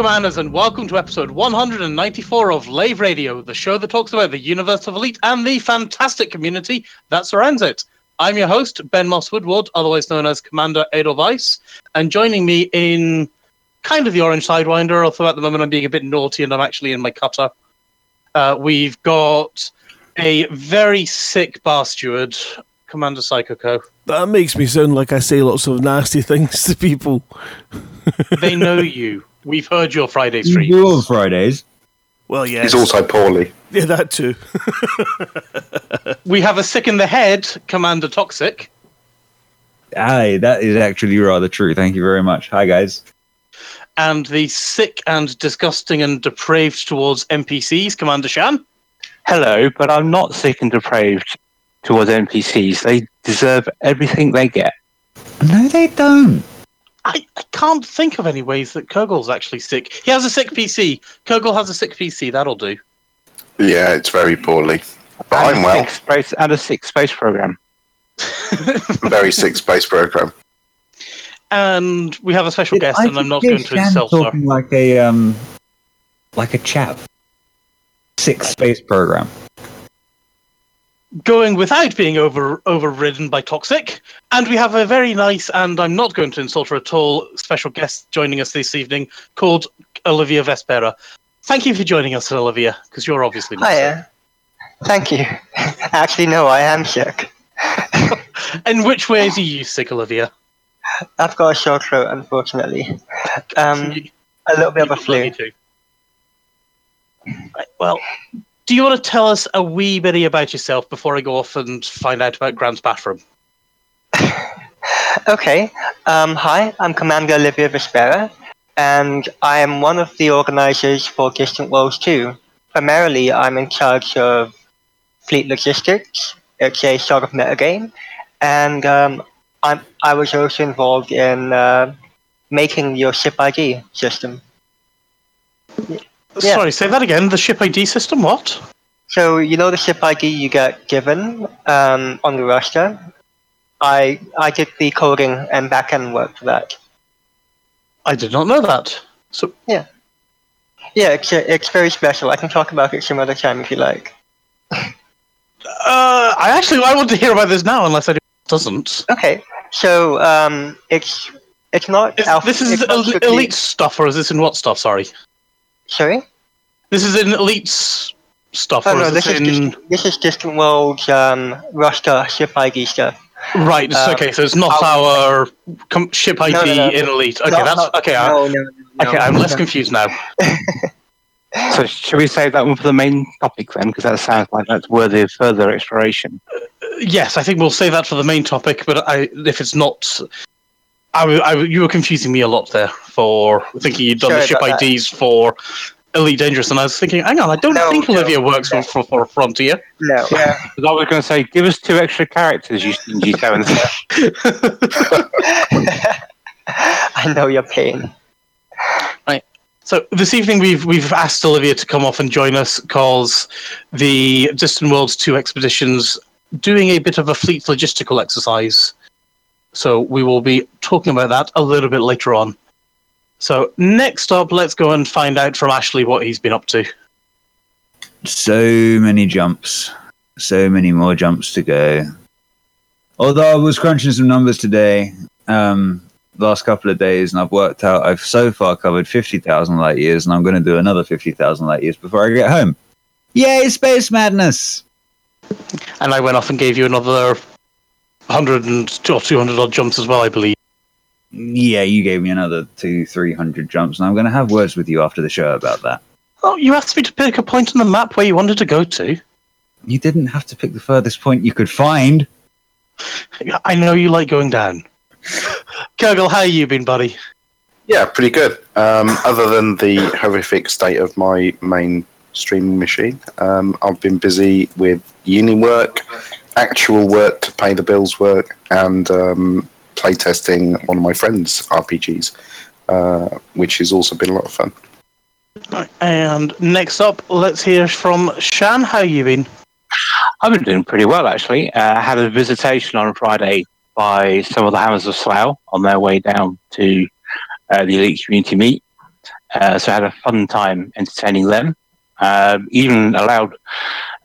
Commanders, and welcome to episode 194 of Lave Radio, the show that talks about the universe of Elite and the fantastic community that surrounds it. I'm your host, Ben Moss Woodward, otherwise known as Commander Edelweiss, and joining me in kind of the Orange Sidewinder, although at the moment I'm being a bit naughty and I'm actually in my cutter. Uh, we've got a very sick bar steward, Commander Psycho. That makes me sound like I say lots of nasty things to people. they know you. We've heard your Friday You stream. do on Fridays. Well, yeah. He's also poorly. Yeah, that too. We have a sick in the head, Commander Toxic. Aye, that is actually rather true. Thank you very much. Hi, guys. and the sick and disgusting and depraved towards NPCs, Commander Shan. Hello, but I'm not sick and depraved towards NPCs. They deserve everything they get. No, they don't. I, I can't think of any ways that Kurgle's actually sick. He has a sick PC. Kurgle has a sick PC. That'll do. Yeah, it's very poorly. But And I'm well. sick space and a sick space program. Very sick space program. And we have a special guest, I and I'm not going to Shan insult her. talking like a um, like a chap. Six space program. Going without being over overridden by Toxic. And we have a very nice, and I'm not going to insult her at all, special guest joining us this evening called Olivia Vespera. Thank you for joining us, Olivia, because you're obviously not sick. Hiya. Thank you. Actually, no, I am sick. In which ways are you sick, Olivia? I've got a sore throat, unfortunately. Um, a little bit of a flu. too. Well, do you want to tell us a wee bit about yourself before I go off and find out about Grant's bathroom? Okay. Um, hi, I'm Commander Olivia Vespera, and I am one of the organizers for Distant Worlds 2. Primarily, I'm in charge of fleet logistics. It's a sort of metagame, and um, I'm, I was also involved in uh, making your ship ID system. Yeah. Sorry, say that again. The ship ID system, what? So you know the ship ID you get given um, on the roster. I I did the coding and backend work for that. I did not know that. So, Yeah, yeah, it's it's very special. I can talk about it some other time if you like. uh, I actually I want to hear about this now, unless I doesn't. Okay, so um, it's it's not Is, alpha- this is elite stuff, or is this in what stuff? Sorry, Sorry. this is in Elite's stuff, Oh or no, is this this is in? just, this is distant worlds um, roster ship ID stuff. Right. it's uh, okay, so it's not our com- ship ID No, no, no. in elite. Okay, No, that's no, okay. I- No, no, no, okay, I'm less confused now. So, should we save that one for the main topic then? Because that sounds like that's worthy of further exploration. Yes, I think we'll save that for the main topic. But I, if it's not, I, w- I w- you were confusing me a lot there for thinking you'd done the ship about that. IDs for Elite Dangerous, and I was thinking, hang on, I don't No, think no, Olivia works no. for, for, for Frontier. No. Yeah Because I was going to say, give us two extra characters, you stingy sevens. I know your pain. Right. So this evening we've we've asked Olivia to come off and join us because the Distant Worlds two expeditions doing a bit of a fleet logistical exercise. So we will be talking about that a little bit later on. So next up, let's go and find out from Ashley what he's been up to. So many jumps. So many more jumps to go. Although I was crunching some numbers today, um, last couple of days, and I've worked out I've so far covered 50,000 light years, and I'm going to do another 50,000 light years before I get home. Yay, space madness! And I went off and gave you another hundred and or two hundred odd jumps as well, I believe. Yeah, you gave me another two, three hundred jumps, and I'm going to have words with you after the show about that. Oh, you asked me to pick a point on the map where you wanted to go to. You didn't have to pick the furthest point you could find. I know you like going down. Kurgle, how you been, buddy? Yeah, pretty good. Um, other than the horrific state of my main streaming machine, um, I've been busy with uni work, actual work to pay the bills work, and um, playtesting one of my friends' RPGs, uh, which has also been a lot of fun. And next up, let's hear from Shan. How you been? I've been doing pretty well, actually. Uh, I had a visitation on Friday by some of the Hammers of Slough on their way down to uh, the Elite Community Meet. Uh, so I had a fun time entertaining them. Um even allowed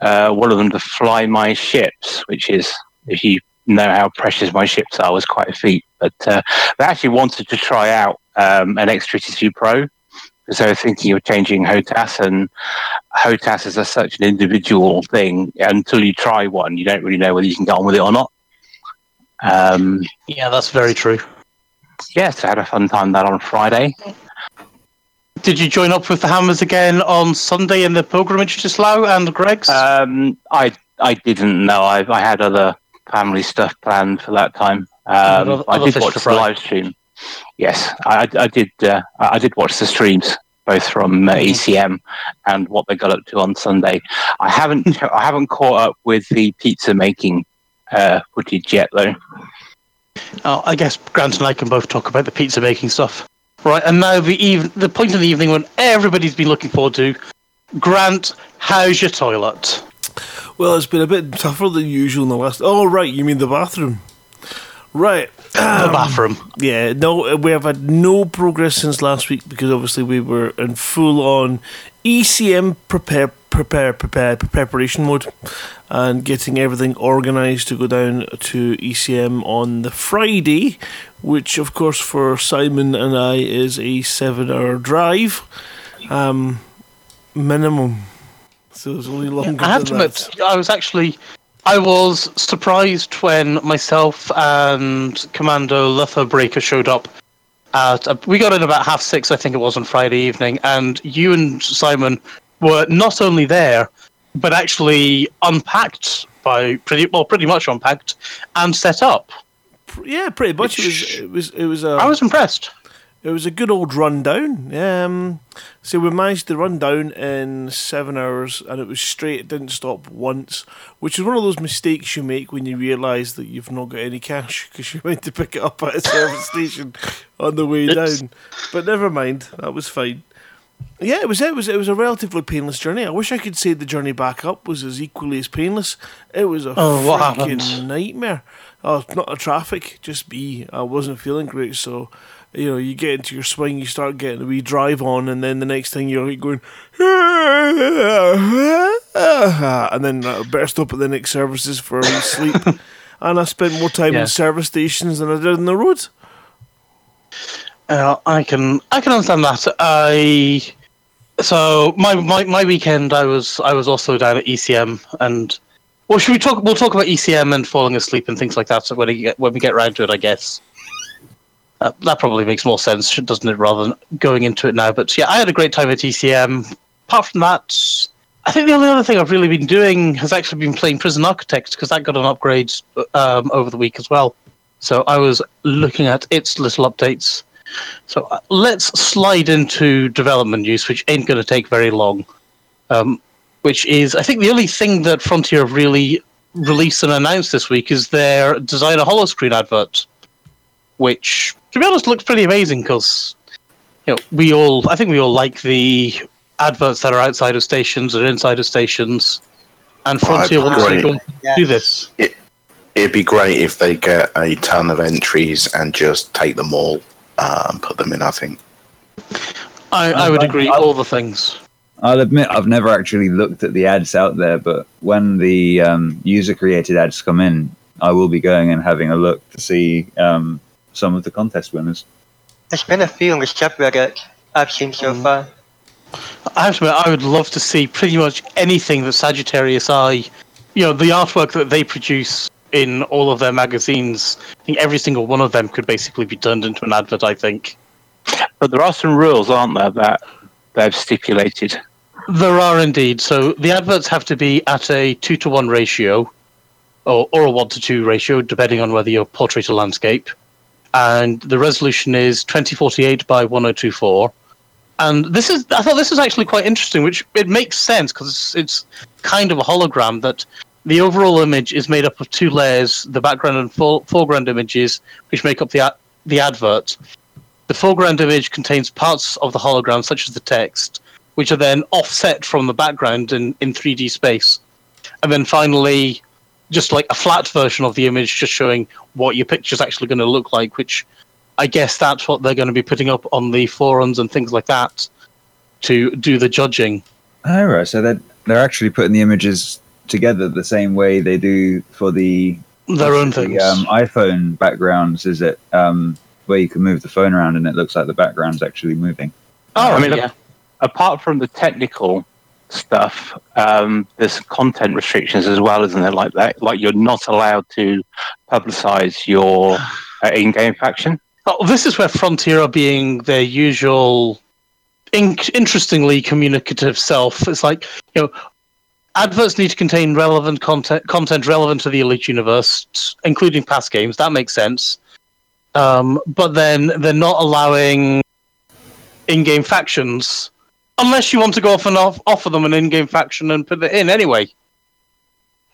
uh, one of them to fly my ships, which is, if you know how precious my ships are, was quite a feat. But uh, they actually wanted to try out um, an X32 Pro. So thinking of changing HOTAS, and HOTAS is a, such an individual thing. Until you try one, you don't really know whether you can get on with it or not. Um, Yeah, that's very true. yeah, so I had a fun time that on Friday. Did you join up with the Hammers again on Sunday in the pilgrimage to Slough and Greg's? Um, I I didn't know. I I had other family stuff planned for that time. Um, Other- I did watch the fry. live stream. Yes, I, I- I did. Uh, I I did watch the streams both from uh. ECM and what they got up to on Sunday. I haven't I haven't caught up with the pizza making uh, footage yet though. Oh, I guess Grant and I can both talk about the pizza making stuff. Right, and now the eve- the point of the evening when everybody's been looking forward to. Grant, how's your toilet? Well, it's been a bit tougher than usual in the last. Oh, right, you mean the bathroom? Right. the um, bathroom. Yeah, no, we have had no progress since last week because obviously we were in full on ECM prepare, prepare, prepare, preparation mode and getting everything organised to go down to ECM on the Friday, which of course for Simon and I is a seven hour drive, um, minimum. So it's only longer. I have to admit. I was actually, I was surprised when myself and Commando Luther Breaker showed up. At, uh, we got in about half six, I think it was on Friday evening, and you and Simon were not only there, but actually unpacked by pretty well, pretty much unpacked and set up. Yeah, pretty much. It was. It was. It was. A, I was impressed. It was a good old run down. Um, so we managed to run down in seven hours, and it was straight. It didn't stop once, which is one of those mistakes you make when you realise that you've not got any cash because you went to pick it up at a service station on the way Oops. down. But never mind, that was fine. Yeah, it was. It was. It was a relatively painless journey. I wish I could say the journey back up was as equally as painless. It was a Oh, freaking nightmare. Oh, not the traffic, just me. I wasn't feeling great, so you know, you get into your swing, you start getting a wee drive on, and then the next thing you're like going, and then uh, better stop at the next services for a wee sleep. and I spent more time Yeah. in service stations than I did on the road. Uh, I can I can understand that. I so my, my my weekend I was I was also down at ECM and well should we talk we'll talk about ECM and falling asleep and things like that when we get when we get round to it I guess. Uh, that probably makes more sense, doesn't it, rather than going into it now. But yeah, I had a great time at ECM. Apart from that, I think the only other thing I've really been doing has actually been playing Prison Architect because that got an upgrade um, over the week as well. So I was looking at its little updates. So uh, let's slide into development news, which ain't going to take very long. Um, which is, I think, the only thing that Frontier have really released and announced this week is their designer holo screen advert, which, to be honest, looks pretty amazing because you know we all, I think we all like the adverts that are outside of stations or inside of stations, and Frontier wants to agree. go Yeah. do this. It'd be great if they get a ton of entries and just take them all uh, and put them in. I think. I, I would agree, all the things. I'll admit I've never actually looked at the ads out there, but when the um, user-created ads come in, I will be going and having a look to see um, some of the contest winners. There's been a few on the subreddit I've seen so Mm. far. I have to admit, I would love to see pretty much anything that Sagittarius Eye, you know, the artwork that they produce in all of their magazines. I think every single one of them could basically be turned into an advert. I think But there are some rules, aren't there, that they've stipulated. there are indeed. So the adverts have to be at a two to one ratio, or or a one to two ratio, depending on whether you're portrait or landscape. And the resolution is twenty forty eight by one hundred two four. And this is, I thought this is actually quite interesting, which it makes sense because it's, it's kind of a hologram that the overall image is made up of two layers, the background and fore- foreground images, which make up the, the advert. The foreground image contains parts of the hologram, such as the text, which are then offset from the background in, in 3D space. And then finally, just like a flat version of the image, just showing what your picture's actually going to look like, which I guess that's what they're going to be putting up on the forums and things like that. to do the judging. Oh, right. So they're, they're actually putting the images together the same way they do for the, Their own the things. um, iPhone backgrounds. Is it um, where you can move the phone around and it looks like the background's actually moving? oh, I mean, yeah. apart from the technical stuff, um, there's content restrictions as well, isn't there? Like that, like you're not allowed to publicize your uh, in-game faction. Oh, this is where Frontier are being their usual, in- interestingly communicative self. It's like you know, adverts need to contain relevant content, content relevant to the Elite universe, including past games. That makes sense. Um, but then they're not allowing in-game factions unless you want to go off and off- offer them an in-game faction and put it in anyway.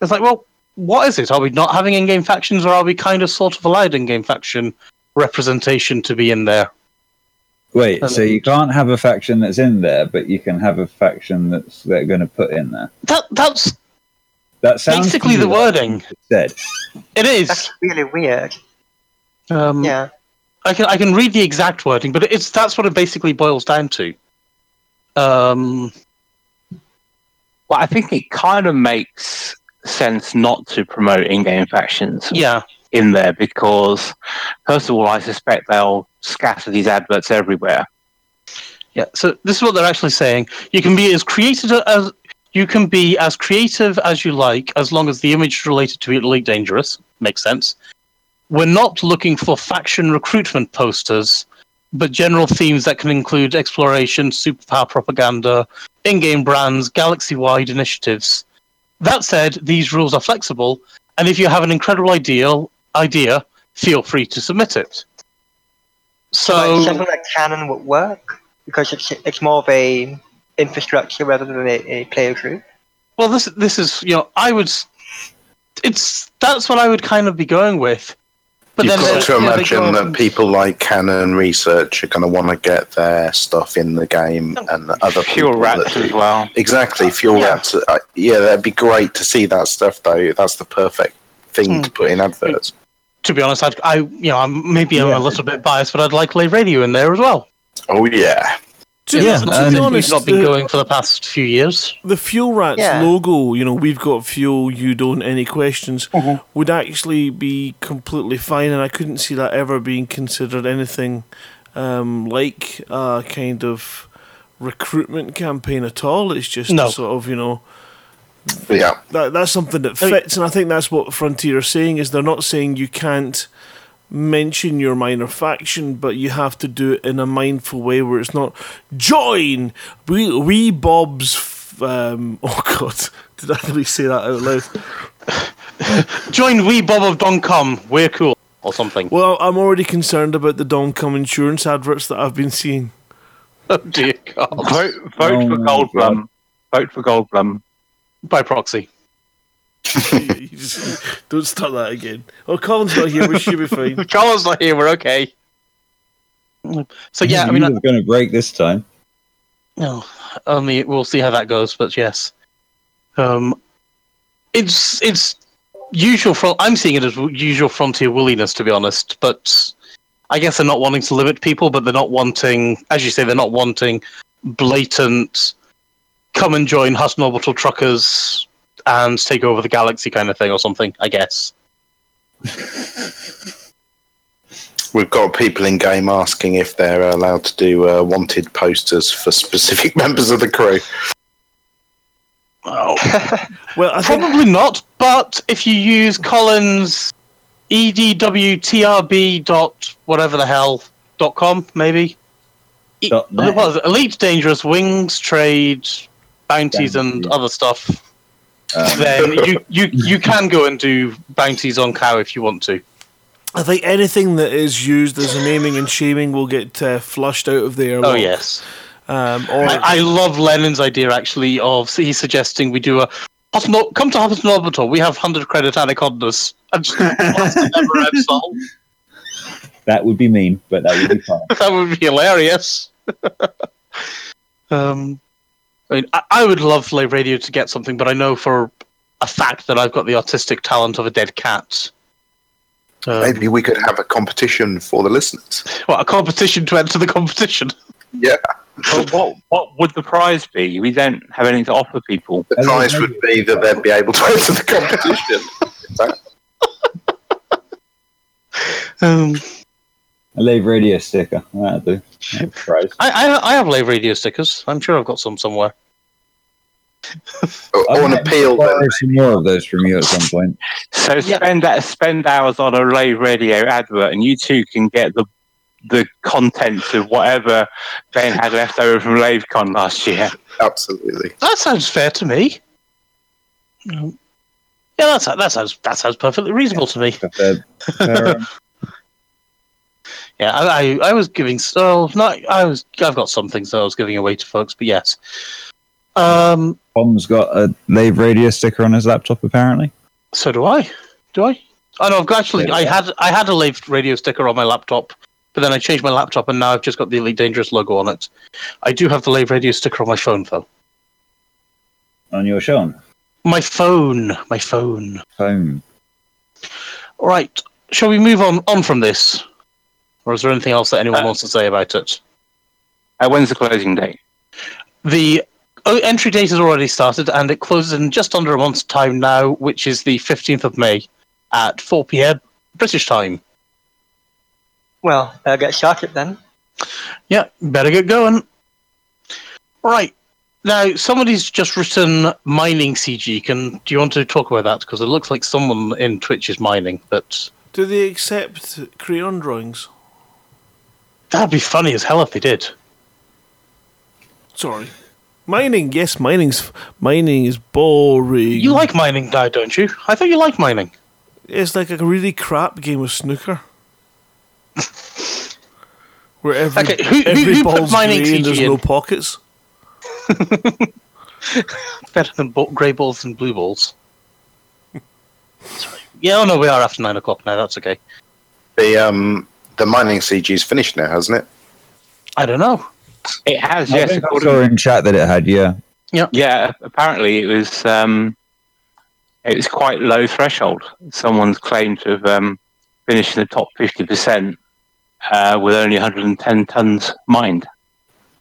It's like, well, what is it? Are we not having in-game factions, or are we kind of sort of allowed in-game faction representation to be in there? Wait, Um, so you can't have a faction that's in there, but you can have a faction that's they're going to put in there. That that's That sounds basically the wording. Said It is. That's really weird. Um, Yeah. I can I can read the exact wording, but it's that's what it basically boils down to. Um, Well, I think it kind of makes sense not to promote in-game factions yeah, in there because, first of all, I suspect they'll scatter these adverts everywhere. yeah. So this is what they're actually saying. You can be as creative as you can be as creative as you like, as long as the image is related to Elite Dangerous. Makes sense. We're not looking for faction recruitment posters, but general themes that can include exploration, superpower propaganda, in-game brands, galaxy-wide initiatives. That said, these rules are flexible, and if you have an incredible ideal idea, feel free to submit it. So like, something like Canonn would work because it's it's more of a infrastructure rather than a, a player group. Well, this this is you know I would. It's that's what I would kind of be going with. But You've then got to imagine that and- people like Canonn Research are going to want to get their stuff in the game, and the other Fuel people rats that as well. Exactly, fuel Yeah. rats. Uh, yeah, that'd be great to see that stuff, though. That's the perfect thing Hmm. to put in adverts. To be honest, I'd, I you know I'm maybe I'm Yeah. a little bit biased, but I'd like to Lave Radio in there as well. Oh yeah, To, Yeah, to and be if We've not been the, going for the past few years. the Fuel Rats Yeah. logo, you know, we've got fuel, you don't, any questions, Mm-hmm. would actually be completely fine, and I couldn't see that ever being considered anything um, like a kind of recruitment campaign at all. It's just No. sort of, you know, yeah. that that's something that I mean- fits, and I think that's what Frontier are saying is they're not saying you can't mention your minor faction, but you have to do it in a mindful way where it's not join we we Bob's. f- Um, oh God, did I really say that out loud? Join We Bob of Doncom. We're cool or something. Well, I'm already concerned about the Domcom insurance adverts that I've been seeing. Oh dear God. Vote, vote Oh for my Goldblum. Vote for Goldblum. By proxy. You don't start that again. Oh, Colin's not here. We should be fine. Colin's not here. We're okay. So yeah, I mean, you were going to break this time. No, only we'll see how that goes. But yes, um, it's it's usual. From I'm seeing it as usual frontier woolliness, to be honest. But I guess they're not wanting to limit people, but they're not wanting, as you say, they're not wanting blatant come and join Hutton Orbital truckers and take over the galaxy kind of thing or something. I guess. We've got people in game asking if they're allowed to do uh, wanted posters for specific members of the crew. Oh. Well, I think Probably not, but if you use Collins E edwtrb dot whatever the hell dot com maybe. E- Dot net. was it? Elite Dangerous Wings Trade Bounties and Bounty. other stuff. Um, Then you, you you can go and do bounties on cow if you want to. I think anything that is used as a naming and shaming will get uh, flushed out of there. Oh yes, Um, or I, I love Lennon's idea actually of he's suggesting we do a Hutton come to Hutton Orbital. We have hundred credit anacondas. And just, what's the never end song? that would be mean, but that would be fine. that would be hilarious. um, I mean, I, I would love Lave Radio to get something, but I know for a fact that I've got the artistic talent of a dead cat. Um, Maybe we could have a competition for the listeners. What a competition to enter the competition. Yeah. Well, what what would the prize be? We don't have anything to offer people. The Hello, prize would be that they'd be able to enter the competition. Um, A Lave radio sticker. That'll do. That's a prize. I, I I have Lave radio stickers. I'm sure I've got some somewhere. or, or an appeal Borrow some more of those from you at some point. So Yeah. spend that spend hours on a Lave radio advert, and you two can get the the contents of whatever Ben had left over from LaveCon last year. Absolutely. That sounds fair to me. Um, Yeah, that's that sounds that sounds perfectly reasonable to me. But they're- they're, um, Yeah, I, I, I was giving so not I was I've got some things that I was giving away to folks, but yes. Um, Tom's got a Lave radio sticker on his laptop, apparently. so do I. Do I? Oh no, I've actually Yeah. I had I had a Lave radio sticker on my laptop, but then I changed my laptop and now I've just got the Elite Dangerous logo on it. I do have the Lave radio sticker on my phone though. On your Sean My phone, my phone. phone. Right. Shall we move on on from this, or is there anything else that anyone Uh, wants to say about it? Uh, when's the closing date? The oh, entry date has already started, and it closes in just under a month's time now, which is the fifteenth of May at four p.m. British time. Well, uh, get started then. Yeah, better get going. Right. Now, somebody's just written mining CG. Can do you want to talk about that? Because it looks like someone in Twitch is mining, but Do they accept crayon drawings? That'd be funny as hell if they did. Sorry. Mining, yes, mining's mining is boring. You like mining now, don't you? I thought you liked mining. It's like a really crap game of snooker. Where every, Okay, who- who- every who put ball's mining grey and there's in? no pockets. Better than bo- grey balls and blue balls. Sorry. Yeah, oh no, we are after nine o'clock now. That's okay. The um the mining CG is finished now, hasn't it? I don't know. It has, I yes. I saw in chat that it had, yeah. Yeah, yeah. apparently it was um, it was quite low threshold. Someone's claimed to have um, finished in the top fifty percent uh, with only 110 tons mined.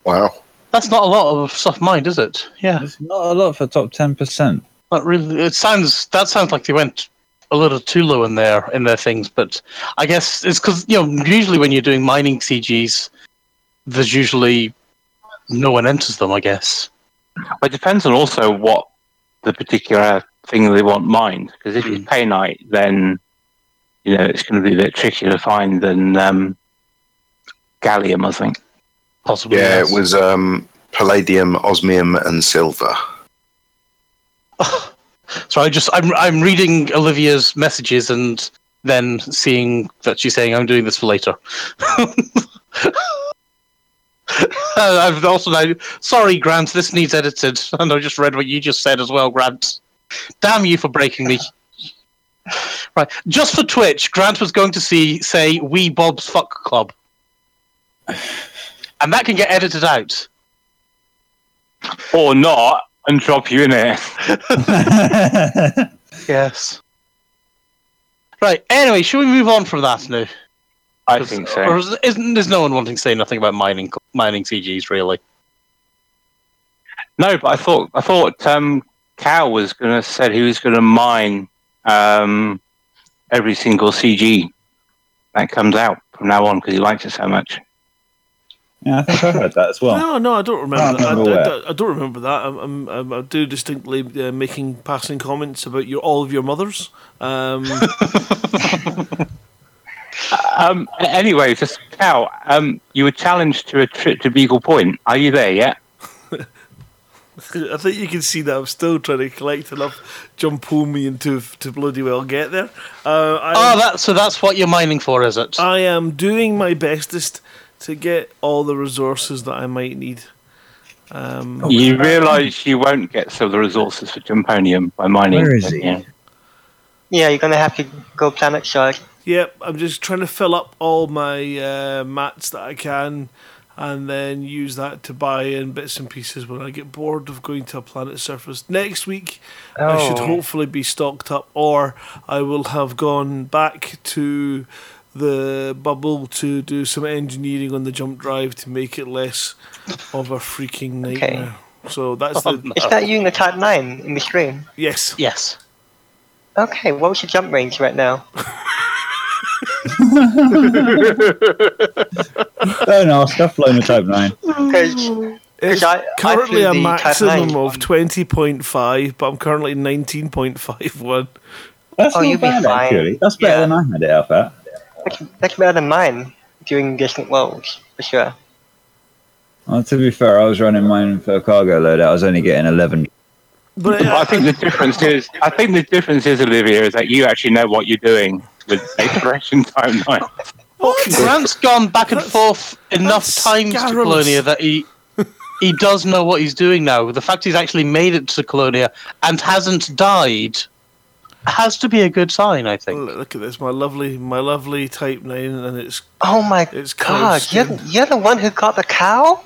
Wow. That's not a lot of stuff mined, is it? Yeah, It's not a lot for top 10%. not really. It sounds that sounds like they went a little too low in their in their things, but I guess it's because you know usually when you're doing mining CGs, there's usually no one enters them. I guess. But it depends on also what the particular thing they want mined. Because if it's painite, then you know it's going to be a bit trickier to find than um, gallium. I think. Possibly. Yeah, yes. it was um palladium, osmium, and silver. So I just I'm I'm reading Olivia's messages and then seeing that she's saying I'm doing this for later. I've also now sorry Grant, this needs edited, and I just read what you just said as well, Grant. Damn you for breaking me. Right, just for Twitch, Grant was going to see say we Bob's Fuck Club, and that can get edited out. Or not, and drop you in it. Yes. Right. Anyway, should we move on from that now? I think so. Or is, isn't there's no one wanting to say nothing about mining mining CGs really? No, but I thought I thought um, Cal was going to said he was going to mine um, every single CG that comes out from now on because he likes it so much. Yeah, I think I heard that as well. No, no, I don't remember Can't that. I, remember I- I- I don't remember that. I'm, I'm, I'm, do distinctly uh, making passing comments about your all of your mothers. Um, Um, anyway, just Cal, um, you were challenged to a trip to Beagle Point. Are you there yet? I think you can see that I'm still trying to collect enough jump pull me into to bloody well get there. Uh, I, Oh, that so that's what you're mining for, is it? I am doing my bestest to get all the resources that I might need. Um, You realise you won't get some of the resources for Jumponium by mining. Where is he? Yeah. Yeah, you're gonna have to go planet side. Yep, I'm just trying to fill up all my uh, mats that I can, and then use that to buy in bits and pieces when I get bored of going to a planet surface. Next week, I should Oh. hopefully be stocked up, or I will have gone back to the bubble to do some engineering on the jump drive to make it less of a freaking nightmare. So that's Oh, the no. Is that you in the Type 9 in the stream? yes. Yes. Okay, what's your jump range right now? Don't ask. I've flown a Type 9. Because It's I- I currently flew a maximum of twenty point five, but I'm currently nineteen point five one. That's Oh, not you'll be fine. actually. That's better Yeah. than I had it up at. That's, that's better than mine doing distant worlds, for sure. Well, to be fair, I was running mine for a cargo load. I was only getting 11. But uh, I think the difference is, I think the difference is, Olivia, is that you actually know what you're doing with Operation Time Nine. Grant's gone back and That's- forth enough that's times to. Colonia that he he does know what he's doing now. The fact he's actually made it to Colonia and hasn't died has to be a good sign, I think. look at this, my lovely, my lovely Type Nine, and it's Oh my It's god, you're, you're the one who got the cow?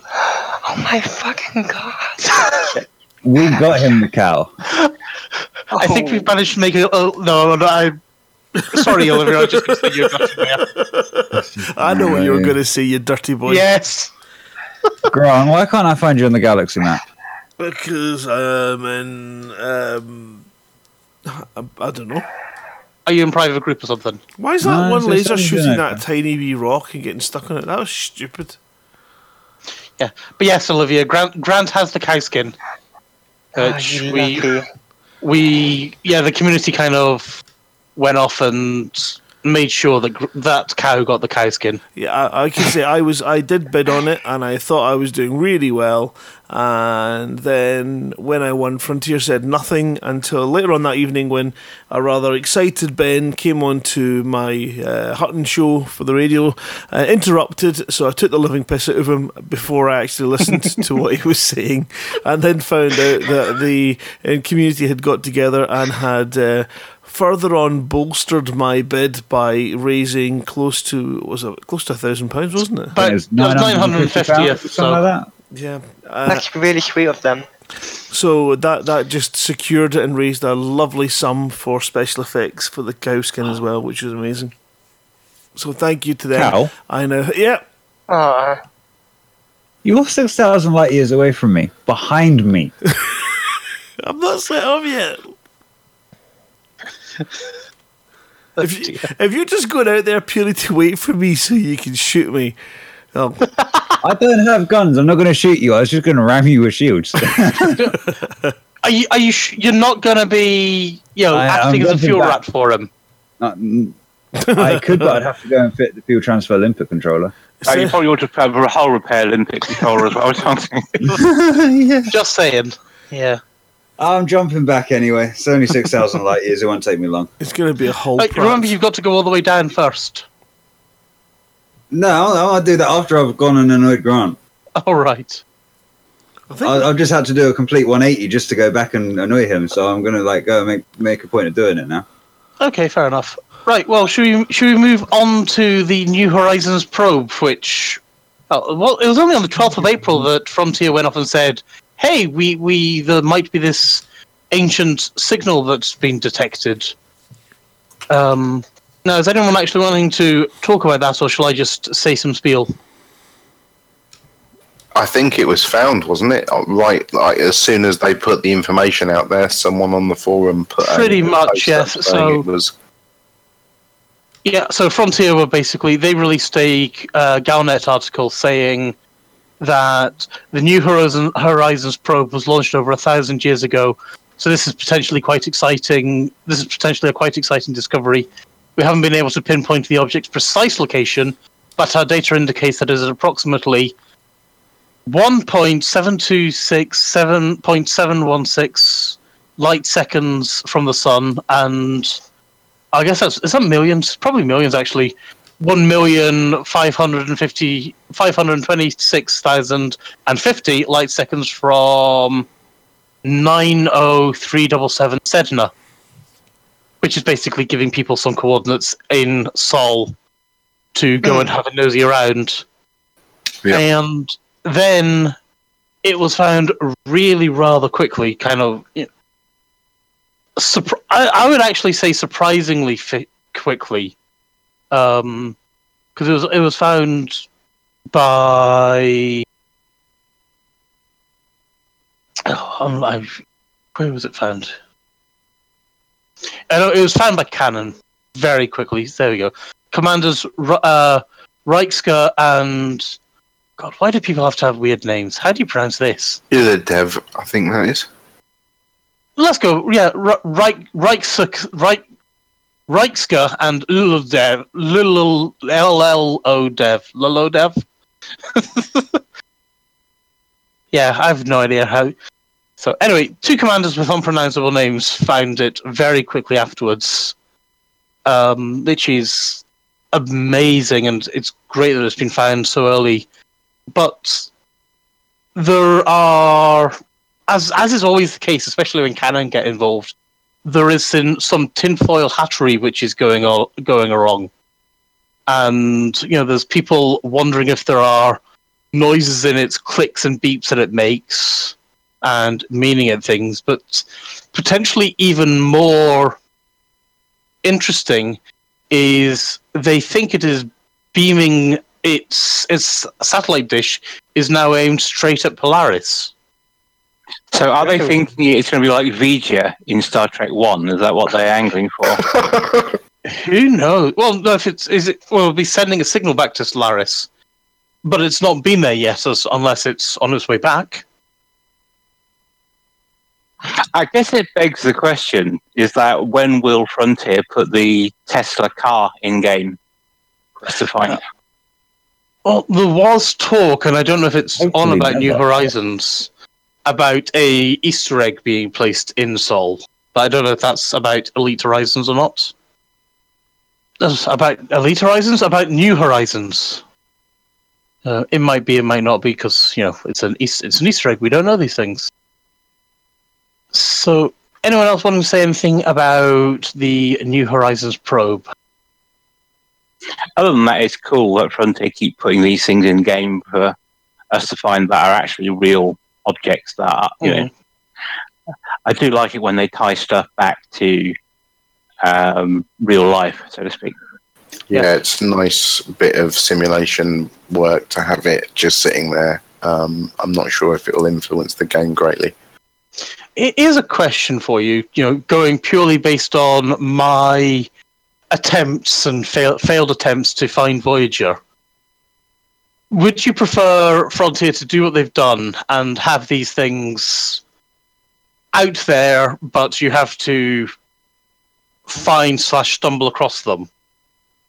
Oh my fucking god. We got him the cow. I think we've managed to make it. Oh, no, no, I. Sorry, Oliver. I just going to say you're gutting me. I know what you were going to say, you dirty boy. Yes. Grant, why can't I find you on the galaxy map? Because I'm in, um, I, I don't know. Are you in private group or something? Why is that No, one laser shooting that tiny wee rock and getting stuck on it? That was stupid. Yeah, but yes, Olivia. Grant Grant has the cow skin, Ah, which you we lucky. we yeah the community kind of went off and made sure that gr- that cow got the cow skin. Yeah, I, I can say I was, I did bid on it, and I thought I was doing really well. And then when I won, Frontier said nothing until later on that evening when a rather excited Ben came on to my uh, Hutton show for the radio, uh, interrupted. So I took the living piss out of him before I actually listened to what he was saying, and then found out that the uh, community had got together and had. Uh, further on bolstered my bid by raising close to was it close to a thousand pounds, wasn't it? But It was it was 950th, something so like that. Yeah. Uh, That's really sweet of them. so that that just secured it and raised a lovely sum for special effects for the cow skin as well, which was amazing. So thank you to them. Cow? I know. Yeah. Aw. You're 6,000 light years away from me. Behind me. I'm not set up yet. If you, if you're just going out there purely to wait for me so you can shoot me, oh, I don't have guns. I'm not going to shoot you. I was just going to ram you with shields. are you are you sh- you're not going to be you know I- acting I'm as a fuel back. rat for him? Not- mm, I could, but I'd have to go and fit the fuel transfer limpet controller. Oh, you probably ought to have a whole repair limpet controller as well or something. Just saying. Yeah. I'm jumping back anyway. It's only 6,000 light years. It won't take me long. it's going to be a whole. Uh, remember, you've got to go all the way down first. No, I'll, I'll do that after I've gone and annoyed Grant. All right. I think I, I've just had to do a complete 180 just to go back and annoy him. So I'm going to like go make, make a point of doing it now. Okay, fair enough. Right. Well, should we should we move on to the New Horizons probe, which oh, well, it was only on the twelfth of April that Frontier went off and said, "Hey, we we there might be this ancient signal that's been detected." Um, now, is anyone actually wanting to talk about that, or shall I just say some spiel? I think it was found, wasn't it? Uh, Right, like as soon as they put the information out there, someone on the forum put Pretty much, yes, so- it was Yeah, so Frontier were basically they released a uh, Galnet article saying that the new Horizon, Horizons probe was launched over a thousand years ago. So this is potentially quite exciting. This is potentially a quite exciting discovery. We haven't been able to pinpoint the object's precise location, but our data indicates that it is approximately 1.7267.716 light seconds from the sun and I guess that's is that millions? Probably millions actually. One million five hundred and fifty five hundred and twenty six thousand and fifty light seconds from nine oh three double seven Sedna. Which is basically giving people some coordinates in Sol to go and have a nosy around. Yeah. And then it was found really rather quickly, kind of you know, Surpri- I, I would actually say surprisingly fi- quickly. Um, because it was it was found by. Oh, I'm, I'm, where was it found? I know it was found by Canonn very quickly. There we go. Commanders uh, Reichsker and God. Why do people have to have weird names? How do you pronounce this? You're the dev, I think that is. Let's go. Yeah, Re- Reich Reichsker Reich, Reichsker and Luldev Lul LLO Dev Lolo Dev. yeah, I have no idea how. So anyway, two commanders with unpronounceable names found it very quickly afterwards, um, which is amazing, and it's great that it's been found so early. But there are, as as is always the case, especially when Canonn get involved, there is some tinfoil hattery which is going on, going wrong, and you know there's people wondering if there are noises in its clicks and beeps that it makes and meaning at things, but potentially even more interesting is they think it is beaming its its satellite dish is now aimed straight at Polaris. So are they thinking it's going to be like V'Ger in Star Trek One? Is that what they're angling for? Who knows? Well, no, if it's is it, well, it'll be sending a signal back to Solaris, but it's not been there yet, as, unless it's on its way back. I guess it begs the question: Is that when will Frontier put the Tesla car in game? Quest to find. Well, there was talk, and I don't know if it's on Hopefully about New never. Horizons, about a Easter egg being placed in Sol. But I don't know if that's about Elite Horizons or not. About Elite Horizons, about New Horizons. Uh, it might be, it might not be, because you know it's an Easter, it's an Easter egg. We don't know these things. So, anyone else want to say anything about the New Horizons probe? Other than that, it's cool that Frontier keep putting these things in game for us to find that are actually real objects that are, you know. I do like it when they tie stuff back to um, real life, so to speak. Yeah, it's a nice bit of simulation work to have it just sitting there. Um, I'm not sure if it will influence the game greatly. It is a question for you, you know, going purely based on my attempts and fail, failed attempts to find Voyager. Would you prefer Frontier to do what they've done and have these things out there, but you have to find slash stumble across them?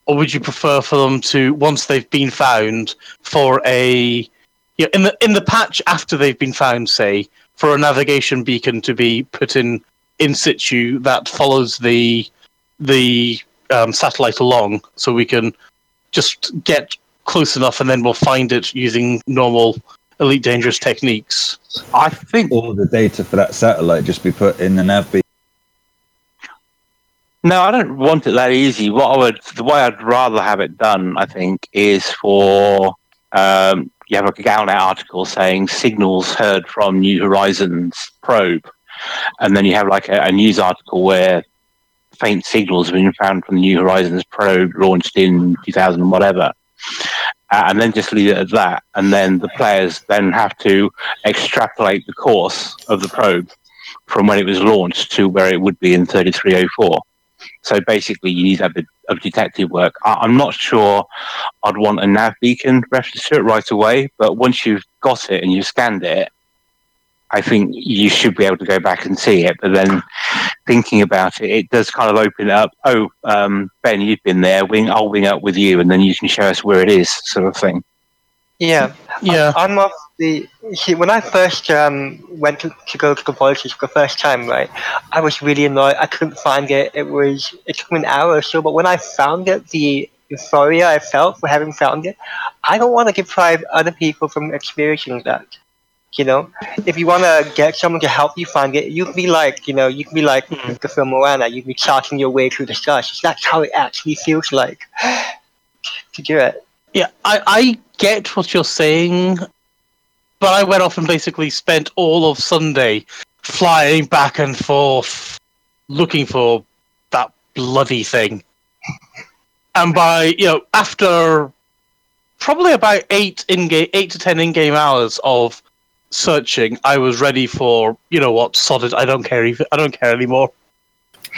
Or would you prefer for them to, once they've been found, for a yeah, in the in the patch after they've been found, say, for a navigation beacon to be put in in situ that follows the the um, satellite along, so we can just get close enough, and then we'll find it using normal elite dangerous techniques. I think All the data for that satellite just be put in the nav beacon. No, I don't want it that easy. What I would, the way I'd rather have it done, I think, is for um, you have a Galnet article saying signals heard from New Horizons probe, and then you have like a, a news article where faint signals have been found from the New Horizons probe launched in 2000 and whatever. Uh, and then just leave it at that, and then the players then have to extrapolate the course of the probe from when it was launched to where it would be in 3304. So basically, you need a bit of detective work. I- I'm not sure I'd want a nav beacon reference to it right away, but once you've got it and you've scanned it, I think you should be able to go back and see it. But then thinking about it, it does kind of open up. Oh, um, Ben, you've been there. Wing, I'll wing up with you, and then you can show us where it is, sort of thing. Yeah, Yeah, I'm of the. See, when I first um, went to, to go to the Voyages for the first time, right, I was really annoyed. I couldn't find it. It was it took me an hour or so, but when I found it, the euphoria I felt for having found it, I don't want to deprive other people from experiencing that. You know, if you want to get someone to help you find it, you can be like, you know, you can be like the film Moana. You can be charting your way through the stars. That's how it actually feels like to do it. yeah, I, I get what you're saying, but I went off and basically spent all of Sunday flying back and forth looking for that bloody thing. and by you know after probably about eight in game, eight to ten in game hours of searching, I was ready for you know what, sodded. I don't care. Even, I don't care anymore.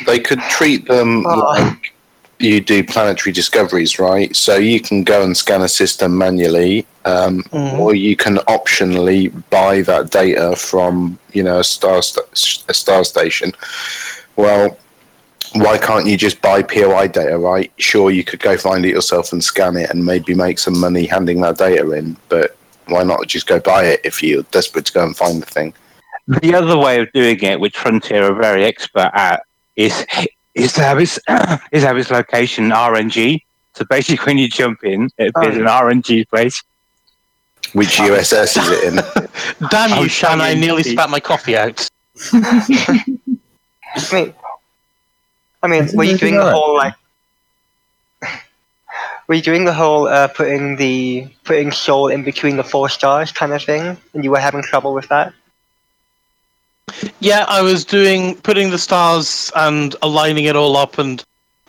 They could treat them Oh. like you do planetary discoveries, right? So you can go and scan a system manually, um, Mhm. or you can optionally buy that data from you know a star st- a star station. Well, why can't you just buy POI data, right? Sure, you could go find it yourself and scan it, and maybe make some money handing that data in, but why not just go buy it if you're desperate to go and find the thing? The other way of doing it, which Frontier are very expert at, is is to have its is have its location RNG. So basically, when you jump in, it appears Oh. an RNG place. Which USS is it in? Damn you, Oh, Shan! I nearly spat my coffee out. I mean, I mean, were you doing the whole like? Were you doing the whole uh, putting the putting Sol in between the four stars kind of thing, and you were having trouble with that? Yeah, I was doing putting the stars and aligning it all up, and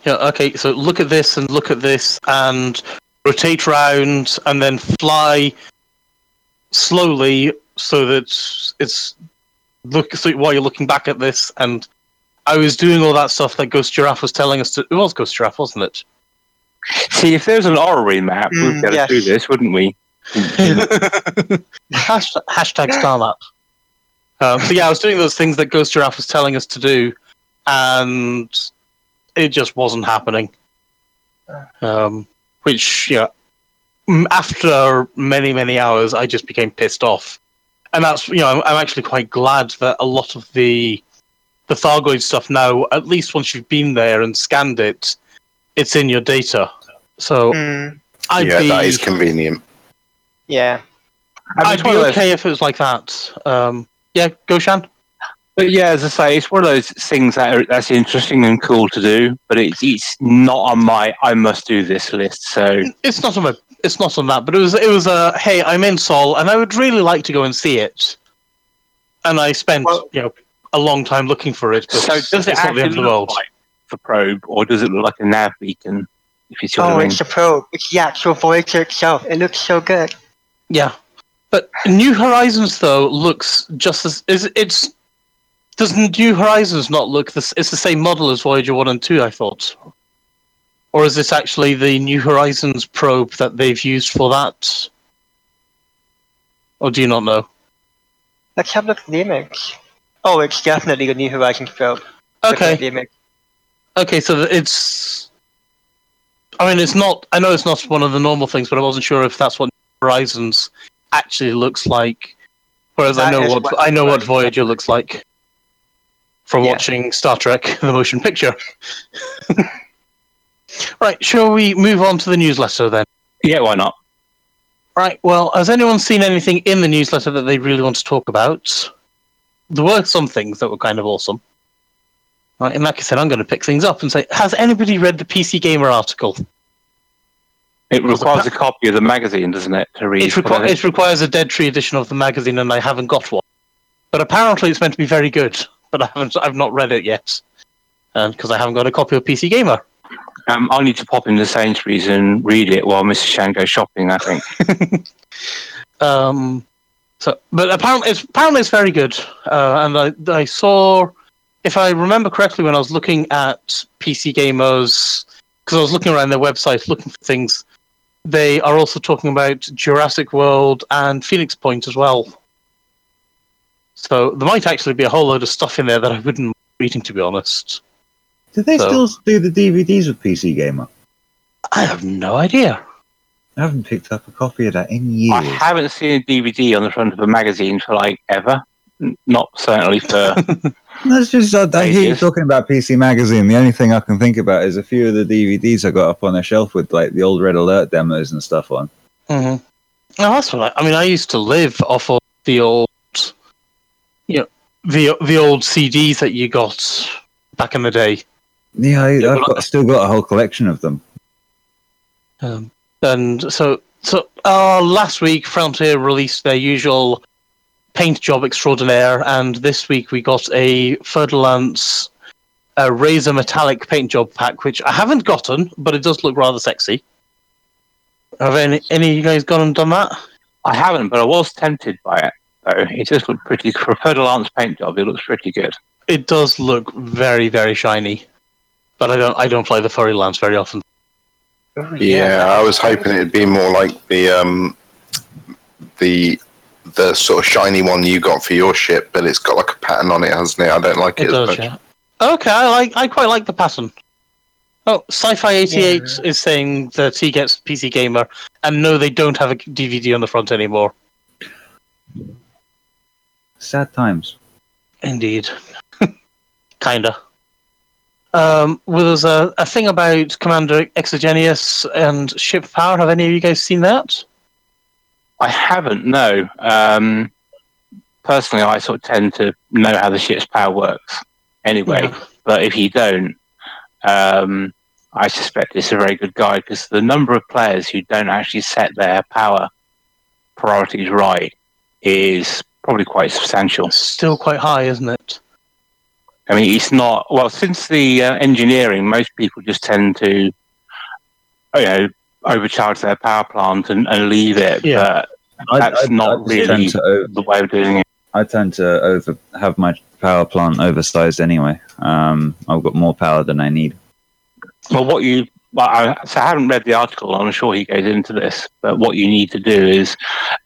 you know, okay, so look at this and look at this, and rotate round, and then fly slowly so that it's look so while you're looking back at this, and I was doing all that stuff that Ghost Giraffe was telling us to. It was Ghost Giraffe, wasn't it? See, if there's an orrery map, Mm, we'd be able yes. to do this, wouldn't we? hashtag, hashtag Starlap. Um, so yeah, I was doing those things that Ghost Giraffe was telling us to do, and it just wasn't happening. Um, which, yeah, m- after many many hours, I just became pissed off, and that's you know I'm, I'm actually quite glad that a lot of the the Thargoid stuff now, at least once you've been there and scanned it, it's in your data. So Mm, I'd yeah, be that is convenient. yeah. I'd be one of those- okay if it was like that. Um, yeah, go Goshan. But yeah, as I say, it's one of those things that are, that's interesting and cool to do, but it's it's not on my I must do this list. So It's not on my, it's not on that, but it was it was a hey, I'm in Sol, and I would really like to go and see it. And I spent Well- you know a long time looking for it, but so does it it's not the actually end of the look world. like the probe, or does it look like a nav beacon? If you see what Oh, I mean. it's the probe. It's the actual Voyager itself. It looks so good. Yeah, but New Horizons though looks just as is it's. doesn't New Horizons not look this? It's the same model as Voyager One and Two, I thought. Or is this actually the New Horizons probe that they've used for that? Or do you not know? Let's have a look at the image. Oh, it's definitely the New Horizons probe. Okay. Okay, so it's. I mean, it's not. I know it's not one of the normal things, but I wasn't sure if that's what Horizons actually looks like. Whereas I know what, what I know what Horizons- Voyager looks like from Yeah. watching Star Trek: The Motion Picture. right, shall we move on to the newsletter then? yeah, why not? Right. Well, has anyone seen anything in the newsletter that they really want to talk about? There were some things that were kind of awesome. Right, in that case, then I'm going to pick things up and say, has anybody read the PC Gamer article? It requires a copy of the magazine, doesn't it, to read? It, requ- it requires a Dead Tree edition of the magazine, and I haven't got one. But apparently, it's meant to be very good. But I haven't. I've not read it yet, because I haven't got a copy of PC Gamer. um, I'll need to pop into Sainsbury's and read it while Mrs. Shan goes shopping. I think. Um, so, but apparently, it's apparently it's very good. Uh, and I, I saw, if I remember correctly, when I was looking at PC Gamers, because I was looking around their website looking for things, they are also talking about Jurassic World and Phoenix Point as well. So there might actually be a whole load of stuff in there that I wouldn't be reading, to be honest. Did they So- still do the DVDs with PC Gamer? I have no idea. I haven't picked up a copy of that in years. I haven't seen a DVD on the front of a magazine for like ever. Not certainly for. That's just I, I hear you talking about PC Magazine. The only thing I can think about is a few of the DVDs I got up on a shelf with like the old Red Alert demos and stuff on. Mm-hmm. No, that's what I, I mean. I used to live off of the old, you know, the the old CDs that you got back in the day. Yeah, I, Yeah, I've but got, still got a whole collection of them. Um, and so, so uh, last week, Frontier released their usual paint job extraordinaire, and this week we got a Fer de Lance a Razor metallic paint job pack, which I haven't gotten, but it does look rather sexy. Have any any of you guys gone and done that? I haven't, but I was tempted by it. Though it just looked pretty. For a Pedal Lance paint job, it looks pretty good. It does look very very shiny, but I don't I don't play the furry lance very often. Yeah, I was hoping it'd be more like the um, the the sort of shiny one you got for your ship, but it's got like a pattern on it, hasn't it? I don't like it, It as does, much. yeah. Okay, I like I quite like the pattern. Oh, Sci-Fi eighty eight is saying that he gets PC Gamer, and no, they don't have a DVD on the front anymore. Sad times. Indeed, kinda. Um, well, there's a, a thing about Commander Exogenous and ship power. Have any of you guys seen that? I haven't. No. Um, personally, I sort of tend to know how the ship's power works anyway. Yeah. But if you don't, um, I suspect it's a very good guide because the number of players who don't actually set their power priorities right is probably quite substantial. It's still quite high, isn't it? I mean, it's not well since the uh, engineering. Most people just tend to, you know, overcharge their power plant and, and leave it. Yeah. But That's not just tend really- to the way of doing it. I tend to over have my power plant oversized anyway. Um, I've got more power than I need. Well, what you well, I, so I haven't read the article. I'm sure he goes into this, but what you need to do is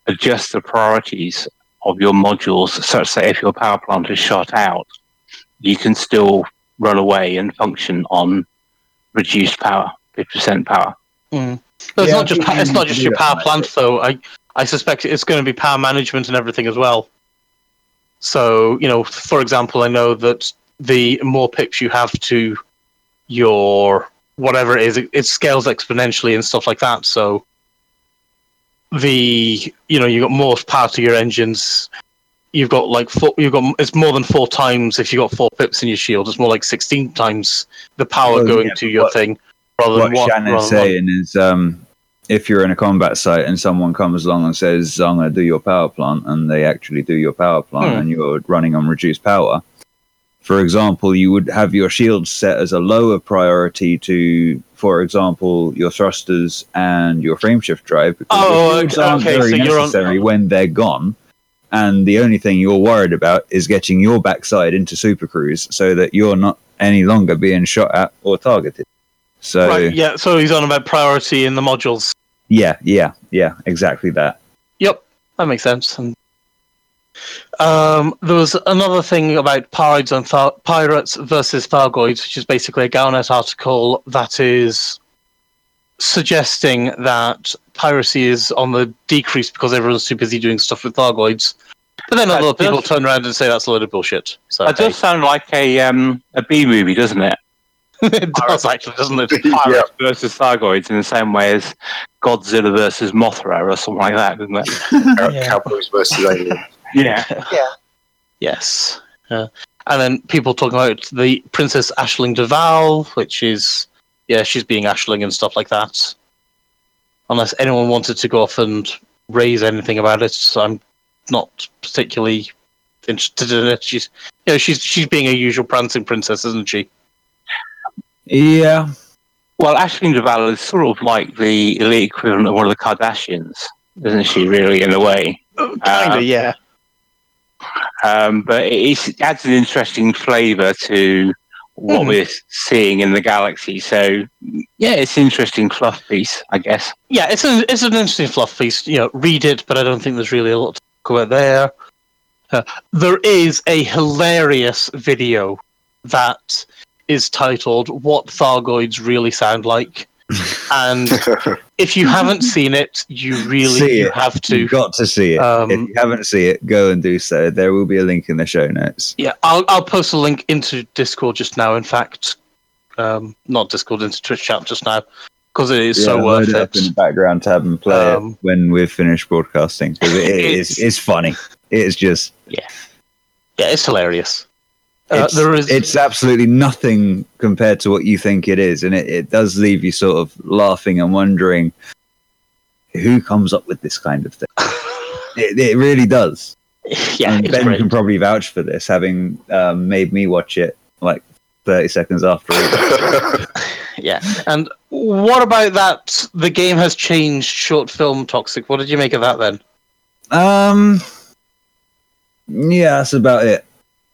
adjust the priorities of your modules such that if your power plant is shot out, you can still run away and function on reduced power, fifty percent power. Mm. But it's Yeah, not just it's not just your power plant though. I I suspect it's going to be power management and everything as well. So you know, for example, I know that the more pips you have to your whatever it is, it, it scales exponentially and stuff like that. So the you know you got more power to your engines. You've got like four, you've got it's more than four times if you got four pips in your shield. It's more like sixteen times the power Well, going yeah, to your thing rather What one. Shan rather is than one. saying is, um, if you're in a combat site and someone comes along and says, "I'm going to do your power plant," and they actually do your power plant, Hmm. and you're running on reduced power. For example, you would have your shields set as a lower priority to, for example, your thrusters and your frameshift drive. Because Oh, okay, aren't okay, very so you're on- necessary when they're gone. And the only thing you're worried about is getting your backside into Super Cruise so that you're not any longer being shot at or targeted. So Right, yeah, so he's on about priority in the modules. yeah, yeah, yeah, exactly that. Yep, that makes sense. And um, there was another thing about pirates and Thar- pirates versus Thargoids, which is basically a Galnet article that is suggesting that piracy is on the decrease because everyone's too busy doing stuff with Thargoids. But then That other people turn around and say that's a load of bullshit. So That does sound like a um, a B movie, doesn't it? it does actually, doesn't it? yeah. Pirates versus Thargoids in the same way as Godzilla versus Mothra or something like that, doesn't it? Yeah. Cowboys versus aliens. Yeah. Yes. Uh, and then people talking about the Princess Aisling Duval, which is, yeah, she's being Aisling and stuff like that. Unless anyone wanted to go off and raise anything about it, I'm not particularly interested in it. She's, you know, she's she's being a usual prancing princess, isn't she? Yeah, Well, Aisling Duval is sort of like the elite equivalent of one of the Kardashians, isn't she? Really, in a way. Kinda, Uh, yeah. Um, but it, is- it adds an interesting flavour to what Hmm. we're seeing in the galaxy. So, yeah, it's an interesting fluff piece, I guess. Yeah, it's an it's an interesting fluff piece. You know, read it, but I don't think there's really a lot to talk about there. Uh, there is a hilarious video that is titled "What Thargoids Really Sound Like," and if you haven't seen it, you really you it. have to. you've got to see it. Um, if you haven't seen it, go and do so. There will be a link in the show notes. Yeah, I'll I'll post a link into Discord just now. In fact, um, not Discord into Twitch chat just now because it is so worth it it. up in the background tab and play Um, it when we've finished broadcasting because it is It's- it's funny. It's just yeah, Yeah, it's hilarious. Uh, it's, there is it's absolutely nothing compared to what you think it is, and it, it does leave you sort of laughing and wondering who comes up with this kind of thing. It, it really does. yeah, and Ben great. can probably vouch for this, having um, made me watch it like thirty seconds after. it. Yeah. And what about that? The game has changed. Short film toxic. What did you make of that then? um, yeah, that's about it.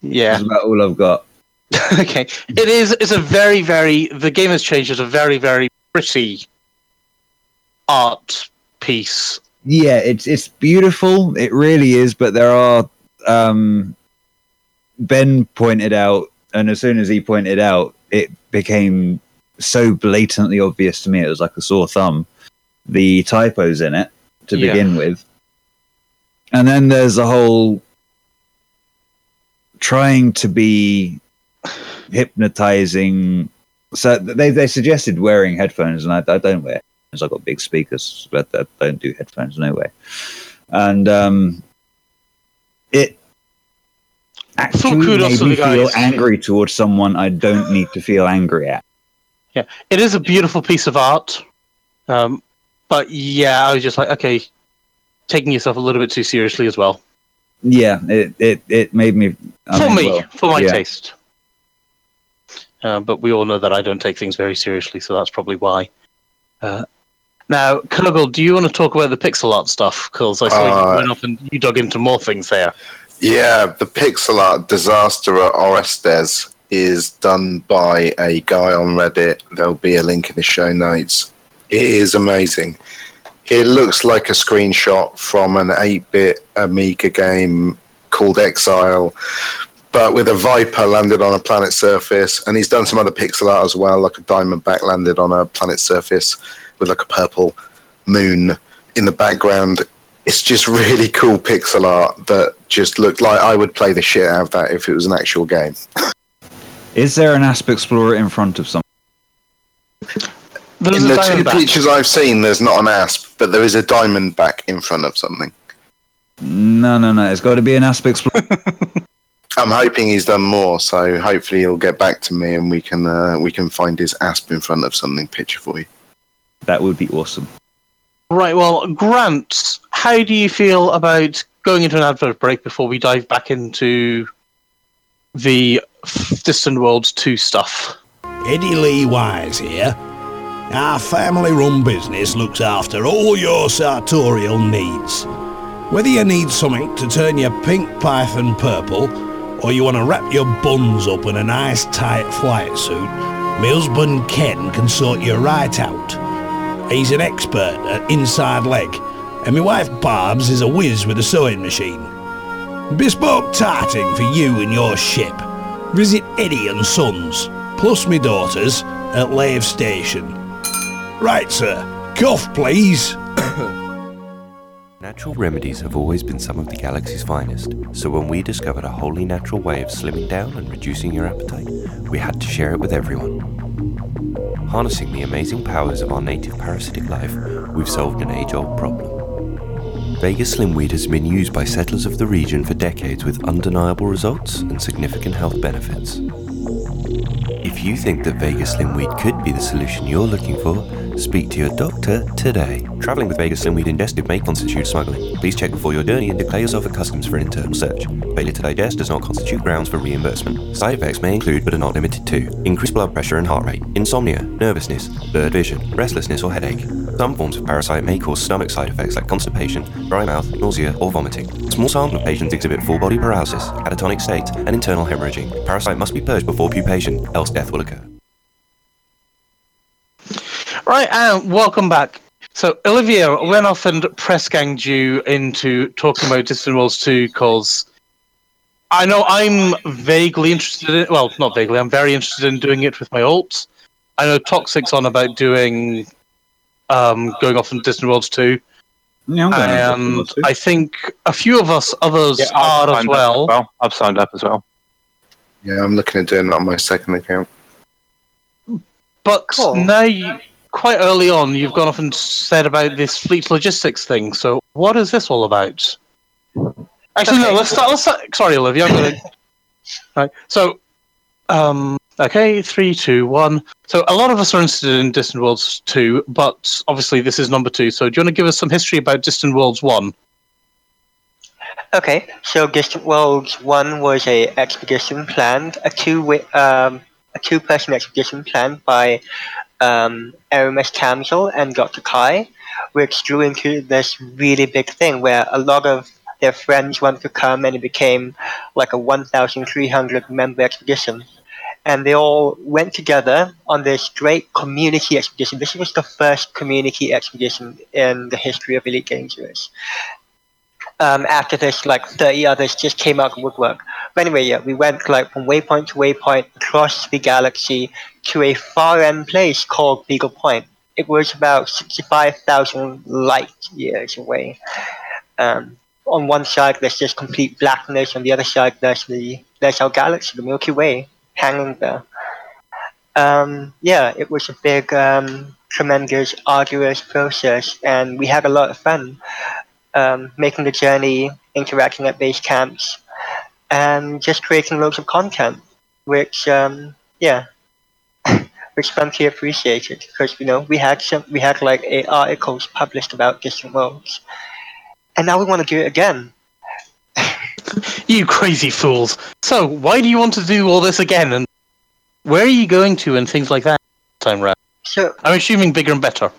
Yeah. That's about all I've got. okay. It is. It's a very, very. The game has changed. It's a very, very pretty art piece. Yeah, it's it's beautiful. It really is. But there are. Um, ben pointed out, and as soon as he pointed out, it became so blatantly obvious to me. It was like a sore thumb. The typos in it to Yeah. begin with, and then there's the whole trying to be hypnotizing. So they they suggested wearing headphones, and I, I don't wear headphones. I've got big speakers, but I don't do headphones no way. And um, it actually made me feel angry towards someone I don't need to feel angry at. Yeah. It is a beautiful piece of art. Um, but yeah, I was just like, okay, taking yourself a little bit too seriously as well. Yeah, it it, it made me I for mean, me, well, for my yeah. taste. Uh, but we all know that I don't take things very seriously, so that's probably why. Uh, now, Kurgle, do you want to talk about the pixel art stuff? Because I saw Uh, you went off and you dug into more things there. Yeah, the pixel art disaster at Orestes is done by a guy on Reddit. There'll be a link in the show notes. It is amazing. It looks like a screenshot from an 8 bit Amiga game called Exile, but with a Viper landed on a planet surface. And he's done some other pixel art as well, like a Diamondback landed on a planet surface with like a purple moon in the background. It's just really cool pixel art that just looked like I would play the shit out of that if it was an actual game. Is there an Asp Explorer in front of someone? There's in the two Diamondback. pictures I've seen, there's not an asp, but there is a diamond back in front of something. No, no, no. It's got to be an Asp Explorer. I'm hoping he's done more, so hopefully he'll get back to me and we can uh, we can find his asp in front of something picture for you. that would be awesome. Right, well, Grant, how do you feel about going into an advert break before we dive back into the Distant Worlds 2 stuff? Eddie Lee Wise here. Our family run business looks after all your sartorial needs. Whether you need something to turn your pink python purple, or you want to wrap your buns up in a nice tight flight suit, my husband Ken can sort you right out. He's an expert at inside leg, and my wife Barb's is a whiz with a sewing machine. Bespoke tarting for you and your ship. Visit Eddie and Sons, plus me daughters, at Lave Station. Right, sir. Cough, please. Natural remedies have always been some of the galaxy's finest, so when we discovered a wholly natural way of slimming down and reducing your appetite, we had to share it with everyone. Harnessing the amazing powers of our native parasitic life, we've solved an age old problem. Vegas Slimweed has been used by settlers of the region for decades with undeniable results and significant health benefits. If you think that Vegas Slimweed could be the solution you're looking for, speak to your doctor today. Traveling with Vegas Slimweed ingested may constitute smuggling. Please check before your journey and declare yourself at customs for an internal search. Failure to digest does not constitute grounds for reimbursement. Side effects may include, but are not limited to, increased blood pressure and heart rate, insomnia, nervousness, blurred vision, restlessness or headache. Some forms of parasite may cause stomach side effects like constipation, dry mouth, nausea, or vomiting. Small sample of patients exhibit full body paralysis, catatonic state, and internal hemorrhaging. Parasite must be purged before pupation, else death will occur. Right, and welcome back. So, Olivia went off and press ganged you into talking about Distant Worlds 2 because I know I'm vaguely interested in well, not vaguely, I'm very interested in doing it with my alt. I know Toxic's on about doing um, going off in Distant Worlds 2. Yeah, I'm going to And I think a few of us others I've are as signed up well. well. I've signed up as well. Yeah, I'm looking at doing that on my second account. But Cool. now, you, quite early on, you've gone off and said about this fleet logistics thing. So, what is this all about? Actually, no. Let's start. Let's start. Sorry, Olivia. I'm gonna. right. So, um. Okay, three, two, one. So, a lot of us are interested in Distant Worlds two, but obviously this is number two. So, do you want to give us some history about Distant Worlds one? Okay, so Distant Worlds 1 was a expedition planned a two um, a two-person expedition planned by um, Erimus Kamzel and Dr. Kai, which grew into this really big thing where a lot of their friends wanted to come and it became like a 1,300 member expedition. And they all went together on this great community expedition. This was the first community expedition in the history of Elite Dangerous. Um, after this, like 30 others just came out of woodwork. But anyway, yeah, we went like from waypoint to waypoint across the galaxy to a far end place called Beagle Point. It was about 65,000 light years away. Um, on one side, there's just complete blackness. On the other side, there's the there's our galaxy, the Milky Way, hanging there. Um, yeah, it was a big, um, tremendous, arduous process, and we had a lot of fun um, making the journey, interacting at base camps, and just creating loads of content, which, um, yeah, which Frontier appreciated because you know we had some, we had like eight articles published about distant worlds, and now we want to do it again. You crazy fools. So, why do you want to do all this again? And where are you going to and things like that time round? So, I'm assuming bigger and better.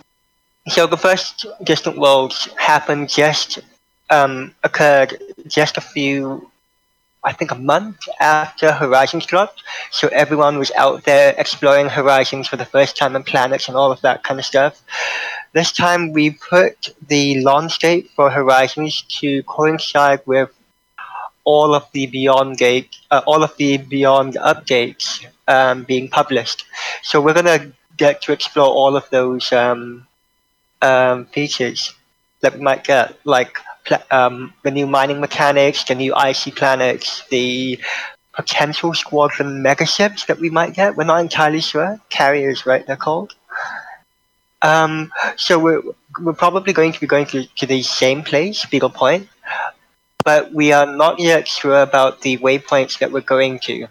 so the first distant worlds happened just um, occurred just a few, I think, a month after Horizons dropped. So everyone was out there exploring Horizons for the first time and planets and all of that kind of stuff. This time we put the launch date for Horizons to coincide with all of the Beyond Gate, uh, all of the Beyond updates um, being published. So we're gonna get to explore all of those um, um, features that we might get, like um, the new mining mechanics, the new icy planets, the potential squadron megaships that we might get. We're not entirely sure. Carriers, right? They're called. Um, so we're we're probably going to be going to, to the same place, Beagle Point, but we are not yet sure about the waypoints that we're going to.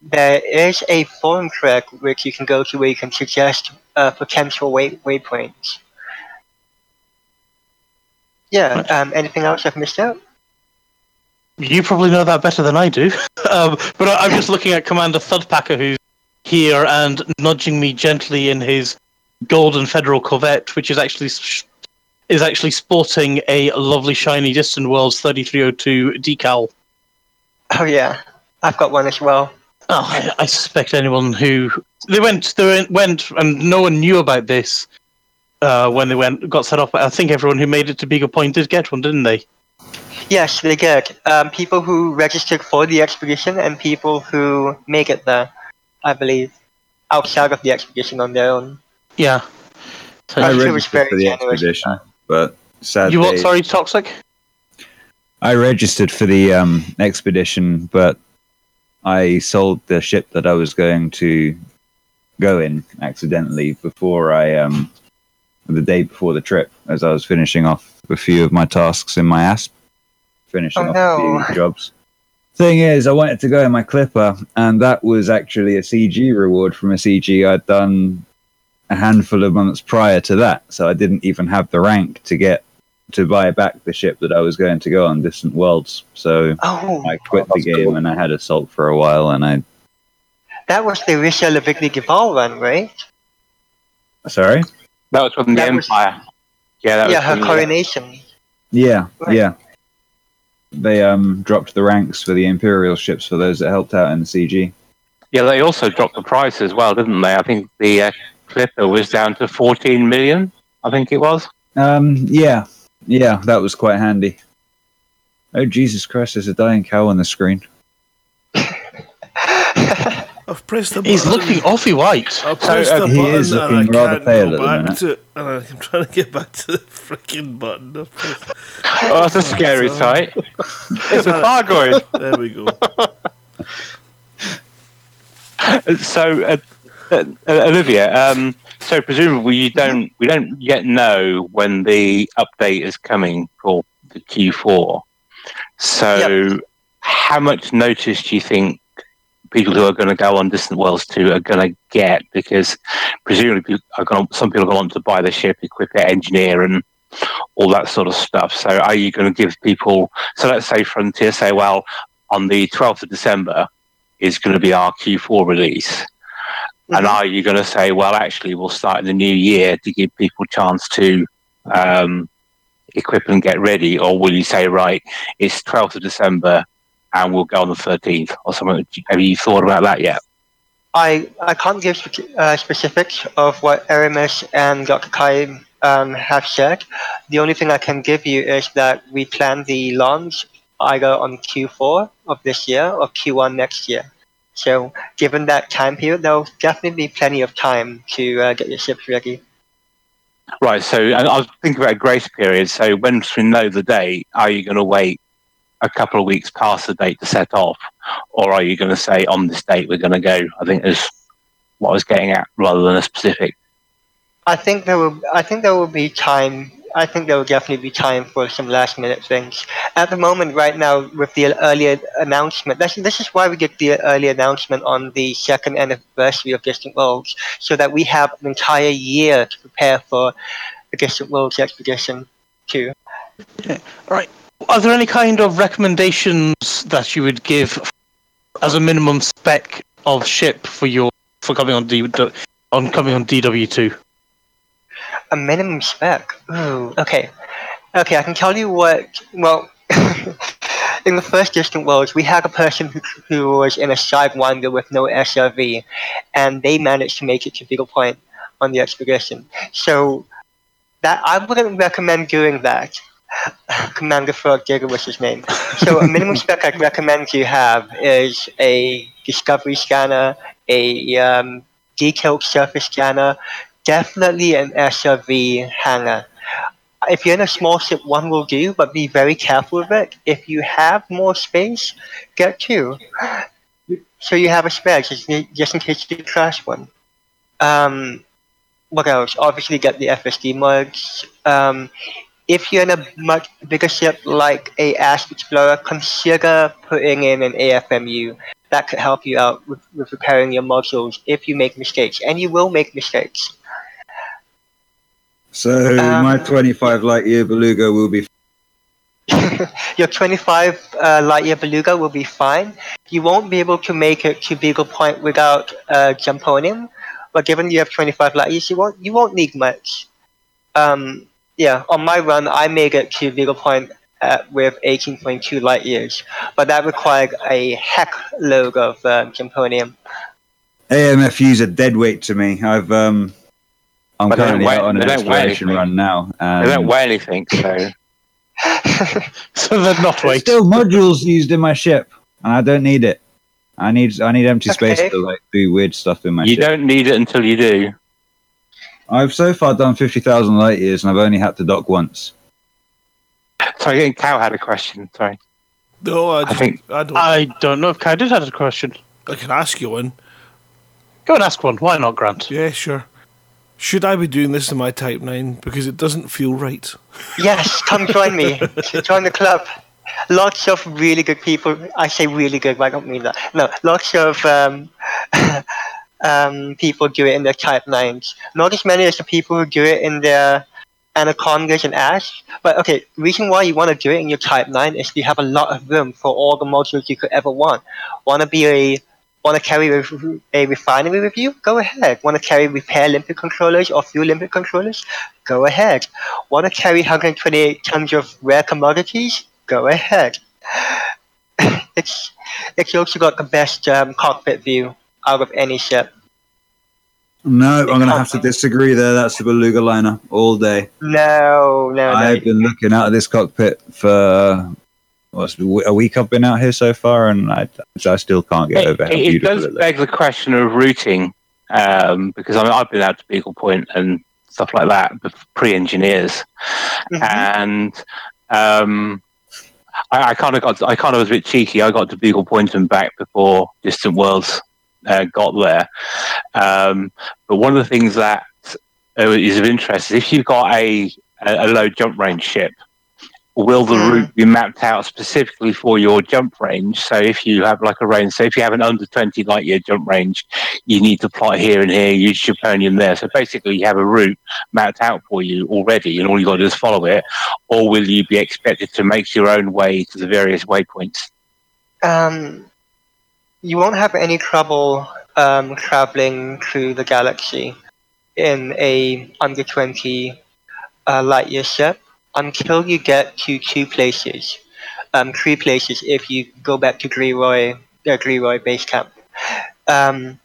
There is a forum thread which you can go to where you can suggest uh, potential way- waypoints. Yeah. Um, anything else I've missed out? You probably know that better than I do. um, but I- I'm just looking at Commander Thudpacker, who's here and nudging me gently in his golden Federal Corvette, which is actually s- is actually sporting a lovely shiny Distant Worlds 3302 decal. Oh yeah, I've got one as well. Oh, I, I suspect anyone who they went, they went, went, and no one knew about this uh, when they went got set up. I think everyone who made it to Beagle Point did get one, didn't they? Yes, they did. um, people who registered for the expedition and people who make it there. I believe outside of the expedition on their own. Yeah. So I I think it was registered very for the generous. expedition, but sadly, you what? Sorry, toxic. I registered for the um, expedition, but I sold the ship that I was going to go in accidentally before I um, the day before the trip, as I was finishing off a few of my tasks in my ASP, finishing Oh, off no. a few jobs. Thing is, I wanted to go in my Clipper, and that was actually a CG reward from a CG I'd done a handful of months prior to that. So I didn't even have the rank to get to buy back the ship that I was going to go on Distant Worlds. So Oh, I quit the game cool. and I had a Assault for a while, and I that was the Risha Levigny Gival run, right? sorry, That was from the was- Empire. Yeah, that yeah, was her the- coronation. yeah, Right. yeah. They um dropped the ranks for the Imperial ships for those that helped out in the CG. Yeah, they also dropped the price as well, didn't they? I think the uh, Clipper was down to 14 million. I think it was. Um, yeah, yeah, that was quite handy. Oh Jesus Christ! There's a dying cow on the screen. I've pressed the button. He's looking awfully white. I pressed uh, the he button is and looking I rather can't pale go at the back minute. to it. And I'm trying to get back to the freaking button. Pressed- Oh, that's a scary sight. It's a Fargoid. There we go. so, uh, uh, Olivia, um, so presumably you don't, we don't yet know when the update is coming for the Q4. So, how much notice do you think people who are going to go on Distant Worlds 2 are going to get? Because presumably people are going some people are going to want to buy the ship, equip it, engineer, and all that sort of stuff. So, are you going to give people? So, let's say Frontier say, well, on the 12th of December, is going to be our Q4 release. And Mhm. are you going to say, well, actually, we'll start in the new year to give people a chance to um, equip and get ready? Or will you say, right, it's 12th of December and we'll go on the 13th or something? Have you thought about that yet? I, I can't give uh, specifics of what Erimus and Dr. Kai um, have said. The only thing I can give you is that we plan the launch either on Q4 of this year or Q1 next year. So, given that time period, there'll definitely be plenty of time to uh, get your ships ready. Right. So I was thinking about a grace period. So once we know the date, are you going to wait a couple of weeks past the date to set off, or are you going to say on this date we're going to go? I think is what I was getting at, rather than a specific. I think there will. I think there will be time. I think there will definitely be time for some last minute things. At the moment, right now, with the earlier announcement, this, this is why we get the early announcement on the second anniversary of Distant Worlds, so that we have an entire year to prepare for the Distant Worlds expedition too. Are there any kind of recommendations that you would give as a minimum spec of ship for your for coming on D on coming on DW two? A minimum spec. Ooh, okay. Okay, I can tell you what. Well, in the first Distant Worlds, we had a person who, who was in a Sidewinder with no SRV, and they managed to make it to Beagle Point on the expedition. So, that I wouldn't recommend doing that. Commander Frog Digger was his name. So, a minimum spec I'd recommend you have is a Discovery scanner, a um, detailed surface scanner, definitely an SRV hangar. If you're in a small ship, one will do, but be very careful with it. If you have more space, get two. So you have a spare, just, just in case you crash one. Um, what else? Obviously, get the FSD mods. Um, if you're in a much bigger ship like a Asp Explorer, consider putting in an AFMU. That could help you out with, with repairing your modules if you make mistakes, and you will make mistakes. So Um, my 25 light year beluga will be. Your 25 uh, light year beluga will be fine. You won't be able to make it to Beagle Point without uh, Jumponium, but given you have 25 light years, you won't you won't need much. Um, yeah, on my run, I made it to Vega Point uh, with 18.2 light years, but that required a heck load of uh, Jumponium. AMFU's a dead weight to me. I've um, I'm But they don't currently weigh- out on they an don't weigh exploration anything. run now. They don't weigh anything, so So they're not there's wait. still modules used in my ship, and I don't need it. I need I need empty space to like do weird stuff in my ship. you ship. don't need it until you do. I've so far done fifty thousand light years, and I've only had to dock once. Sorry, again, Cow had a question. Sorry. No, I, I think- I don't. I don't know if Kai did have a question. I can ask you one. Go and ask one. Why not, Grant? Yeah, sure. Should I be doing this in my Type 9? Because it doesn't feel right. Yes, come join me. join the club. Lots of really good people. I say really good, but I don't mean that. No, lots of um, um, people do it in their Type 9s. Not as many as the people who do it in their Anacondas and Ash. But okay, reason why you want to do it in your Type 9 is you have a lot of room for all the modules you could ever want. Want to be a Want to carry a, refinery with you? Go ahead. Want to carry repair limpet controllers or fuel limpet controllers? Go ahead. Want to carry 128 tons of rare commodities? Go ahead. it's it's also got the best um, cockpit view out of any ship. No, I'm going to have to disagree there. That's the beluga liner all day. No, no, no. I've been looking out of this cockpit for what's a week. I've been out here so far, and I, I still can't get It, over how it- it does it beg the question of routing, um, because I mean, I've been out to Beagle Point and stuff like that, but pre-engineers, Mhm. and um, I, I kind of got, I kind of was a bit cheeky. I got to Beagle Point and back before Distant Worlds uh, got there. Um, but one of the things that uh, of interest is if you've got a, a, low jump range ship, will the Mm. route be mapped out specifically for your jump range? So if you have like a range, so if you have an under 20 light year jump range, you need to plot here and here, use Jumponium there. So basically you have a route mapped out for you already and all you got to do is follow it. Or will you be expected to make your own way to the various waypoints? Um, you won't have any trouble um, traveling through the galaxy in a under 20 uh, light year ship until you get to two places, um, three places if you go back to Greeroy, the Greeroy base camp. Um,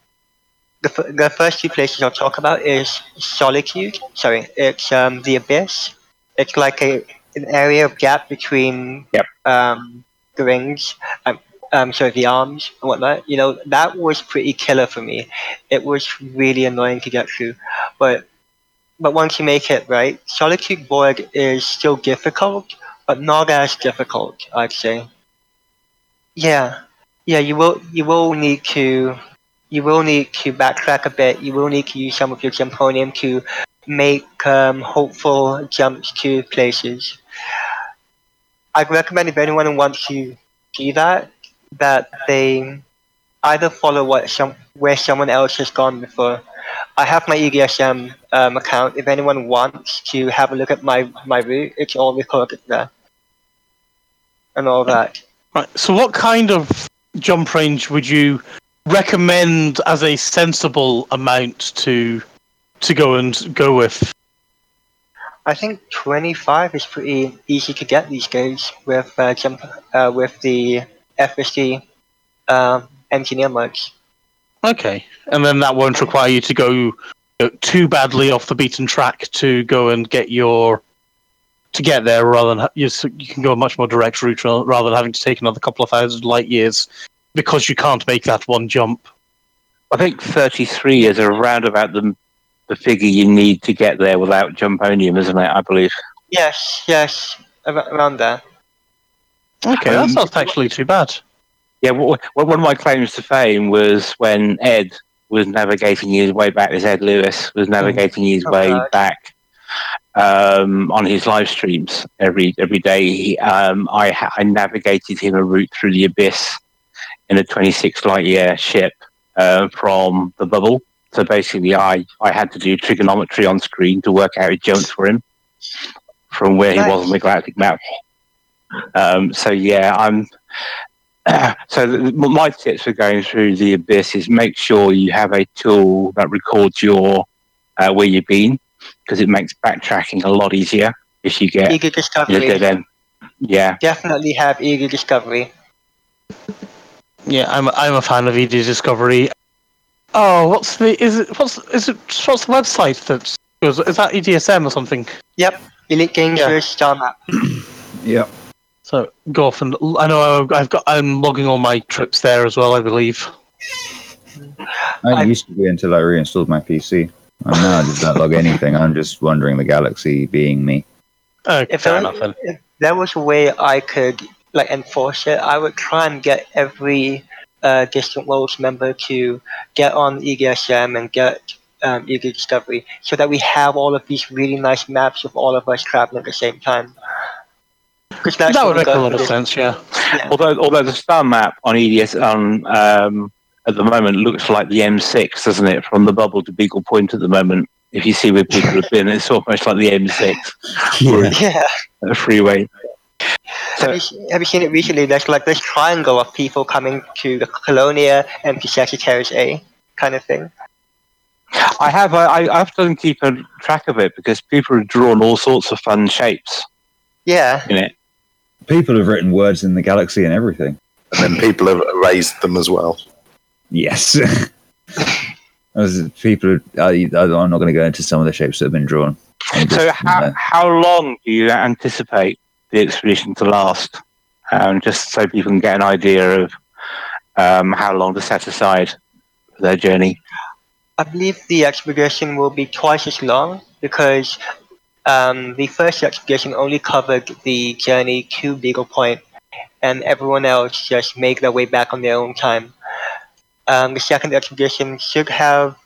the, f- the first two places I'll talk about is Solitude. Sorry, it's um, the Abyss. It's like a an area of gap between Yep. um, the rings, um, um, sorry, the arms and whatnot. You know, that was pretty killer for me. It was really annoying to get through, but but once you make it right, Solitude Board is still difficult, but not as difficult, I'd say. Yeah, yeah, you will you will need to you will need to backtrack a bit. You will need to use some of your Jumponium to make um, hopeful jumps to places. I'd recommend if anyone wants to do that, that they either follow what some where someone else has gone before. I have my EDSM um, account. If anyone wants to have a look at my my route, it's all recorded there, and all that. Right. So, what kind of jump range would you recommend as a sensible amount to to go and go with? I think 25 is pretty easy to get these days with uh, jump uh, with the FSD um, engineer modes. Okay, and then that won't require you to go you know, too badly off the beaten track to go and get your to get there, rather than you, you can go a much more direct route rather than having to take another couple of thousand light years because you can't make that one jump. I think 33 is around about the the figure you need to get there without Jumponium, isn't it? I believe. Yes, yes, around there. Okay, Um, that's not actually too bad. Yeah, one of my claims to fame was when Ed was navigating his way back, as Ed Lewis was navigating his Oh, way back um, on his live streams every every day. He, um, I, I navigated him a route through the abyss in a 26 light year ship uh, from the bubble. So basically, I, I had to do trigonometry on screen to work out his jumps for him from where he was on the galactic map. Um, so yeah, I'm. so the, my tips for going through the abyss is make sure you have a tool that records your uh, where you've been because it makes backtracking a lot easier if you get Eager in a discovery. dead end. Yeah, Definitely have ED Discovery. Yeah, I'm I'm a fan of ED Discovery. Oh, what's the is it what's is it what's the website that's is that E EDSM or something? Yep, Elite Games Yeah. Star Map. Yep. So go off and I know I've got I'm logging all my trips there as well. I believe. I, I- used to be until I reinstalled my PC. And now I just don't log anything. I'm just wondering the galaxy being me. Oh, If fair there, enough if there was a way I could like enforce it, I would try and get every uh, Distant Worlds member to get on EDSM and get um, ED Discovery, so that we have all of these really nice maps of all of us traveling at the same time. 'Cause That would make a lot of sense. Yeah. yeah. although although the star map on EDS on um, at the moment looks like the M6, doesn't it? From the bubble to Beagle Point at the moment. If you see where people have been, it's almost like the M6 Yeah. uh, freeway. So- have, you, have you seen it recently? There's like this triangle of people coming to the Colonia and to Sagittarius A kind of thing. I have I, I often keep a track of it because people have drawn all sorts of fun shapes Yeah. in it. People have written words in the galaxy and everything. And then people have erased them as well. Yes. As people, I, I'm not going to go into some of the shapes that have been drawn. I'm So just, how uh, how long do you anticipate the expedition to last? Um, just so people can get an idea of um, how long to set aside for their journey. I believe the expedition will be twice as long because um, the first expedition only covered the journey to Beagle Point, and everyone else just made their way back on their own time. Um, the second expedition should have,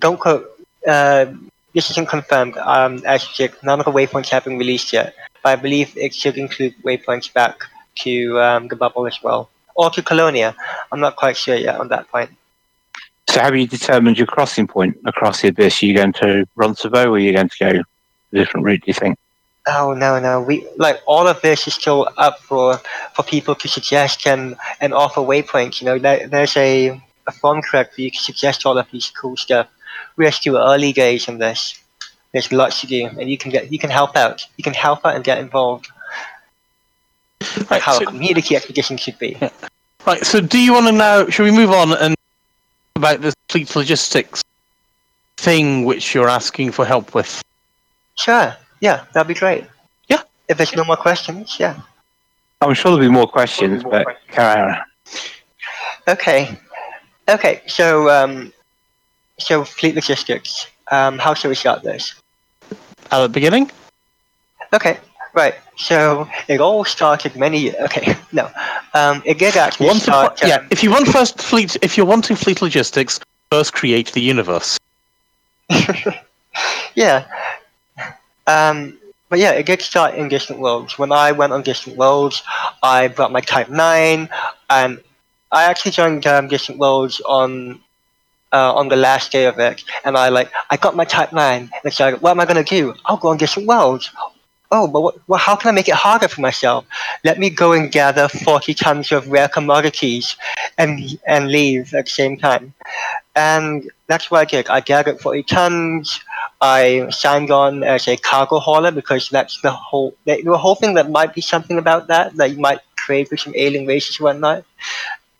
don't quote, uh, this isn't confirmed, um, as said, none of the waypoints have been released yet, but I believe it should include waypoints back to um, the bubble as well, or to Colonia. I'm not quite sure yet on that point. So have you determined your crossing point across the abyss? Are you going to Roncevaux or are you going to go a different route, do you think? Oh no no we like all of this is still up for for people to suggest and and offer waypoints. You know there, there's a a I'm for you to suggest all of these cool stuff. We're still early days in this. There's lots to do, and you can get you can help out. You can help out and get involved. Right, how so- a community expedition should be. Right. So, do you want to now? Should we move on and about the fleet logistics thing which you're asking for help with? Sure. Yeah, that'd be great. Yeah. If there's no more questions, yeah. I'm sure there'll be more questions, but carry on. Okay. Okay. So, um, so fleet logistics. Um, how shall we start this? At the beginning. Okay. Right. So it all started many. Okay. No. Um, it did actually Want to, start. yeah. um, If you want first fleet, if you're wanting fleet logistics, first create the universe. yeah. Um, but yeah, it did start in Distant Worlds. When I went on Distant Worlds, I brought my Type 9, and I actually joined um, Distant Worlds on uh, on the last day of it, and I like I got my Type 9, and it's like, what am I gonna do? I'll go on Distant Worlds. Oh, but what, well, how can I make it harder for myself? Let me go and gather 40 tons of rare commodities and and leave at the same time. And that's what I did. I gathered 40 tons. I signed on as a cargo hauler because that's the whole the, whole thing that might be something about that that you might create with some alien races and whatnot.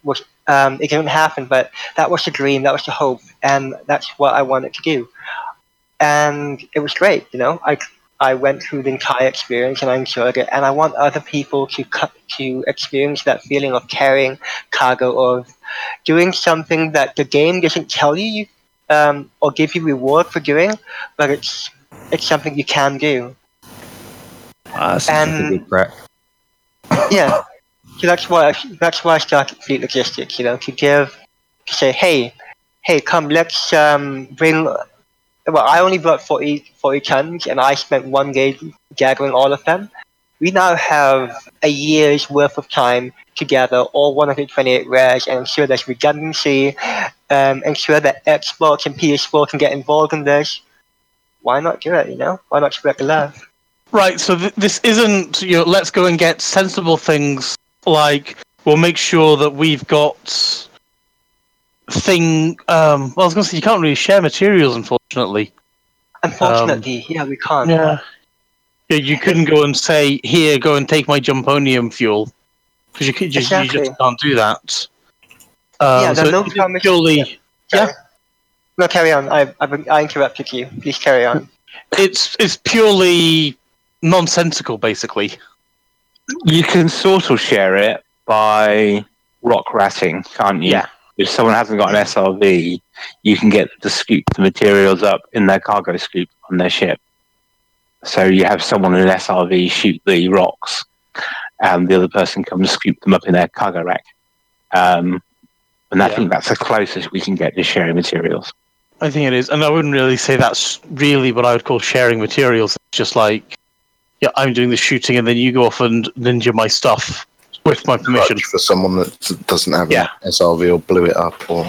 Was um, it didn't happen, but that was the dream, that was the hope, and that's what I wanted to do. And it was great, you know. I I went through the entire experience and I enjoyed it, and I want other people to cut to experience that feeling of carrying cargo of doing something that the game doesn't tell you um, or give you reward for doing, but it's it's something you can do. Ah, like And- good. Yeah, so that's why I, that's why I started Fleet Logistics. You know, to give to say, hey, hey, come, let's um, bring. Well, I only brought 40, 40 tons, and I spent one day gathering all of them. We now have a year's worth of time to gather all 128 rares and ensure there's redundancy, um, ensure that Xbox and PS4 can get involved in this. Why not do it? You know, why not spread the love? Right. So th- this isn't you know. Let's go and get sensible things like we'll make sure that we've got thing. Um. Well, I was to say you can't really share materials, unfortunately. Unfortunately, yeah, we can't. Yeah. Yeah, you couldn't go and say, "Here, go and take my jumponium fuel," because you, could- you, you just can't do that. Um, Yeah, so there's no it's permission- purely, yeah. No, carry on. I, I, I interrupted you. Please carry on. it's it's purely nonsensical, basically. You can sort of share it by rock ratting, can't you? Yeah. If someone hasn't got an SRV, you can get them to scoop the materials up in their cargo scoop on their ship. So you have someone in an SRV shoot the rocks, and the other person comes and scoop them up in their cargo rack. Um, and I Yeah. think that's the closest we can get to sharing materials. I think it is, and I wouldn't really say that's really what I would call sharing materials. It's just like, yeah, I'm doing the shooting, and then you go off and ninja my stuff with my permission. Clutch for someone that doesn't have Yeah. an SRV or blew it up or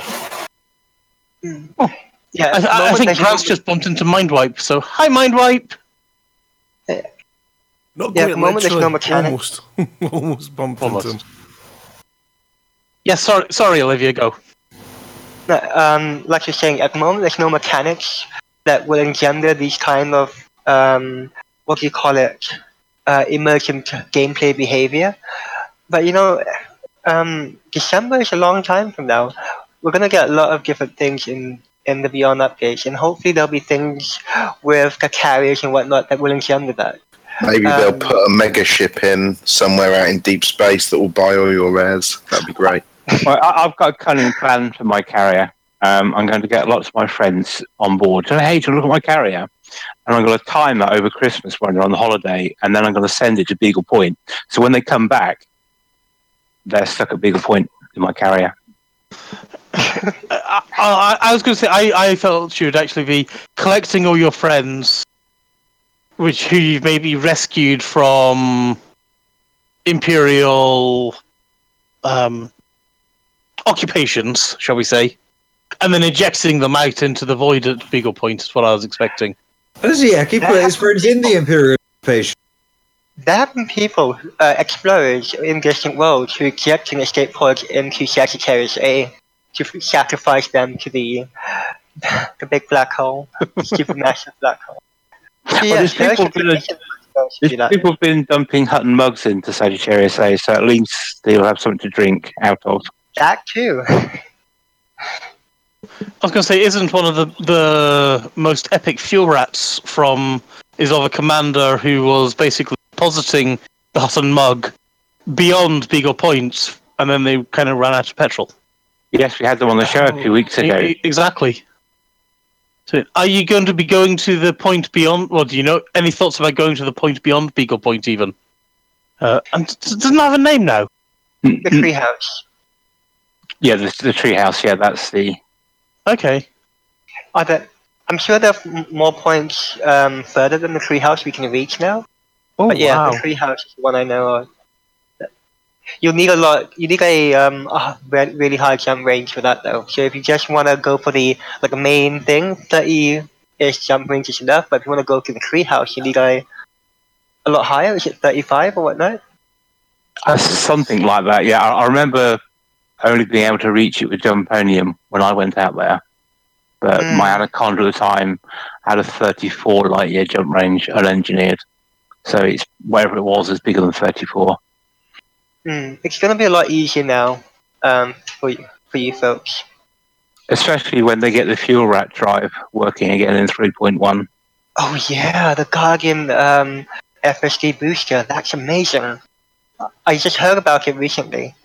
Yeah, I, at I, I think there's Grant's just bumped into Mindwipe. So hi, Mindwipe. Not Yeah, at the moment there's no literally, mechanic. Almost, almost bumped Almost. into him. Yeah, sorry, sorry, Olivia. Go. No, um, like you're saying, at the moment there's no mechanics that will engender these kind of um, what do you call it, uh, emergent gameplay behavior. But you know, um, December is a long time from now. We're gonna get a lot of different things in in the Beyond updates, and hopefully there'll be things with the carriers and whatnot that will engender that. maybe Um, they'll put a mega ship in somewhere out in deep space that will buy all your rares. That'd be great. well, I, I've got a cunning plan for my carrier. Um, I'm going to get lots of my friends on board. So, hey, to look at my carrier. And I'm going to time that over Christmas when they're on the holiday. And then I'm going to send it to Beagle Point. So when they come back, they're stuck at Beagle Point in my carrier. I, I, I was going to say I, I felt you would actually be collecting all your friends, which who you've maybe rescued from imperial um, occupations, shall we say, and then ejecting them out into the void at Beagle Point is what I was expecting. Does he? I keep putting his friends in the Imperial occupation. There have been people, uh, explorers in distant worlds, who eject and escape pods into Sagittarius A to sacrifice them to the the big black hole, supermassive black hole. So, Well, yeah, there's there people been- there should be There's do people have been dumping Hutton mugs into Sagittarius A, so at least they'll have something to drink out of. That too. I was going to say, isn't one of the the most epic fuel rats from is of a commander who was basically depositing the Hutton mug beyond Beagle Point, and then they kind of ran out of petrol. Yes, we had them on the show a few weeks ago. Exactly. So, are you going to be going to the point beyond? Well, do you know any thoughts about going to the point beyond Beagle Point even? Uh, and it doesn't have a name now. The treehouse. Yeah, the, the treehouse. Yeah, that's the. Okay. Are there, I'm sure there are more points um, further than the treehouse we can reach now. Oh But yeah, wow. the treehouse is the one I know of. You'll need a lot. You need a um a really high jump range for that though. So if you just want to go for the like the main thing, thirty ish jump range is enough. But if you want to go to the treehouse, you need a a lot higher. Is it thirty five or whatnot? Uh, something like that. Yeah, I, I remember only being able to reach it with Jumponium when I went out there. But Mm. my Anaconda at the time had a 34 light year jump range unengineered. So it's whatever it was is bigger than 34. Hmm. It's gonna be a lot easier now um for you, for you folks. Especially when they get the fuel rat drive working again in 3.1. Oh yeah, the Guardian um, FSD booster. That's amazing. I just heard about it recently.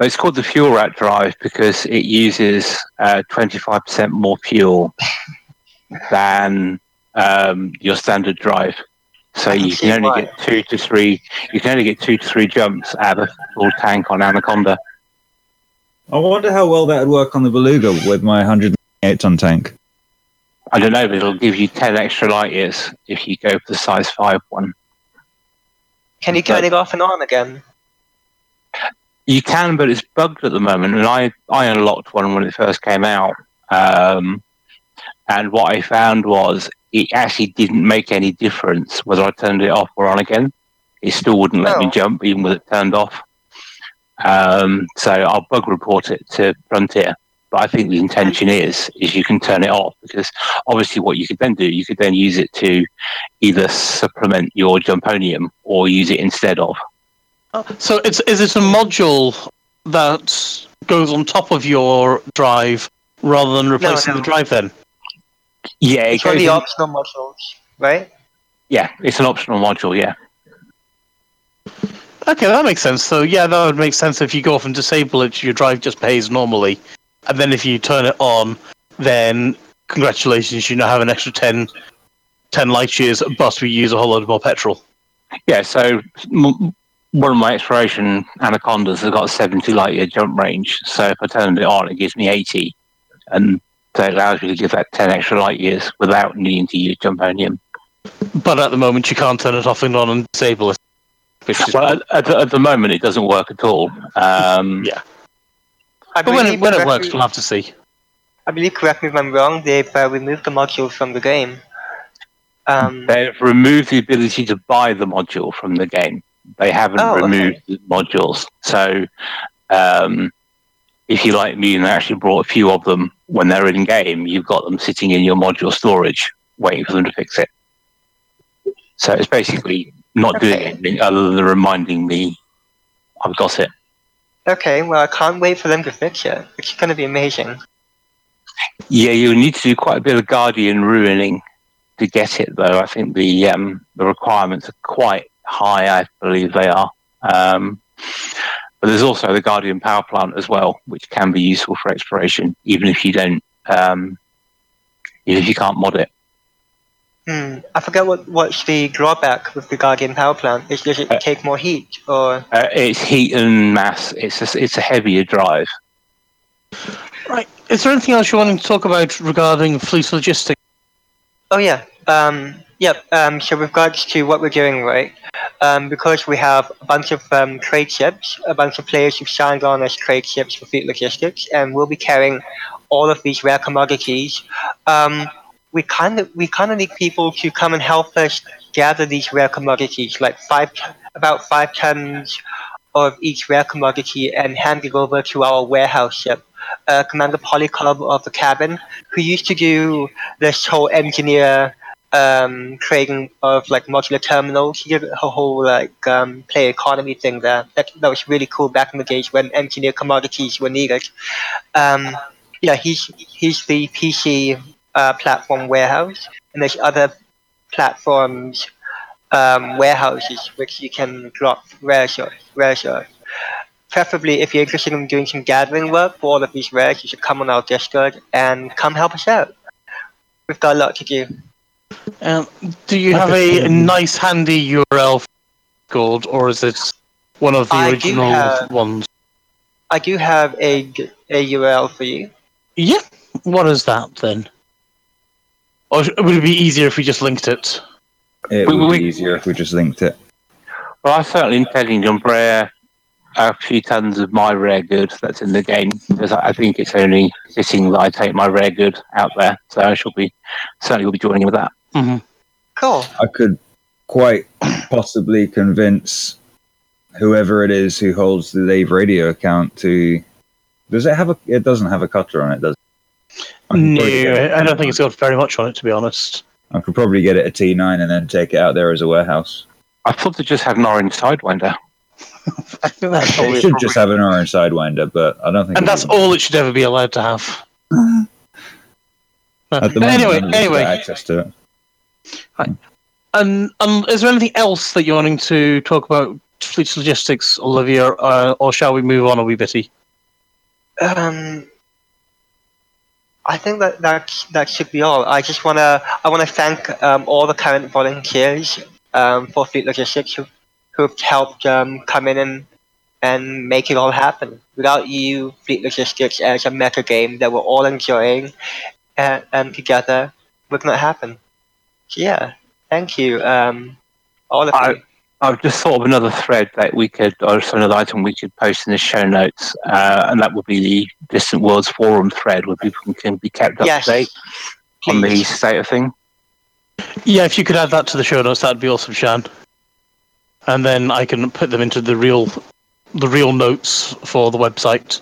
It's called the fuel rat drive because it uses uh, 25% more fuel than um, your standard drive. So you can only why. get two to three. You can only get two to three jumps out of a full tank on Anaconda. I wonder how well that would work on the Beluga with my 108 ton tank. I don't know, but it'll give you 10 extra light years if you go for the size 5 one. Can you turn it off and on again? You can, but it's bugged at the moment. And I, I unlocked one when it first came out. Um, and what I found was it actually didn't make any difference whether I turned it off or on again. It still wouldn't let Oh. me jump, even with it turned off. Um, so I'll bug report it to Frontier. But I think the intention is is you can turn it off because obviously what you could then do, you could then use it to either supplement your Jumponium or use it instead of. So it's is it a module that goes on top of your drive rather than replacing no. the drive? Then Yeah, It's one of goes the in- optional modules, right? yeah, it's an optional module. Yeah, okay, that makes sense. So yeah, that would make sense if you go off and disable it. Your drive just pays normally, and then if you turn it on, then congratulations, you now have an extra 10, 10 light years, but we use a whole lot more petrol. yeah. So m- one of my exploration anacondas has got a seventy light year jump range. So if I turn it on, it gives me eighty, and so it allows you to give that ten extra light years without needing to use Jumponium. But at the moment, you can't turn it off and on and disable it. Which is, Well, at, at, the, at the moment, it doesn't work at all. Um, Yeah. I but when it, when it works, we'll have to see. I believe, correct me if I'm wrong, they've uh, removed the module from the game. Um, They've removed the ability to buy the module from the game. They haven't Oh, okay. removed the modules. So, um, if you like me and actually brought a few of them when they're in game, you've got them sitting in your module storage, waiting for them to fix it. So it's basically not doing Okay. anything other than reminding me I've got it. okay, well, I can't wait for them to fix it. It's going to be amazing. Yeah, you'll need to do quite a bit of guardian ruining to get it, though. I think the um, the requirements are quite high. I believe they are. Um, but there's also the guardian power plant as well, which can be useful for exploration, even if you don't, um, even if you can't mod it. Hmm. I forget what what's the drawback with the Guardian power plant. Is does it Uh, take more heat or? Uh, it's heat and mass. It's a, it's a heavier drive. Right. Is there anything else you wanted to talk about regarding fleet logistics? Oh yeah. Um, yep. Um, so with regards to what we're doing, right? Um, because we have a bunch of um, trade ships, a bunch of players who've signed on as trade ships for fleet logistics, and we'll be carrying all of these rare commodities. Um, we kind of we kind of need people to come and help us gather these rare commodities, like five about five tons of each rare commodity, and hand it over to our warehouse ship. uh, Commander Polycub of the cabin, who used to do this whole engineer um, trading of like modular terminals. He did a whole like um, play economy thing there. That, that was really cool back in the days when engineer commodities were needed. Um, yeah, he's he's the PC uh, platform warehouse, and there's other platforms um, warehouses which you can drop rares. Rares. Preferably, if you're interested in doing some gathering work for all of these rares, you should come on our Discord and come help us out. We've got a lot to do. Um, do you have a nice handy URL for Discord, or is it one of the I original have- ones? I do have a, a URL for you. Yeah. What is that then? Or would it be easier if we just linked it? It would we- be easier if we just linked it. Well, I certainly intend to rare a few tons of my rare good that's in the game because I I think it's only fitting that I take my rare good out there. So I shall be certainly will be joining in with that. Mm-hmm. Cool. I could quite possibly convince whoever it is who holds the Lave Radio account to. Does it have a? It doesn't have a cutter on it, does it? I No, it- I don't think it's got very much on it, to be honest. I could probably get it a T9 and then take it out there as a warehouse. I thought they just had an orange sidewinder. I think that's It probably should just have an orange sidewinder, but I don't think. and that's would. all it should ever be allowed to have. At the moment, anyway, none of us anyway, access to it. And um, is there anything else that you're wanting to talk about fleet logistics, Olivia, uh, or shall we move on a wee bitty? Um, I think that that that should be all. I just wanna I wanna thank um, all the current volunteers um, for Fleet Logistics who who've helped um, come in and and make it all happen. Without you, Fleet Logistics as a meta game that we're all enjoying and, and together would not happen. So yeah, thank you, um, all of I- you. I've just thought of another thread that we could, or another item we could post in the show notes, uh, and that would be the Distant Worlds forum thread where people can be kept up Yes, to date on the state of thing. Yeah, if you could add that to the show notes, that'd be awesome, Shan. And then I can put them into the real, the real notes for the website.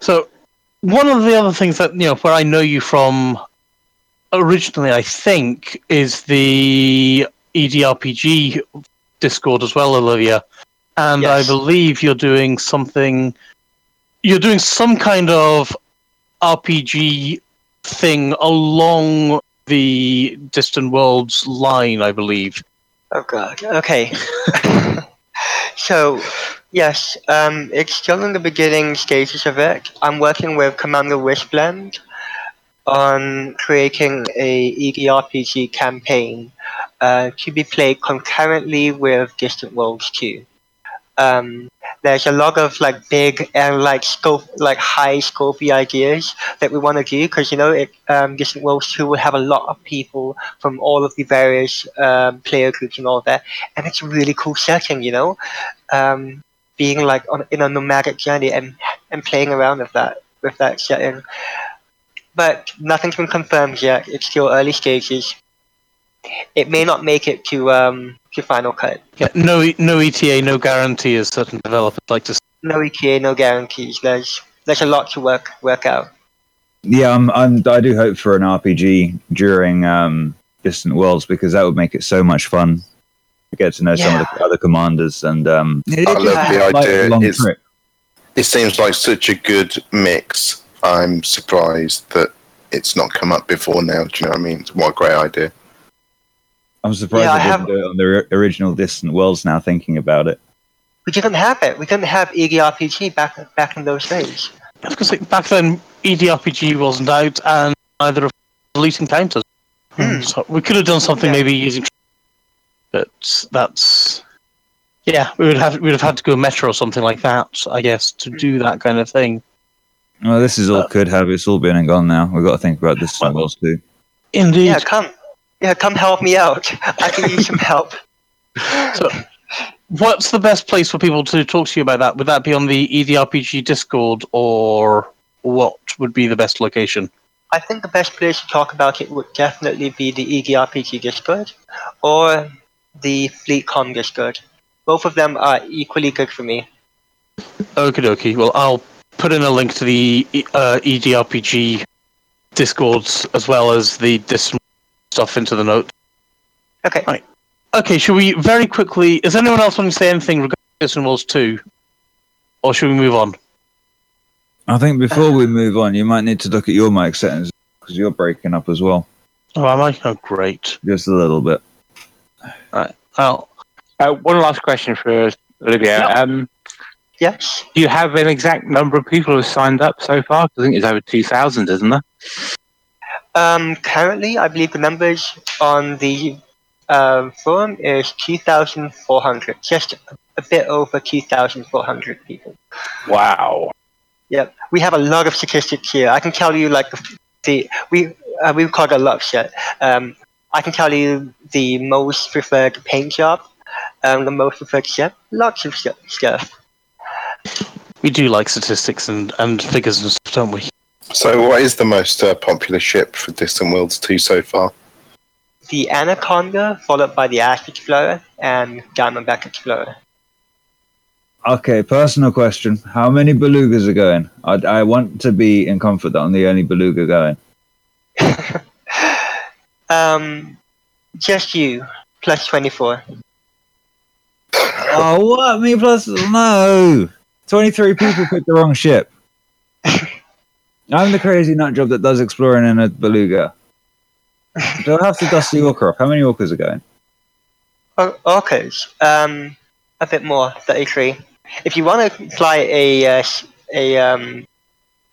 So, one of the other things that you know, where I know you from, originally, I think, is the EDRPG Discord as well, Olivia. And I believe you're doing something. You're doing some kind of RPG thing along the Distant Worlds line, I believe. Oh god. Okay. so, yes, um, it's still in the beginning stages of it. I'm working with Commander Wishblend on creating a EDRPG campaign uh, to be played concurrently with Distant Worlds 2. Um, there's a lot of like big and like scope, like high scopy ideas that we want to do because you know it, um, Distant Worlds 2 will have a lot of people from all of the various um, player groups and all that, and it's a really cool setting, you know, um, being like on in a nomadic journey and and playing around with that with that setting. But nothing's been confirmed yet. It's still early stages. It may not make it to um to final cut. Yeah, no, E- no ETA, no guarantee, as certain developers like to say. No ETA, no guarantees. There's there's a lot to work work out. Yeah, I'm, I'm, I do hope for an RPG during um, Distant Worlds because that would make it so much fun to get to know some of the other commanders and. Um, I love the seems like long It's- trip. It seems like such a good mix. I'm surprised that it's not come up before now. Do you know what I mean? What a great idea. I'm surprised Yeah, I they didn't do it on the original Distant Worlds. Now thinking about it, We didn't have it. We didn't have EDRPG back back in those days. I was going to say, back then, E EDRPG wasn't out, and neither of Elite Encounters. Hmm. So we could have done something Yeah. maybe using. But that's. Yeah, we would have we would have had to go Metro or something like that, I guess, to do that kind of thing. Well, this is all Uh, could have. It's all been and gone now. We've got to think about Distant Well- Worlds too. Indeed. Yeah, come. Yeah, come help me out. I can use some help. So, what's the best place for people to talk to you about that? Would that be on the EDRPG Discord, or what would be the best location? I think the best place to talk about it would definitely be the EDRPG Discord or the FleetCon Discord. Both of them are equally good for me. Okie dokie. Well, I'll put in a link to the uh, EDRPG discords as well as the this stuff into the note. Okay. Right. Okay, should we very quickly? Is anyone else want to say anything regarding Distant Worlds two, or should we move on? I think before we move on, you might need to look at your mic settings because you're breaking up as well, Oh, am I? Oh, great. just a little bit. Well, Uh, one last question for Olivia. Yeah. Um, Yes. do you have an exact number of people who have signed up so far? I think it's over 2,000, isn't there? Um, currently, I believe the numbers on the um, forum is 2,400, just a bit over 2,400 people. Wow. Yep, we have a lot of statistics here. I can tell you, like, the we uh, we record a lot of shit. Um, I can tell you the most preferred paint job, um, the most preferred ship, lots of stu- stuff. We do like statistics and, and figures and stuff, don't we? So, what is the most uh, popular ship for Distant Worlds 2 so far? The Anaconda, followed by the Asp Explorer and Diamondback Explorer. Okay, personal question: How many belugas are going? I, I want to be in comfort that I'm the only beluga going. Um, just you, plus 24. Oh, what? Me plus no. Twenty-three people picked the wrong ship. I'm the crazy nut job that does exploring in a beluga. Do I have to dust the orca off? How many orcas are going? Oh, orcas, um, a bit more, 33. If you want to fly a, uh, a, um,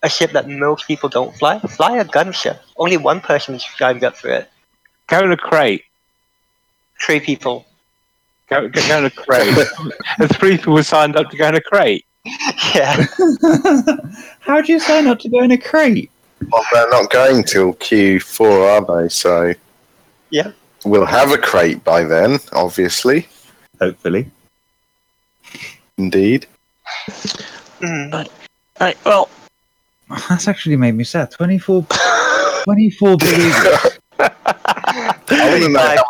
a ship that most people don't fly, fly a gunship. Only one person's signed up for it. Go in a Krait. Three people. Go, go, go in a Krait. and three people signed up to go in a Krait. Yeah. How do you say not to go in a Krait? Well, they're not going till Q4, are they? So, Yeah. we'll have a Krait by then, obviously. Hopefully. Indeed. Mm. Right, well, That's actually made me sad. 24, 24 belugas. I want to know. How,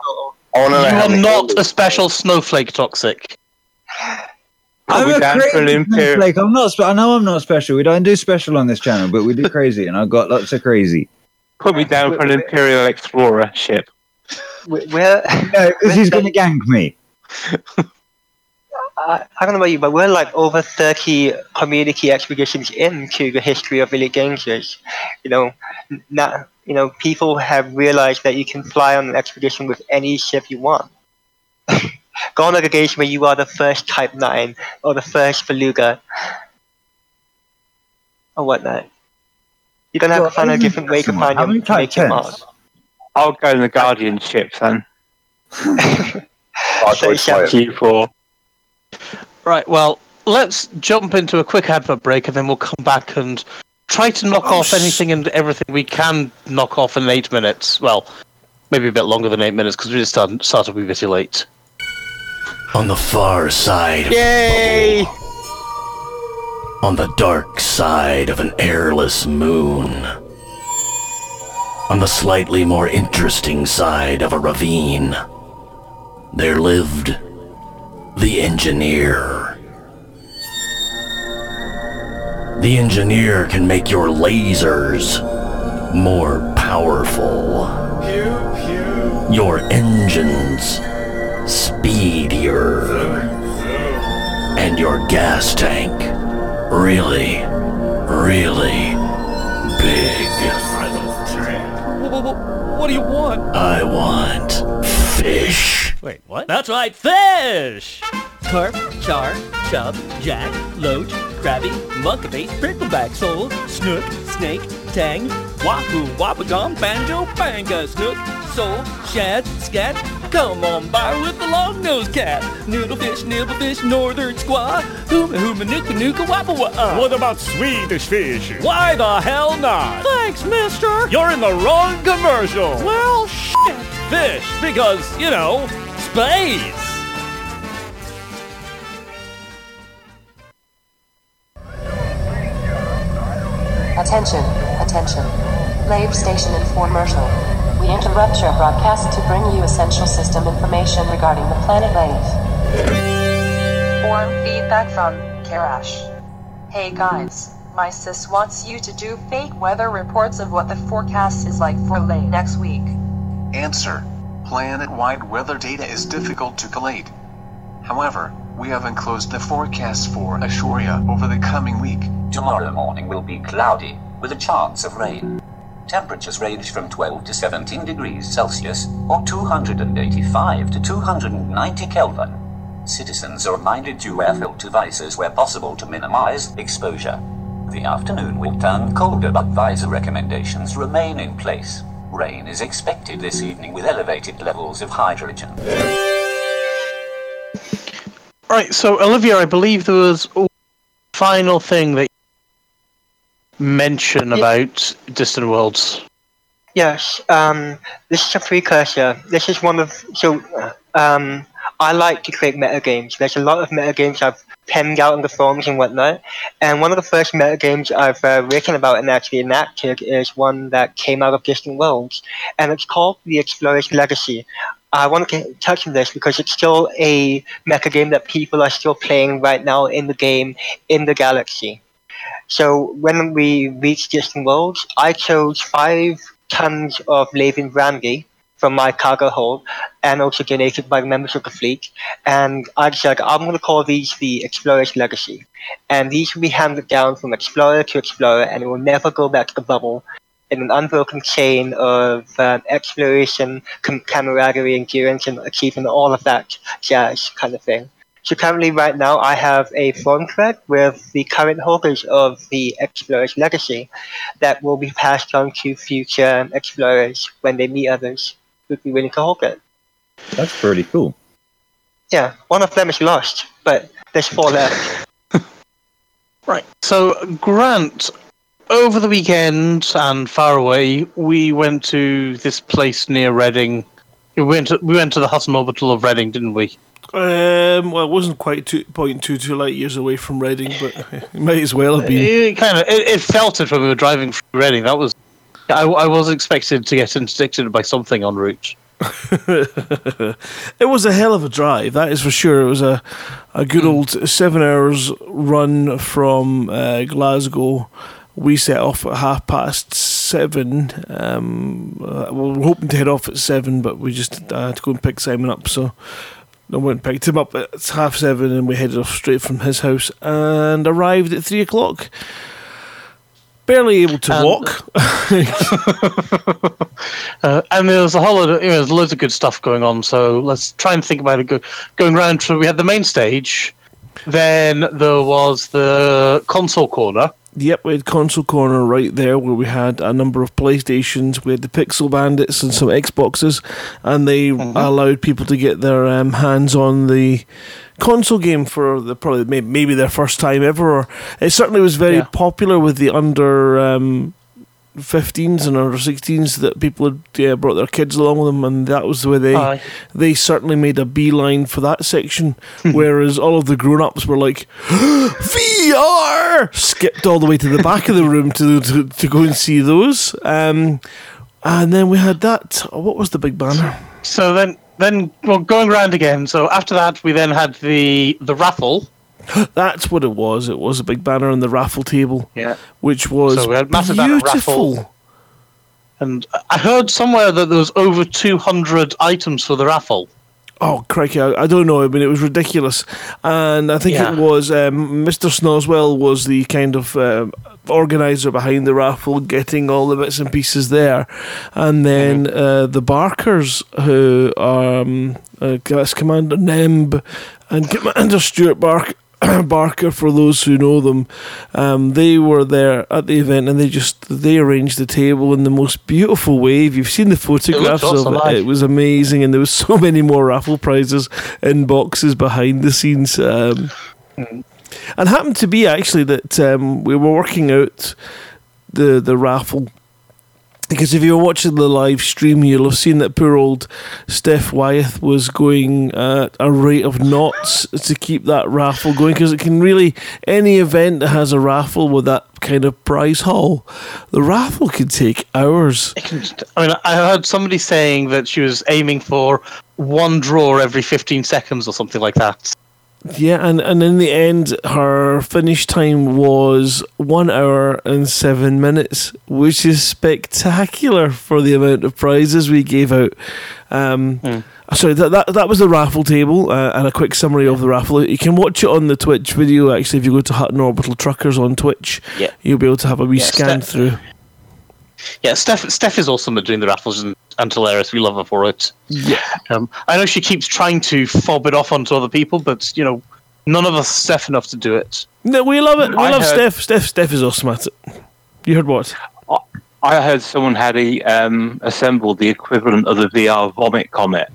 I want to know you are not a special snowflake toxic. I'm Put a down for an crazy imperial. snowflake. I'm not. Spe- I know I'm not special. We don't do special on this channel, but we do crazy, and I've got lots of crazy. Put me down for an Imperial Explorer ship. We- We're, No, because he's going to gank me. I, I don't know about you, but we're like over 30 community expeditions into the history of Elite Dangerous. You know, n- now, you know, people have realized that you can fly on an expedition with any ship you want. Go on a occasion where you are the first Type 9 or the first Beluga oh, or whatnot. You don't have Well, to find a isn't different way to someone- find how your, many to make your mark. I'll go in the Guardian ship, then. I'd So always shall- play it. Q4. Right, well, let's jump into a quick advert break and then we'll come back and try to knock Oh, off s- anything and everything we can knock off in eight minutes. Well, maybe a bit longer than eight minutes because we just started, started a wee bit late. On the far side, Yay! on the dark side of an airless moon. On the slightly more interesting side of a ravine, there lived the engineer. The engineer can make your lasers more powerful. Your engines speedier. And your gas tank really, really big. What do you want? I want fish. Wait, what? That's right, fish! Carp, char, chub, jack, loach, crabby, monkey prickleback, sole, snook, snake, tang, wahoo, wabagum, banjo, banga, snook, sole, shad, scat. Come on by with the long-nosed cat. Noodlefish, nibblefish, northern squaw, hooma hooma nooka nooka wappa wah. Uh. What about Swedish fish? Why the hell not? Thanks, mister. You're in the wrong commercial. Well, shit. Fish, because, you know, space. Attention, attention. Lave station infomercial. We interrupt your broadcast to bring you essential system information regarding the planet Lave. Form feedback from Karash. Hey guys, My sis wants you to do fake weather reports of what the forecast is like for Lave next week. Answer. Planet-wide weather data is difficult to collate. However, we have enclosed the forecast for Ashuria over the coming week. Tomorrow morning will be cloudy, with a chance of rain. Temperatures range from 12 to 17 degrees Celsius, or 285 to 290 Kelvin. Citizens are reminded to wear filter devices where possible to minimize exposure. The afternoon will turn colder, but visor recommendations remain in place. Rain is expected this evening with elevated levels of hydrogen. Right, so Olivia, I believe there was a final thing that you mention about Distant Worlds. Yes, um, this is a precursor. This is one of so um, I like to create meta games. There's a lot of meta games I've penned out on the forums and whatnot, and one of the first meta games I've uh, written about and actually enacted is one that came out of Distant Worlds, and it's called The Explorer's Legacy. I want to touch on this because it's still a meta game that people are still playing right now in the game in the galaxy. So when we reached Distant Worlds, I chose five tons of Lavian brandy from my cargo hold and also donated by the members of the fleet. And I decided I'm going to call these the Explorer's Legacy. And these will be handed down from explorer to explorer and it will never go back to the bubble in an unbroken chain of um, exploration, com- camaraderie, endurance, and achievement, all of that jazz kind of thing. So currently, right now, I have a forum thread with the current holders of the Explorer's Legacy that will be passed on to future explorers when they meet others who'd be willing to hold. That's pretty cool. Yeah, one of them is lost, but there's four left. Right. So, Grant, over the weekend and far away, we went to this place near Reading. We went to, we went to the Hutton Orbital of Reading, didn't we? Um, well, it wasn't quite two point two two light years away from Reading, but it might as well have been. It kind of it, it felt it when we were driving through Reading. That was I, I was expected to get interdicted by something en route. it was a hell of a drive, that is for sure. It was a, a good old seven hours run from uh, Glasgow. We set off at half past seven. Um, uh, we were hoping to head off at seven, but we just uh, had to go and pick Simon up. So I went and picked him up at half seven, and we headed off straight from his house and arrived at three o'clock. Barely able to And- walk. Uh, and there was a whole lot of, you know, there's loads of good stuff going on. So let's try and think about it. Go, going around, so we had the main stage, then there was the console corner. Yep, we had console corner right there where we had a number of PlayStations, we had the Pixel Bandits and some Xboxes, and they allowed people to get their um, hands on the console game for the probably may- maybe their first time ever. Or it certainly was very Yeah. popular with the under um, 15s and under 16s that people had yeah, brought their kids along with them, and that was the way they Aye. they certainly made a beeline for that section, whereas all of the grown ups were like, VR! Skipped all the way to the back of the room to, to, to go and see those. Um, and then we had that. What was the big banner? So then, then well, going around again. So after that, we then had the the raffle. That's what it was. It was a big banner on the raffle table, Yeah. which was So we had massive beautiful. raffle. And I heard somewhere that there was over 200 items for the raffle. Oh, crikey, I, I don't know. I mean, it was ridiculous. And I think Yeah. it was um, Mr. Snoswell was the kind of um, organizer behind the raffle, getting all the bits and pieces there. And then uh, the Barkers, who um, uh, that's Commander Nemb and Commander Stuart Bark. Barker, for those who know them, um, they were there at the event and they just they arranged the table in the most beautiful way. If you've seen the photographs awesome, of it, it was amazing, and there was so many more raffle prizes in boxes behind the scenes. Um, and happened to be actually that um, we were working out the the raffle. Because if you were watching the live stream, you'll have seen that poor old Steph Wyeth was going at a rate of knots to keep that raffle going. Because it can really, any event that has a raffle with that kind of prize haul, the raffle can take hours. I mean, I heard somebody saying that she was aiming for one draw every 15 seconds or something like that. Yeah, and, and in the end, her finish time was one hour and seven minutes, which is spectacular for the amount of prizes we gave out. Um, Sorry, that, that that was the raffle table uh, and a quick summary of the raffle. You can watch it on the Twitch video. Actually, if you go to Hutton Orbital Truckers on Twitch, Yeah. you'll be able to have a wee Yeah, scan Steph- through. Yeah, Steph Steph is awesome at doing the raffles and, and hilarious. We love her for it. Yeah. Um, I know she keeps trying to fob it off onto other people, but you know, none of us are Steph enough to do it. No, we love it. We I love heard- Steph. Steph. Steph is awesome at it. You heard what? I heard someone had a, um, assembled the equivalent of the VR vomit comet.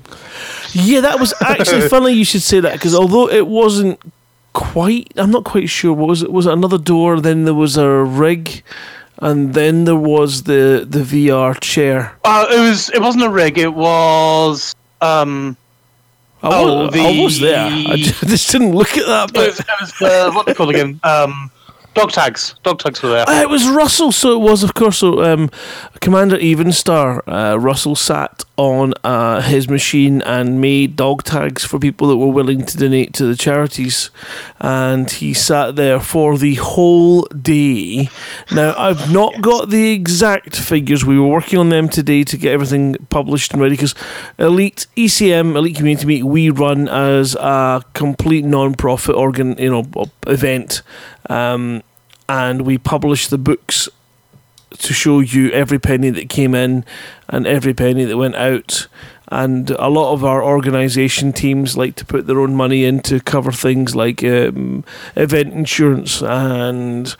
Yeah, that was actually funny. You should say that because although it wasn't quite, I'm not quite sure. What was it? Was it another door? Then there was a rig, and then there was the the VR chair. Uh, it was. It wasn't a rig. It was. Um, I oh, the, I was there. I ju- just didn't look at that. It was, it was uh, what they called again? Um, dog tags. Dog tags were there. Uh, it was Russell, so it was, of course. So, um, Commander Evenstar, uh, Russell sat on uh, his machine and made dog tags for people that were willing to donate to the charities, and he sat there for the whole day. Now, I've not got the exact figures. We were working on them today to get everything published and ready because Elite ECM, Elite Community Meet, we run as a complete non-profit organ, you know, event. Um, and we publish the books to show you every penny that came in and every penny that went out. And a lot of our organisation teams like to put their own money in to cover things like um, event insurance and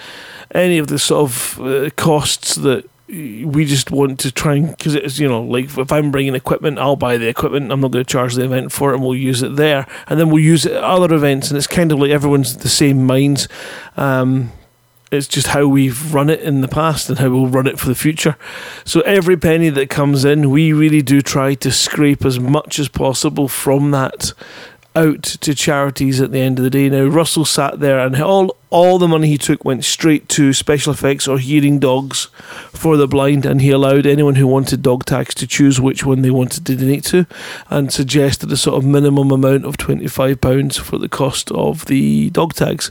any of the sort of uh, costs that we just want to try and because it's you know like if I'm bringing equipment, I'll buy the equipment. I'm not going to charge the event for it, and we'll use it there, and then we'll use it at other events, and it's kind of like everyone's the same minds. Um, it's just how we've run it in the past and how we'll run it for the future. So every penny that comes in, we really do try to scrape as much as possible from that out to charities at the end of the day. Now Russell sat there and all all the money he took went straight to special effects or hearing dogs for the blind and he allowed anyone who wanted dog tags to choose which one they wanted to donate to and suggested a sort of minimum amount of £25 for the cost of the dog tags.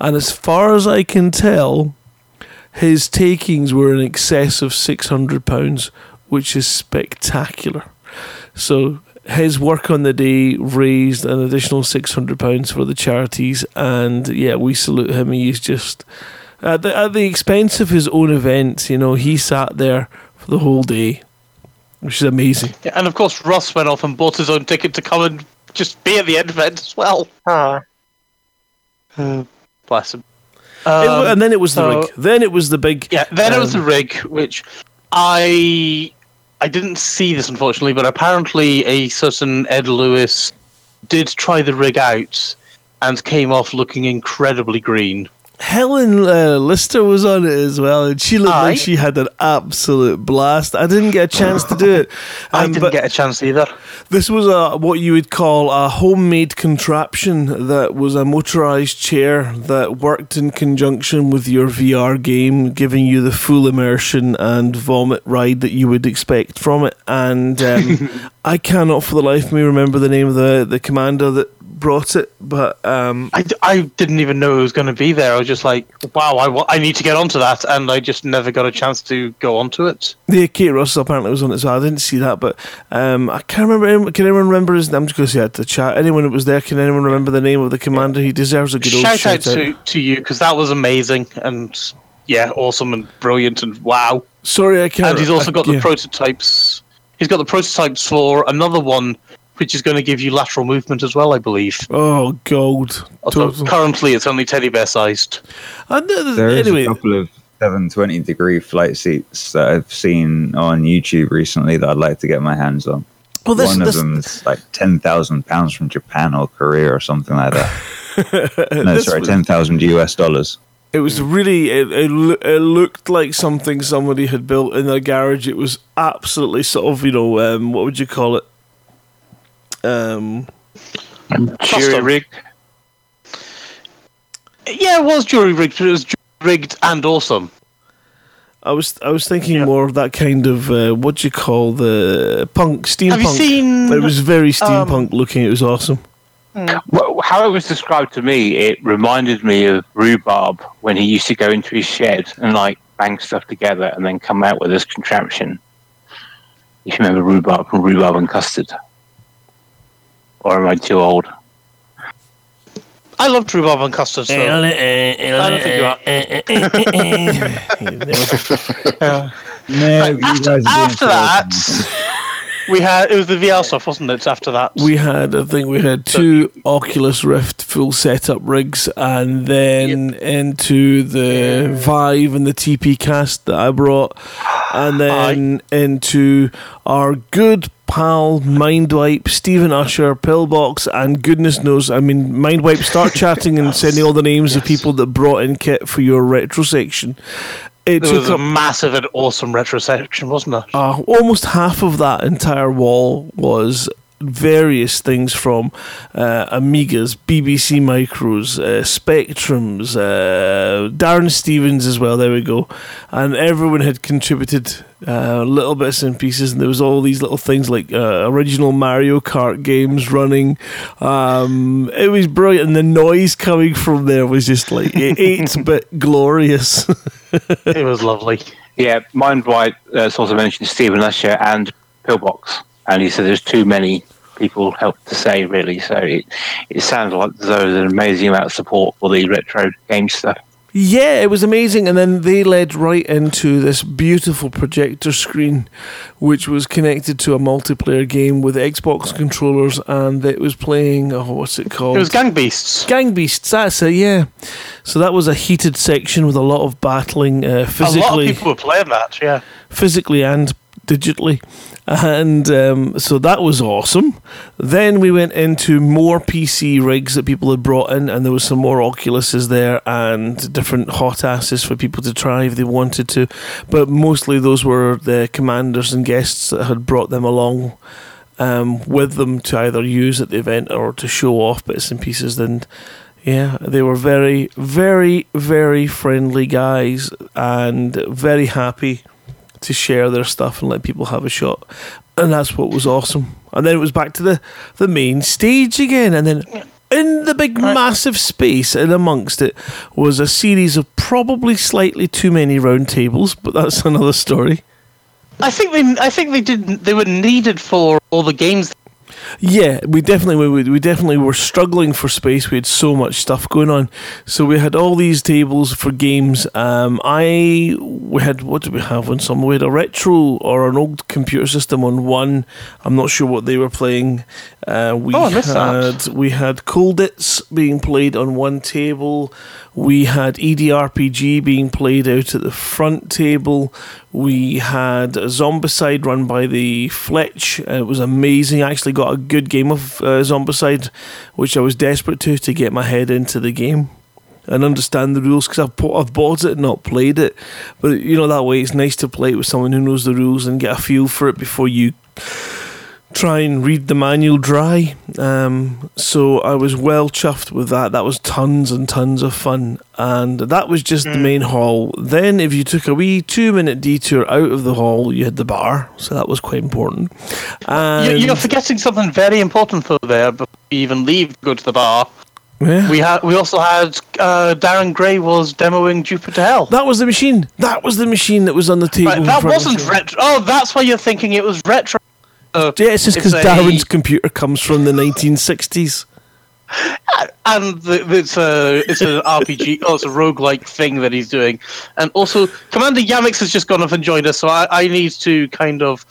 And as far as I can tell, his takings were in excess of £600, which is spectacular. So his work on the day raised an additional £600 for the charities, and yeah, we salute him. He's just. At the, at the expense of his own event, you know, he sat there for the whole day, which is amazing. Yeah, and of course, Ross went off and bought his own ticket to come and just be at the end event as well. Ah. Bless him. It Um, and then it was the rig. Then it was the big. Yeah, then it was the um, rig, which I I didn't see this unfortunately, but apparently a certain Ed Lewis did try the rig out and came off looking incredibly green. Helen uh, Lister was on it as well, and she looked Aye. like she had an absolute blast. I didn't get a chance to do it. I um, didn't but get a chance either. This was a what you would call a homemade contraption that was a motorized chair that worked in conjunction with your VR game, giving you the full immersion and vomit ride that you would expect from it. And um, I cannot, for the life of me, remember the name of the the commander that brought it, but um, I, d- I didn't even know it was going to be there. I was just like, wow, I, I need to get onto that, and I just never got a chance to go onto it. Yeah, Kate Russell apparently was on it so. I didn't see that, but um, I can't remember. Can anyone remember his? Name? I'm just going to say it to chat. Anyone that was there, can anyone remember the name of the commander? He deserves a good old Shout, shout out to, to you because that was amazing and yeah, awesome and brilliant and wow. Sorry, I can't. And he's also I- got the yeah. prototypes. He's got the prototypes for another one, which is going to give you lateral movement as well, I believe. Oh, gold. Although Total. currently it's only teddy bear sized. And, There is anyway, a couple of 720 degree flight seats that I've seen on YouTube recently that I'd like to get my hands on. Well, this- One this- of them's like 10,000 pounds from Japan or Korea or something like that. no, This sorry, was- 10,000 US dollars. It was really. It, it, it looked like something somebody had built in their garage. It was absolutely sort of, you know, um, what would you call it? Um, Jury rig. Yeah, it was jury rigged, but it was jury rigged and awesome. I was I was thinking more of that kind of uh, what do you call the punk steampunk. Have you seen, It was very um, steampunk looking. It was awesome. Mm. Well, how it was described to me, it reminded me of Rhubarb when he used to go into his shed and like bang stuff together and then come out with this contraption. If you remember Rhubarb from Rhubarb and Custard. Or am I too old? I love rhubarb and custard. So eh, I don't think you eh, are. Eh, no, you guys are being After that, we had it was the VR stuff, wasn't it? After that, We had, I think, we had two Oculus Rift full setup rigs, and then into the Vive and the TP Cast that I brought, and then into our good pal Mindwipe, Stephen Usher, Pillbox, and goodness knows, I mean, Mindwipe, start chatting and sending all the names of people that brought in kit for your retro section. It was a massive and awesome retro section, wasn't it? uh, almost half of that entire wall was various things from uh, Amigas, BBC Micros, uh, Spectrums, uh, Darren Stevens as well. There we go, and everyone had contributed uh, little bits and pieces, and there was all these little things like uh, original Mario Kart games running. Um, it was brilliant, and the noise coming from there was just like eight bit glorious. it was lovely. Yeah, Mindwipe uh, also mentioned Stephen Usher and Pillbox, and he said there's too many people helped to say really. So it it sounds like there's an amazing amount of support for the retro game stuff. Yeah, it was amazing. And then they led right into this beautiful projector screen, which was connected to a multiplayer game with Xbox controllers, and it was playing. Oh, what's it called? It was Gang Beasts. Gang Beasts. That's it. Yeah. So that was a heated section with a lot of battling uh, A lot of people were playing that. Yeah. physically and digitally. And um, so that was awesome. Then we went into more PC rigs that people had brought in, and there was some more Oculuses there and different HOTASes for people to try if they wanted to. But mostly those were the commanders and guests that had brought them along um, with them to either use at the event or to show off bits and pieces. And yeah, they were very, very, very friendly guys and very happy to share their stuff and let people have a shot. And that's what was awesome. And then it was back to the, the main stage again. And then in the big massive space and amongst it was a series of probably slightly too many round tables, but that's another story. I think they. I think they didn't. They were needed for all the games. Yeah, we definitely we, we definitely were struggling for space. We had so much stuff going on, so we had all these tables for games. Um, I we had what did we have on some? We had a retro or an old computer system on one. I'm not sure what they were playing. Uh, we Oh, had that. we had Colditz being played on one table. We had EDRPG being played out at the front table. We had a Zombicide run by the Fletch. It was amazing. I actually got a good game of uh, Zombicide, which I was desperate to to get my head into the game and understand the rules because I've, I've bought it, and not played it. But you know that way, it's nice to play it with someone who knows the rules and get a feel for it before you try and read the manual dry. Um, so I was well chuffed with that. That was tons and tons of fun. And that was just the main hall. Then, if you took a wee two minute detour out of the hall, you had the bar. So that was quite important. You, And you're forgetting something very important though. There, before we even leave, go to the bar. Yeah. We had. We also had uh, Darren Gray was demoing Jupiter Hell. that was the machine. That was the machine that was on the table. Right, that wasn't retro. Oh, that's why you're thinking it was retro. Uh, Yeah, it's just because Darwin's computer comes from the 1960s. and the, it's a it's an RPG. oh, it's a roguelike thing that he's doing. And also, Commander Yamix has just gone off and joined us, so I, I need to kind of.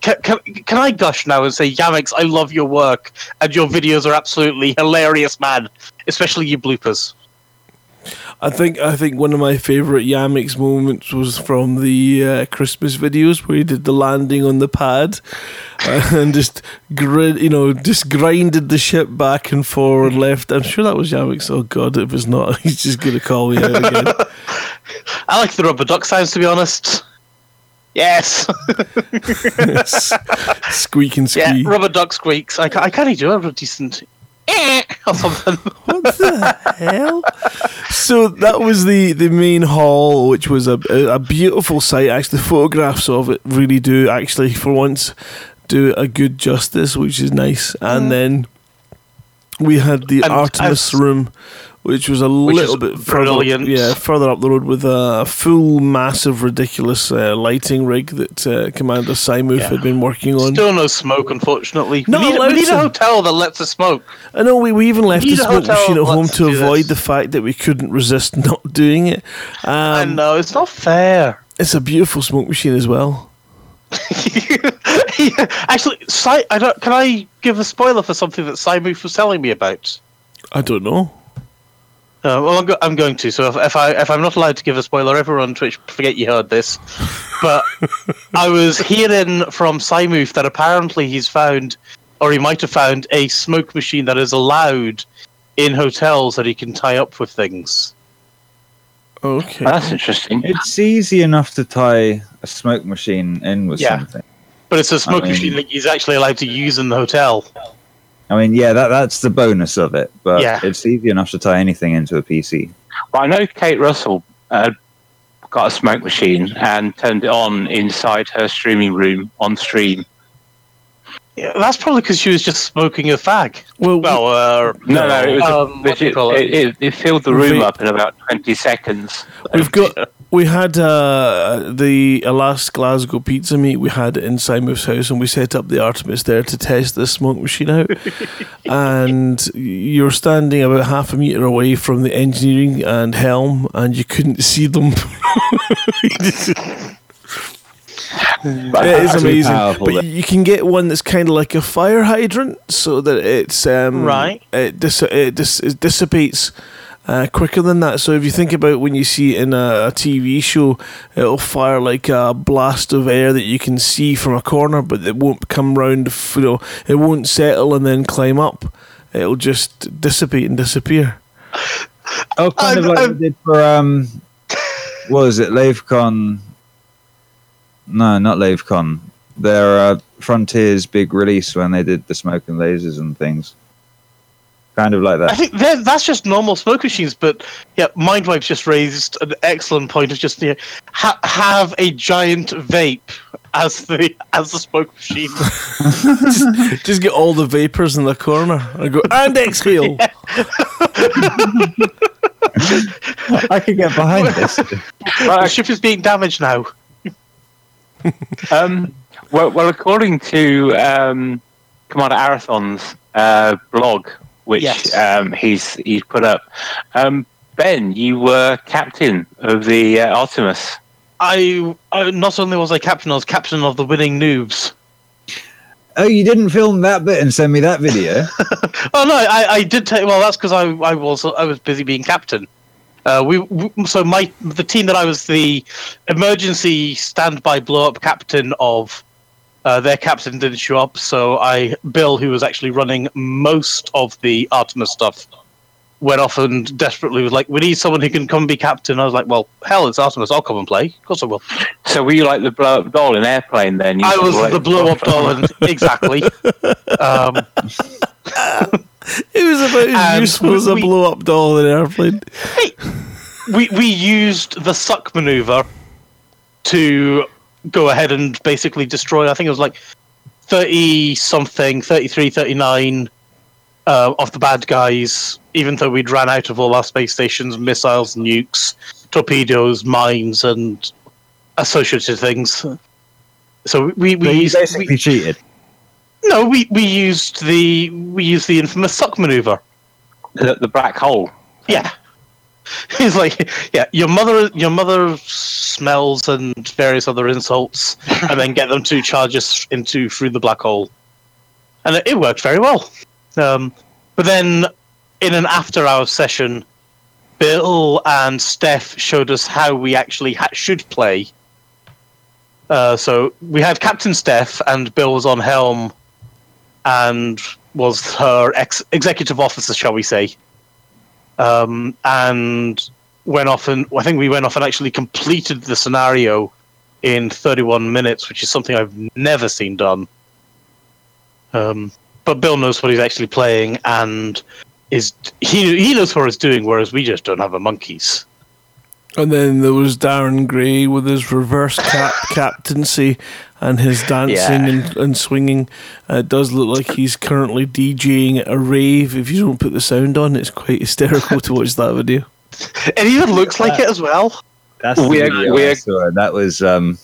Can, can, can I gush now and say, Yamix, I love your work, and your videos are absolutely hilarious, man. Especially your bloopers. I think I think one of my favourite Yamix moments was from the uh, Christmas videos where he did the landing on the pad and just grid, you know, just grinded the ship back and forward, left. I'm sure that was Yamix. Oh God, if it's not, he's just gonna call me out again. I like the rubber duck sounds, to be honest. Yes. Squeak and squeak. yeah, rubber duck squeaks. I, I can't do a decent. Eh, or something. What the hell? So that was the, the main hall, which was a, a, beautiful sight. Actually, photographs of it really do actually, for once, do a good justice, which is nice. And then We had the And Artemis room, which was a Which little bit further, brilliant. yeah, further up the road with a full, massive, ridiculous uh, lighting rig that uh, Commander Simoof Yeah. had been working on. Still no smoke, unfortunately. Not we need, we need a hotel that lets us smoke. I know we, we even left Need the smoke machine at home to avoid this. the fact that we couldn't resist not doing it. I Um, know it's not fair. it's a beautiful smoke machine as well. Actually, Si- I don't. Can I give a spoiler for something that Simoof was telling me about? I don't know. Uh, well, I'm, go- I'm going to. So if, if I if I'm not allowed to give a spoiler, everyone on Twitch, forget you heard this. But I was hearing from Simoof that apparently he's found, or he might have found, a smoke machine that is allowed in hotels that he can tie up with things. Okay. That's interesting. It's easy enough to tie a smoke machine in with Yeah. something. But it's a smoke I mean- machine that he's actually allowed to use in the hotel. I mean, yeah, that that's the bonus of it, but Yeah. it's easy enough to tie anything into a PC. Well, I know Kate Russell uh, got a smoke machine and turned it on inside her streaming room on stream. Yeah, that's probably because she was just smoking a fag. Well, Well, uh, No, no, it was um, what do you it, it? it, it, it filled the room Ve- up in about 20 seconds. We've got we had uh, the last Glasgow pizza meet. We had it in Simon's house, and we set up the Artemis there to test this smoke machine out. and you're standing about half a meter away from the engineering and helm, and you couldn't see them. But it is amazing. powerful, But that- you can get one that's kind of like a fire hydrant, so that it's um, Right. It, dis- it, dis- it dissipates uh, quicker than that. So if you think about when you see it in a, a TV show, it'll fire like a blast of air that you can see from a corner, but it won't come round. You know, it won't settle and then climb up. It'll just dissipate and disappear. Oh, kind of I'm- like I'm- we did for um, what was it, LaveCon? No, not LaveCon. Their uh, Frontiers big release when they did the smoke and lasers and things. Kind of like that. I that. think that- that's just normal smoke machines, but yeah, Mindwipe's just raised an excellent point of just you know, ha- have a giant vape as the as the smoke machine. just, just get all the vapors in the corner and go and exhale. I could get behind this. the ship is being damaged now. Um, well, well, according to um, Commander Arathon's uh, blog, which Yes. um, he's he's put up, um, Ben, you were captain of the uh, Artemis. I, I not only was I captain, I was captain of the winning noobs. Oh, you didn't film that bit and send me that video? Oh no, I, I did take. Well, that's because I, I was I was busy being captain. Uh, we, we so my the team that I was the emergency standby blow up captain of. Uh, their captain didn't show up, so I Bill, who was actually running most of the Artemis stuff, went off and desperately was like, "We need someone who can come be captain." I was like, "Well, hell, it's Artemis. I'll come and play. Of course I will." So were you like the blow up doll in airplane? Then you I was like- the blow up doll, and exactly. Um, It was about as And useful as a we- blow up doll in an airplane. we we used the suck maneuver to go ahead and basically destroy i think it was like 30 something 33 39 uh, of the bad guys even though we'd ran out of all our space stations missiles nukes torpedoes mines and associated things so we we, So you basically we cheated. No we, we used the we used the infamous suck maneuver the, the black hole. yeah. He's like, yeah, your mother, your mother smells and various other insults, and then get them to charge us into through the black hole, and it, it worked very well. Um, but then, in an after-hour session, Bill and Steph showed us how we actually ha- should play. Uh, so we had Captain Steph, and Bill was on helm, and was her ex- executive officer, shall we say? um, and went off and I think we went off and actually completed the scenario in 31 minutes, which is something I've never seen done. Um, but Bill knows what he's actually playing and is he he knows what he's doing, whereas we just don't have a monkeys. And then there was Darren Gray with his reverse cap captaincy and his dancing Yeah. and, and swinging. Uh, it does look like he's currently DJing at a rave. If you don't put the sound on, it's quite hysterical to watch that video. It even looks like it as well. That's the We're- video I we're- That was um,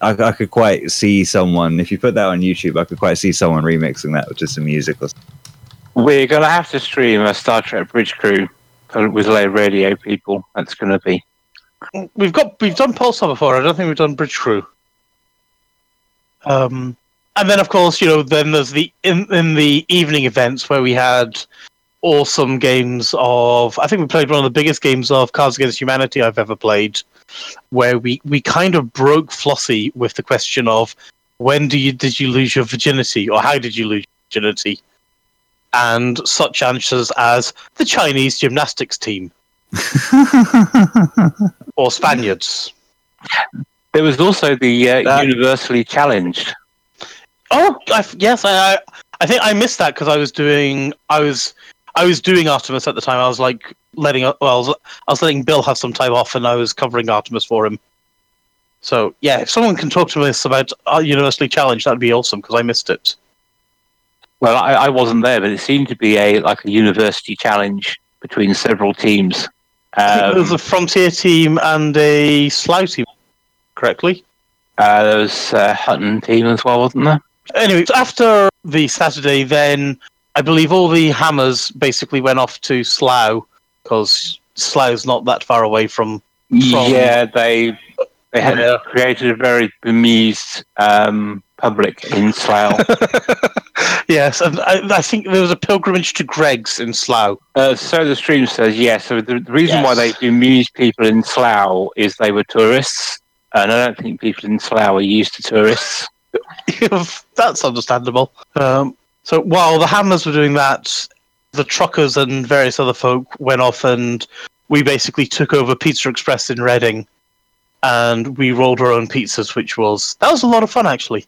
I, I could quite see someone. If you put that on YouTube, I could quite see someone remixing that with just some music. Or something. We're going to have to stream a Star Trek Bridge Crew with Lave Radio people. That's going to be. We've got we've done Pulsar before. I don't think we've done Bridge Crew. Um, and then of course you know then there's the in in the evening events where we had awesome games of. I think we played one of the biggest games of Cards Against Humanity I've ever played, where we we kind of broke Flossie with the question of when do you did you lose your virginity or how did you lose your virginity, and such answers as the Chinese gymnastics team or Spaniards. There was also the uh, That- universally challenged. Oh, I, yes, I, I, I think I missed that because I was doing, I was, I was doing Artemis at the time. I was like letting, well, I was, I was letting Bill have some time off, and I was covering Artemis for him. So yeah, if someone can talk to us about uh, Universally Challenged, that'd be awesome because I missed it. Well, I, I wasn't there, but it seemed to be a like a university challenge between several teams. Think there was Um, a Frontier team and a Slough team, correctly. uh, there was a Hutton team as well, wasn't there? Anyway, after the Saturday, then I believe all the hammers basically went off to Slough because Slough's not that far away from. from Yeah, they they had Yeah. created a very bemused um, public in Slough. yes, and I, I think there was a pilgrimage to Greg's in Slough. Uh, so the stream says yes. So the, the reason why they Yes. bemused people in Slough is they were tourists, and I don't think people in Slough are used to tourists. That's understandable. Um, so while the hammers were doing that, the truckers and various other folk went off, and we basically took over Pizza Express in Reading, and we rolled our own pizzas, which was that was a lot of fun actually.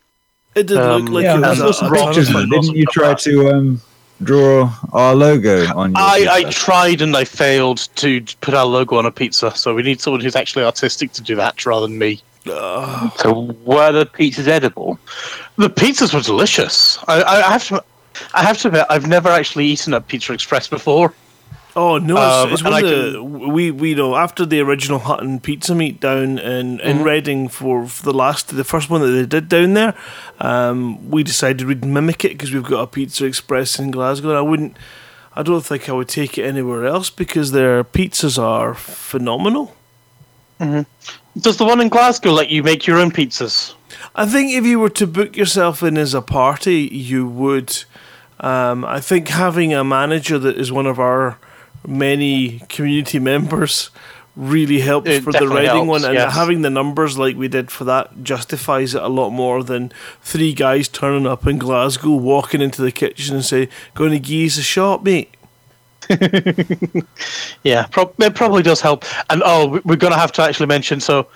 It did Um, look like yeah, it and was a, those a ton of pictures fun. were Didn't you try to um, draw our logo on? Your I, I tried and I failed to put our logo on a pizza, so we need someone who's actually artistic to do that rather than me. So were the pizzas edible? The pizzas were delicious. I, I I have to, I have to admit, I've never actually eaten at Pizza Express before. Oh no! Um, It's, it's one of the we we know after the original Hutton pizza meet down in in Mhm. Reading for, for the last the first one that they did down there, um, we decided we'd mimic it because we've got a Pizza Express in Glasgow. And I wouldn't, I don't think I would take it anywhere else because their pizzas are phenomenal. Does the one in Glasgow let you make your own pizzas? I think if you were to book yourself in as a party, you would. Um, I think having a manager that is one of our many community members really helps It for the Reading helps, one, and yes. having the numbers like we did for that justifies it a lot more than three guys turning up in Glasgow, walking into the kitchen and say, "Going to give a shot, mate." Yeah, prob- it probably does help. And oh, we- we're going to have to actually mention. So,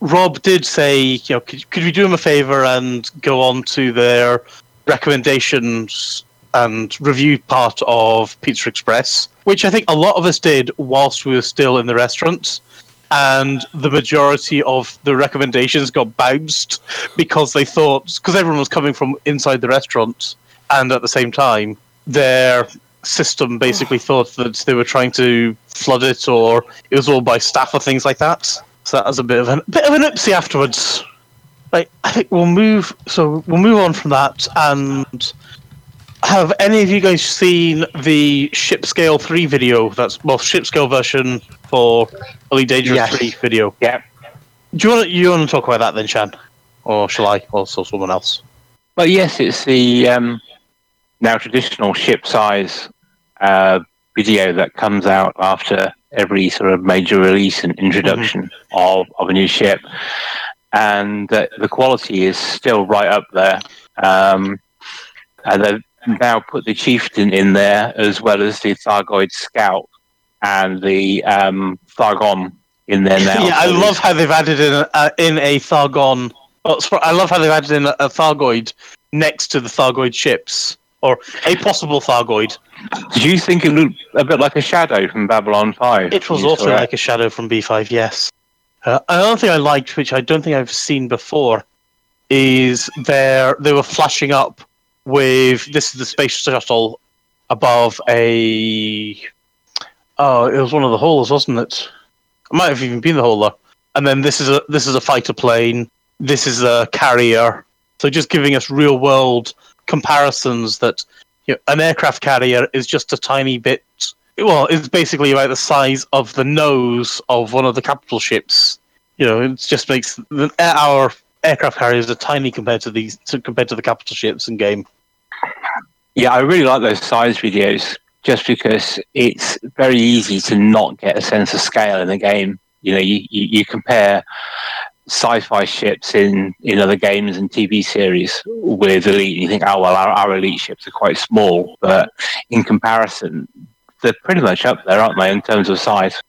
Rob did say, you know, could, could we do him a favor and go on to their recommendations and review part of Pizza Express, which I think a lot of us did whilst we were still in the restaurant. And the majority of the recommendations got bounced because they thought, because everyone was coming from inside the restaurant, and at the same time, their system basically thought that they were trying to flood it or it was all by staff or things like that. So that was a bit of an bit of an oopsie afterwards. Right, I think we'll move so we'll move on from that and have any of you guys seen the ship scale three video? That's well ship scale version for Elite Dangerous Yes. three video. Yeah. Do you want to, you want to talk about that then, Shan? Or shall I? Or someone else? Well, yes, it's the um, now traditional ship size uh, video that comes out after every sort of major release and introduction of, of a new ship. And uh, the quality is still right up there. Um, and they've now put the Chieftain in there as well as the Thargoid Scout and the um, Thargon in there now. yeah, I love how they've added in a, uh, in a Thargon. Oh, I love how they've added in a, a Thargoid next to the Thargoid ships. or a possible Thargoid. Did you think it looked a bit like a shadow from Babylon 5? It was also it? like a shadow from B5, yes. Uh, another thing I liked, which I don't think I've seen before, is there they were flashing up with this is the space shuttle above a. Oh, it was one of the holes, wasn't it? It might have even been the though. And then this is a this is a fighter plane. This is a carrier. So just giving us real world comparisons that you know, an aircraft carrier is just a tiny bit well, it's basically about the size of the nose of one of the capital ships. You know, it just makes our aircraft carriers are tiny compared to these to, compared to the capital ships in game. Yeah, I really like those size videos just because it's very easy to not get a sense of scale in the game. You know, you, you, you compare sci-fi ships in, in other games and TV series with Elite, and you think, oh, well, our, our Elite ships are quite small. But in comparison, they're pretty much up there, aren't they, in terms of size?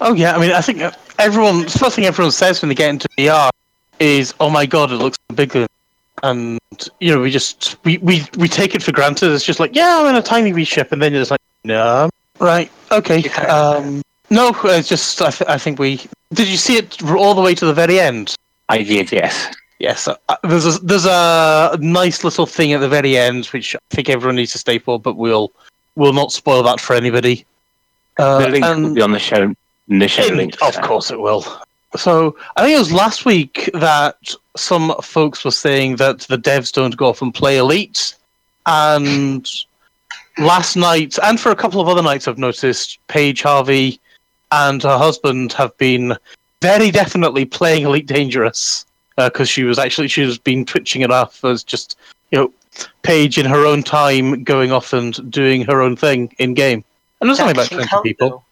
Oh yeah, I mean, I think everyone the first thing everyone says when they get into VR is, "Oh my god, it looks bigger," and you know, we just we, we we take it for granted. It's just like, yeah, I'm in a tiny wee ship, and then you're like, no, right, okay, um, no, it's just I, th- I think we did. You see it all the way to the very end? I did, yes. Yes, uh, there's a, there's a nice little thing at the very end which I think everyone needs to stay for, but we'll we'll not spoil that for anybody. Uh, the link will be on the show. in The show in- link. Of course it will. So I think it was last week that some folks were saying that the devs don't go off and play Elite, and last night and for a couple of other nights I've noticed Paige Harvey and her husband have been very definitely playing Elite Dangerous uh, because she was actually she was been twitching it off as just you know Paige in her own time going off and doing her own thing in game, and there's only about twenty people. though,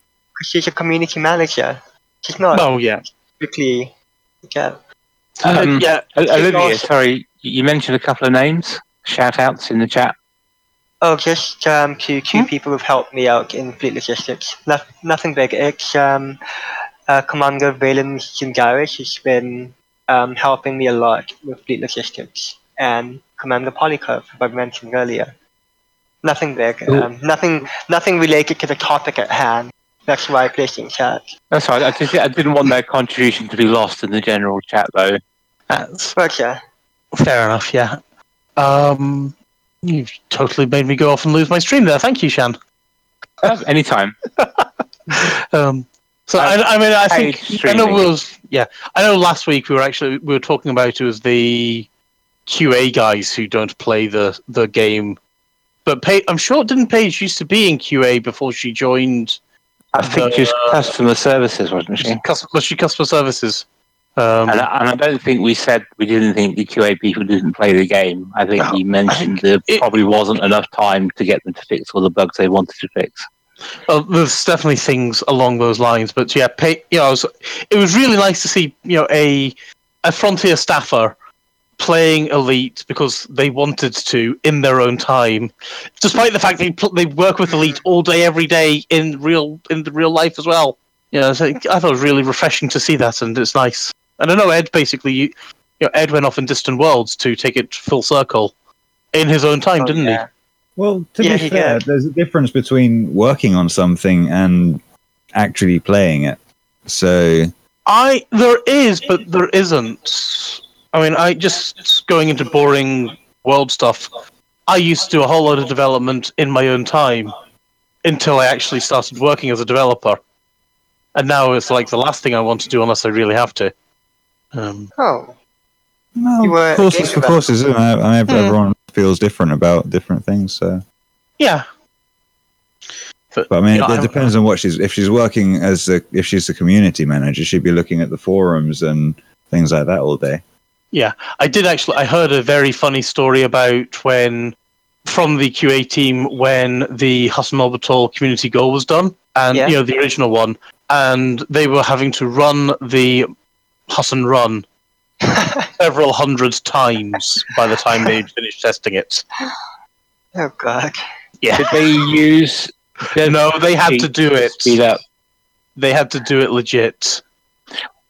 she's a community manager. She's not Oh yeah. Strictly. Yeah. Um, yeah, Olivia, also- sorry, you mentioned a couple of names, shout outs in the chat. Oh, just um, two two people who've helped me out in fleet logistics. No, nothing big. It's um, uh, Commander Valen Zingaris who's been um, helping me a lot with fleet logistics, and Commander Polycarp, who I mentioned earlier. Nothing big. Um, nothing nothing related to the topic at hand. That's why I placed in chat. That's right. I, just, I didn't want their contribution to be lost in the general chat, though. That's But yeah, fair enough. Yeah. Um, you've totally made me go off and lose my stream there. Thank you, Shan. Uh, anytime. Um, so I, I mean, I Paid think I know streaming. was yeah. I know last week we were actually we were talking about it was the QA guys who don't play the the game, but Paige, I'm sure didn't Paige used to be in QA before she joined. I think the- just customer services, wasn't she? Cus- was she customer services? Um, And, I- and I don't think we said we didn't think the QA people didn't play the game. I think No, we mentioned there probably wasn't enough time to get them to fix all the bugs they wanted to fix. Well, there's definitely things along those lines, but yeah, pay, you know, it was, it was really nice to see you know a a frontier staffer playing elite because they wanted to in their own time, despite the fact they pl- they work with elite mm. all day every day in real in the real life as well. You know, so I thought it was really refreshing to see that, and it's nice. And I know Ed basically, you know, Ed went off in distant worlds to take it full circle in his own time, Oh, didn't yeah. Well, to Yeah, be fair, did. there's a difference between working on something and actually playing it. So, I there is, but there isn't. I mean, I just going into boring world stuff. I used to do a whole lot of development in my own time until I actually started working as a developer, and now it's like the last thing I want to do unless I really have to. Um, Oh, well, You were a courses game for courses, isn't it? I mean, Hmm. everyone feels different about different things. So, yeah, but, but I mean, you know, it, I- depends on what she's. If she's working as a, if she's a community manager, she'd be looking at the forums and things like that all day. Yeah, I did actually. I heard a very funny story about when, from the QA team, when the Hutton Orbital community goal was done, and Yeah. you know the original one, and they were having to run the Hutton run several hundred times by the time they'd finished testing it. oh god. Yeah, Did they use? no, they had to do it. Speed up. They had to do it legit.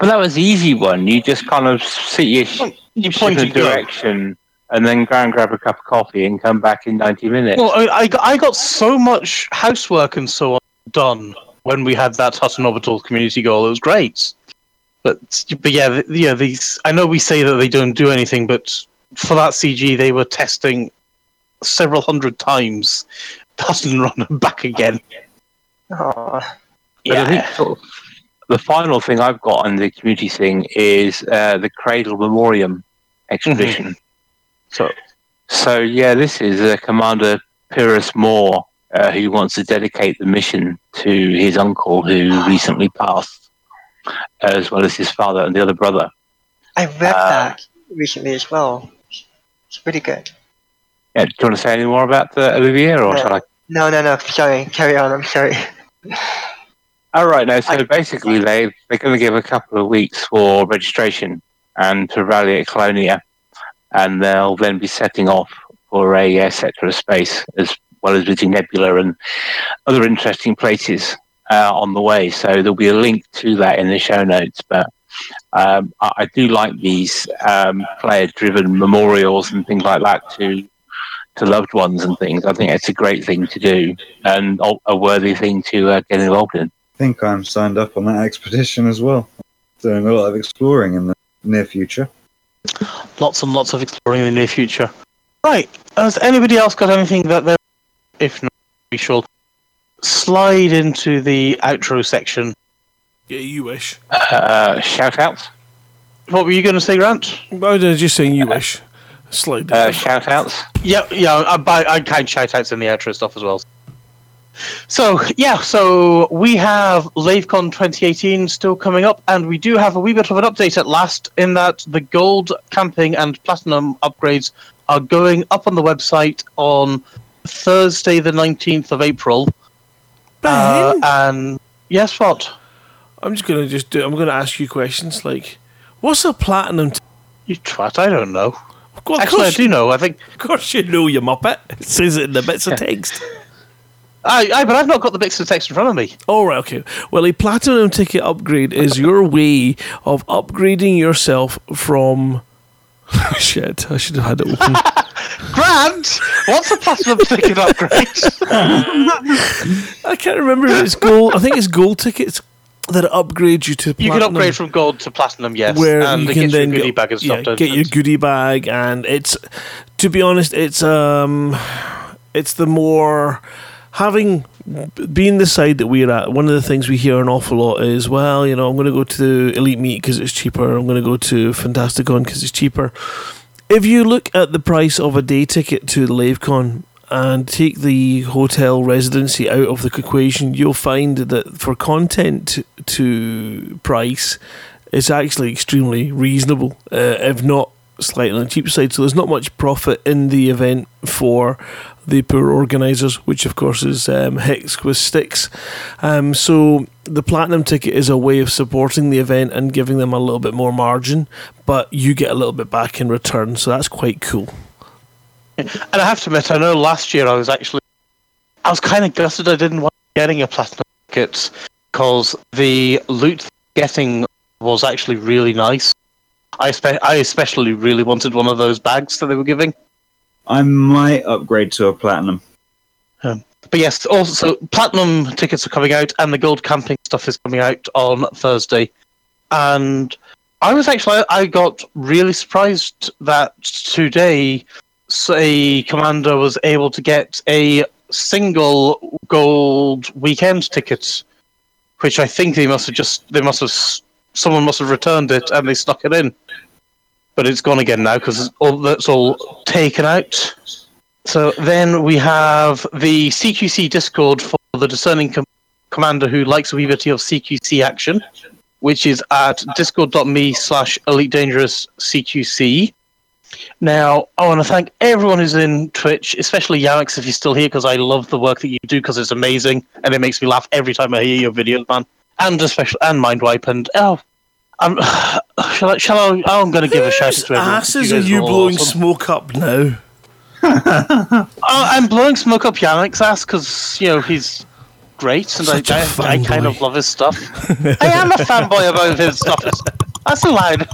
But that was the easy one. You just kind of see your sh- You point in a go. direction, and then go and grab a cup of coffee and come back in 90 minutes. Well, I, I got- I got so much housework and so on done when we had that Hutton Orbital community goal. It was great. But but yeah, th- yeah. These I know we say that they don't do anything, but for that CG, they were testing several hundred times Hutton Run and back again. Aw. But I think sort of the final thing I've got on the community thing is uh, the Cradle Memoriam exhibition. So, so yeah, this is uh, Commander Pyrrhus Moore uh, who wants to dedicate the mission to his uncle who recently passed, as well as his father and the other brother. I read Uh, that recently as well. It's pretty good. Yeah, do you want to say any more about the Olivier, or shall I? No, no, no. Sorry. Carry on. I'm sorry. All right, no. So basically, they they're going to give a couple of weeks for registration and to rally at Colonia, and they'll then be setting off for a uh, sector of space as well as visiting Nebula and other interesting places uh, on the way. So there'll be a link to that in the show notes. But um, I, I do like these um, player-driven memorials and things like that to to loved ones and things. I think it's a great thing to do and a- a worthy thing to uh, get involved in. I think I'm signed up on that expedition as well. Doing a lot of exploring in the near future. Lots and lots of exploring in the near future. Right. Has anybody else got anything that they're? If not, we shall slide into the outro section. Yeah, you wish. Uh, shout outs. What were you going to say, Grant? I was just saying you wish. Slide. Uh, shout outs. Yeah, yeah. I, I, I kind shout outs in the outro stuff as well. So yeah, so we have LaveCon 2018 still coming up, and we do have a wee bit of an update at last. In that the gold camping and platinum upgrades are going up on the website on Thursday, the 19th of April. Uh, and yes, what? I'm just gonna just do. I'm gonna ask you questions like, what's a platinum? T- you twat! I don't know. Of Actually, I course do know. I think. Of course, you know, you muppet. It says it in the bits of text. I, I, but I've not got the bits of text in front of me. All right, okay. Well, a platinum ticket upgrade is your way of upgrading yourself from. Shit, I should have had it open. Grant, what's a platinum ticket upgrade? I can't remember if it's gold. I think it's gold tickets that upgrade you to You can upgrade from gold to platinum, yes, where and you can gets you a then goodie get, bag and stuff. yeah, get your goodie bag, and it's to be honest, it's um, it's the more having being the side that we're at. One of the things we hear an awful lot is, well, you know, I'm going to go to Elite Meet because it's cheaper. I'm going to go to Fantasticon because it's cheaper. If you look at the price of a day ticket to the LaveCon and take the hotel residency out of the equation, you'll find that for content to price, it's actually extremely reasonable, uh, if not slightly on the cheap side. So there's not much profit in the event for the poor organisers, which of course is um, Hex with Sticks. Um, so the platinum ticket is a way of supporting the event and giving them a little bit more margin, but you get a little bit back in return. So that's quite cool. And I have to admit, I know last year I was actually, I was kind of gutted I didn't want getting a platinum ticket because the loot getting was actually really nice. I, spe- I especially really wanted one of those bags that they were giving. I might upgrade to a platinum. Um, but yes, also platinum tickets are coming out, and the gold camping stuff is coming out on Thursday. And I was actually I got really surprised that today a commander was able to get a single gold weekend ticket, which I think they must have just they must have someone must have returned it and they stuck it in, but it's gone again now because that's all taken out. So then we have the CQC Discord for the discerning com- commander who likes a wee bit of CQC action, which is at discord.me slash elite dangerous CQC. Now, I want to thank everyone who's in Twitch, especially Yamix if you're still here, because I love the work that you do, because it's amazing, and it makes me laugh every time I hear your videos, man. And especially and Mindwipe, and oh, I'm, shall I? Shall I? Oh, I'm going to give a shout out to everyone. asses are guys you blowing awesome. smoke up now? Oh, I'm blowing smoke up Yamix's ass because you know he's great, and I, Such a I, I kind of love his stuff. I am a fanboy about his stuff. That's a allowed.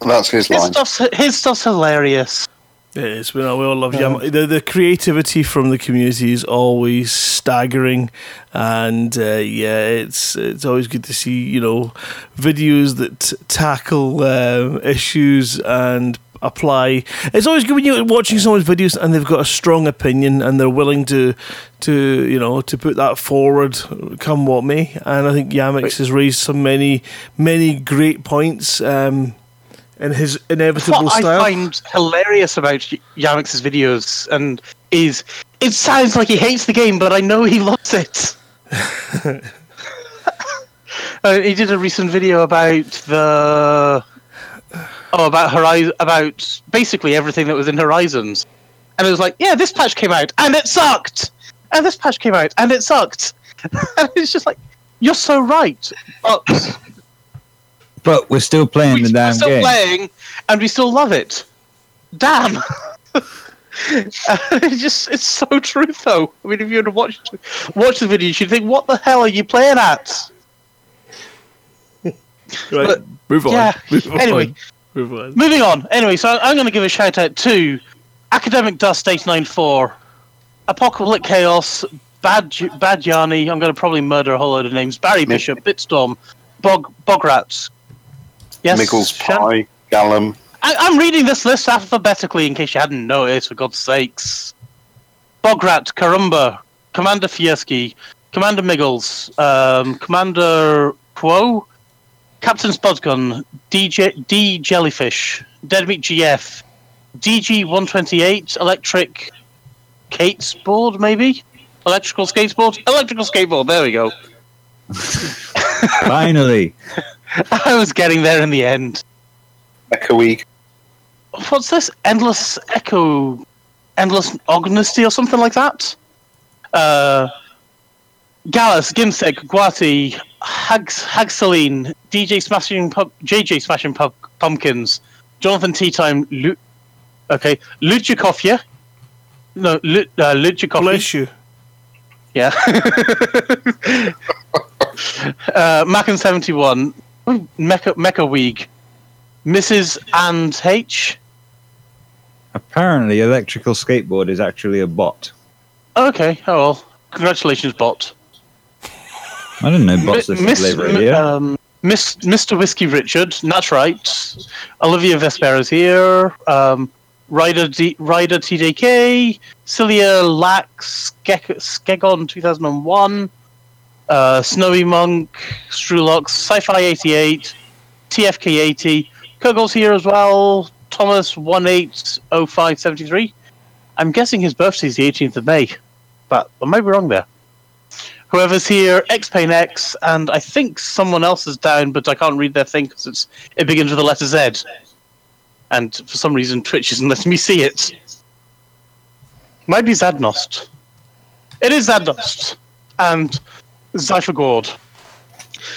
That's his His stuff's his stuff's hilarious. It is. We all, we all love Yam. The, the creativity from the community is always staggering, and uh, yeah, it's it's always good to see you know videos that tackle um, issues and apply. It's always good when you're watching someone's videos and they've got a strong opinion and they're willing to to you know to put that forward, come what may. And I think Yamix has raised so many many great points. Um, in his inevitable what style. I find hilarious about Yamix's videos and is it sounds like he hates the game, but I know he loves it. uh, he did a recent video about the oh about Horizon about basically everything that was in Horizons, and it was like, yeah, this patch came out and it sucked, and this patch came out and it sucked, and it's just like, you're so right, but But we're still playing the damn we're damn still game. playing and we still love it. Damn. it's just it's so true though. I mean if you were to watch watch the video you'd think what the hell are you playing at? Right, But, move on. yeah, Move on. anyway. Move on. Moving on. Anyway, so I'm going to give a shout out to Academic Dust 894, Apocalyptic Chaos, Bad J- Bad Yanni. I'm going to probably murder a whole load of names. Barry Bishop, Bitstorm, Bog Bograts. Yes. Miggles Shan- Pie, Gallum. I, I'm reading this list alphabetically in case you hadn't noticed, for God's sakes. Bograt, Karumba, Commander Fieski, Commander Miggles, um, Commander Quo, Captain Spudgun, DJ, D Jellyfish, Deadmeat GF, DG 128, Electric Skateboard, maybe? Electrical Skateboard? Electrical Skateboard, there we go. Finally. I was getting there in the end. Echoey. what's this? Endless Echo, Endless Ognesty or something like that. Uh, Gallus, Gimsek, Guati, Hags, Hagsaline, DJ Smashing, Pub, JJ Smashing Pub, Pumpkins, Jonathan Tea Time, Lu- okay, Luchikofia. No, Lu, uh, Luchikofia. Bless you. Yeah. uh, Mackin seventy one, Mecha Mecha Week, Mrs. and H. Apparently, electrical skateboard is actually a bot. Okay, oh well. Congratulations, bot. I didn't know bots listened Miss, Radio. um, Miss, Mr. Whiskey Richard, that's right. Olivia Vespera's here. Um, Ryder, D, Ryder TJK, Cilia Lax, Skegon 2001, uh, Snowy Monk, Strulox, Sci Fi 88, TFK 80. Kugle's here as well. Thomas 180573. I'm guessing his birthday's the 18th of May, but I might be wrong there. Whoever's here, X Pain X, and I think someone else is down, but I can't read their thing because it begins with the letter Z, and for some reason Twitch isn't letting me see it. Might be Zadnost. It is Zadnost, and Zyphagord.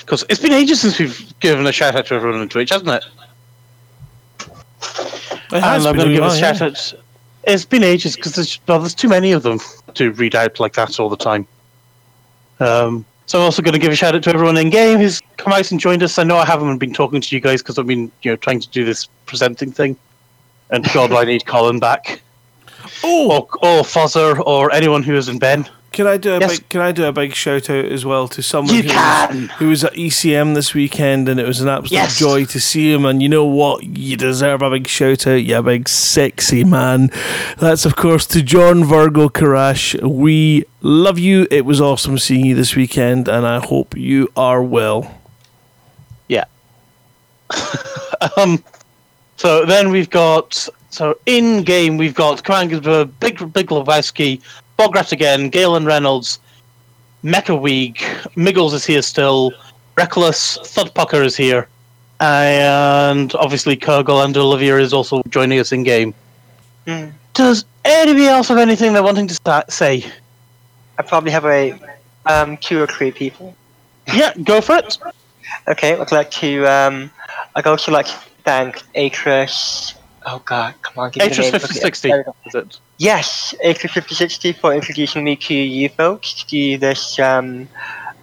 Because it's been ages since we've given a shout out to everyone on Twitch, hasn't it? It and I'm going to give a shout yeah. out. It's been ages because there's, well, there's too many of them to read out like that all the time. Um, so I'm also going to give a shout out to everyone in game who's come out and joined us. I know I haven't been talking to you guys because I've been you know trying to do this presenting thing, and God, I need Colin back. Oh, or, or Fozzer, or anyone who isn't Ben. Can I do a Yes. big, can I do a big shout out as well to someone You who. Was, who was at ECM this weekend and it was an absolute Yes. joy to see him and you know what you deserve a big shout out you big sexy man that's of course to John Virgo Karash we love you it was awesome seeing you this weekend and I hope you are well Yeah. um. So then we've got so in game we've got Commander Big Big Lebowski, Bograt again, Galen Reynolds, Mecha Weeg, Miggles is here still, Reckless, Thudpucker is here, and obviously Kurgle and Olivia is also joining us in game. Hmm. Does anybody else have anything they're wanting to start, say? I probably have a um, two or three people. Yeah, go for it. Okay, I'd like to. Um, I'd also like to thank Acres. Oh God, come on, give me the Atris name. 5060, There is it? Yes, Acres 5060 for introducing me to you folks to this um,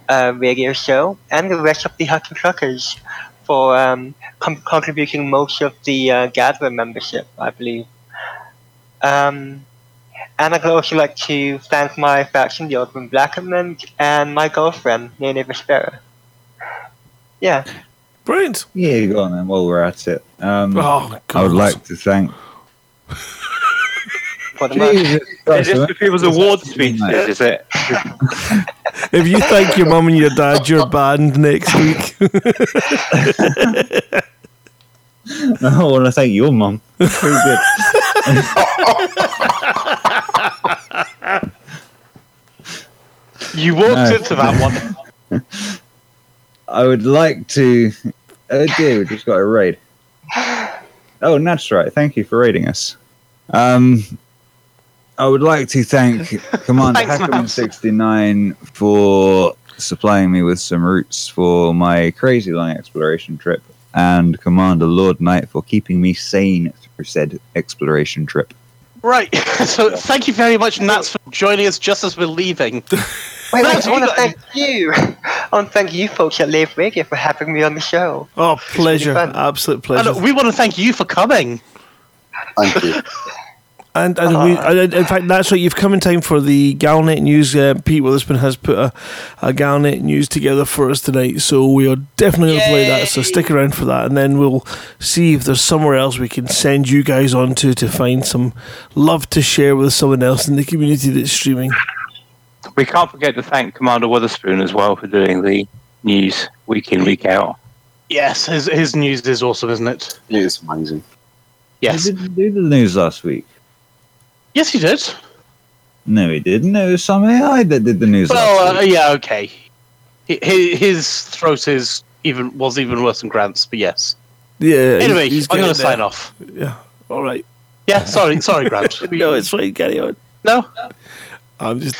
uh, radio show, and the rest of the Hutton Truckers for um, com- contributing most of the uh, Gatherer membership, I believe. Um, and I'd also like to thank my faction, the Open Blackerman, and my girlfriend, Nene Vespera. Yeah. Brilliant. Yeah, you go on then. While we're at it, um, Oh, I would like to thank. For the Jesus Is Christ, this I the people's award speeches, is it? If you thank your mum and your dad, you're banned next week. I want to thank your mum. Very good. You walked No. into that one. I would like to. Oh dear, we just got a raid. Oh, and that's right. Thank you for raiding us. Um, I would like to thank Commander Thanks, Hackerman Matt. sixty nine for supplying me with some routes for my crazy long exploration trip, and Commander Lord Knight for keeping me sane through said exploration trip. Right. So thank you very much, Nats, for joining us just as we're leaving. Wait, wait, Thanks, I want to thank you. I want to thank you folks at Lave Radio for having me on the show. Oh, pleasure. fun. Absolute And pleasure. we want to thank you for coming. Thank you. And, and we, and in fact, that's right. You've come in time for the Galnet news. Uh, Pete Witherspoon has put a, a Galnet news together for us tonight, so we are definitely going to play that. So stick around for that, and then we'll see if there's somewhere else we can send you guys on to to find some love to share with someone else in the community that's streaming. We can't forget to thank Commander Witherspoon as well for doing the news week in, week out. Yes, his, his news is awesome, isn't it? It is amazing. Yes. He didn't do the news last week. Yes, he did. No, he didn't. It was some AI that did the news last Well, uh, yeah, okay. Hi- hi- His throat is even was even worse than Grant's, but yes. Yeah. Anyway, he's I'm going to sign off. Yeah. All right. Yeah, sorry, sorry, Grant. No, it's fine. Carry on. No, I'm just.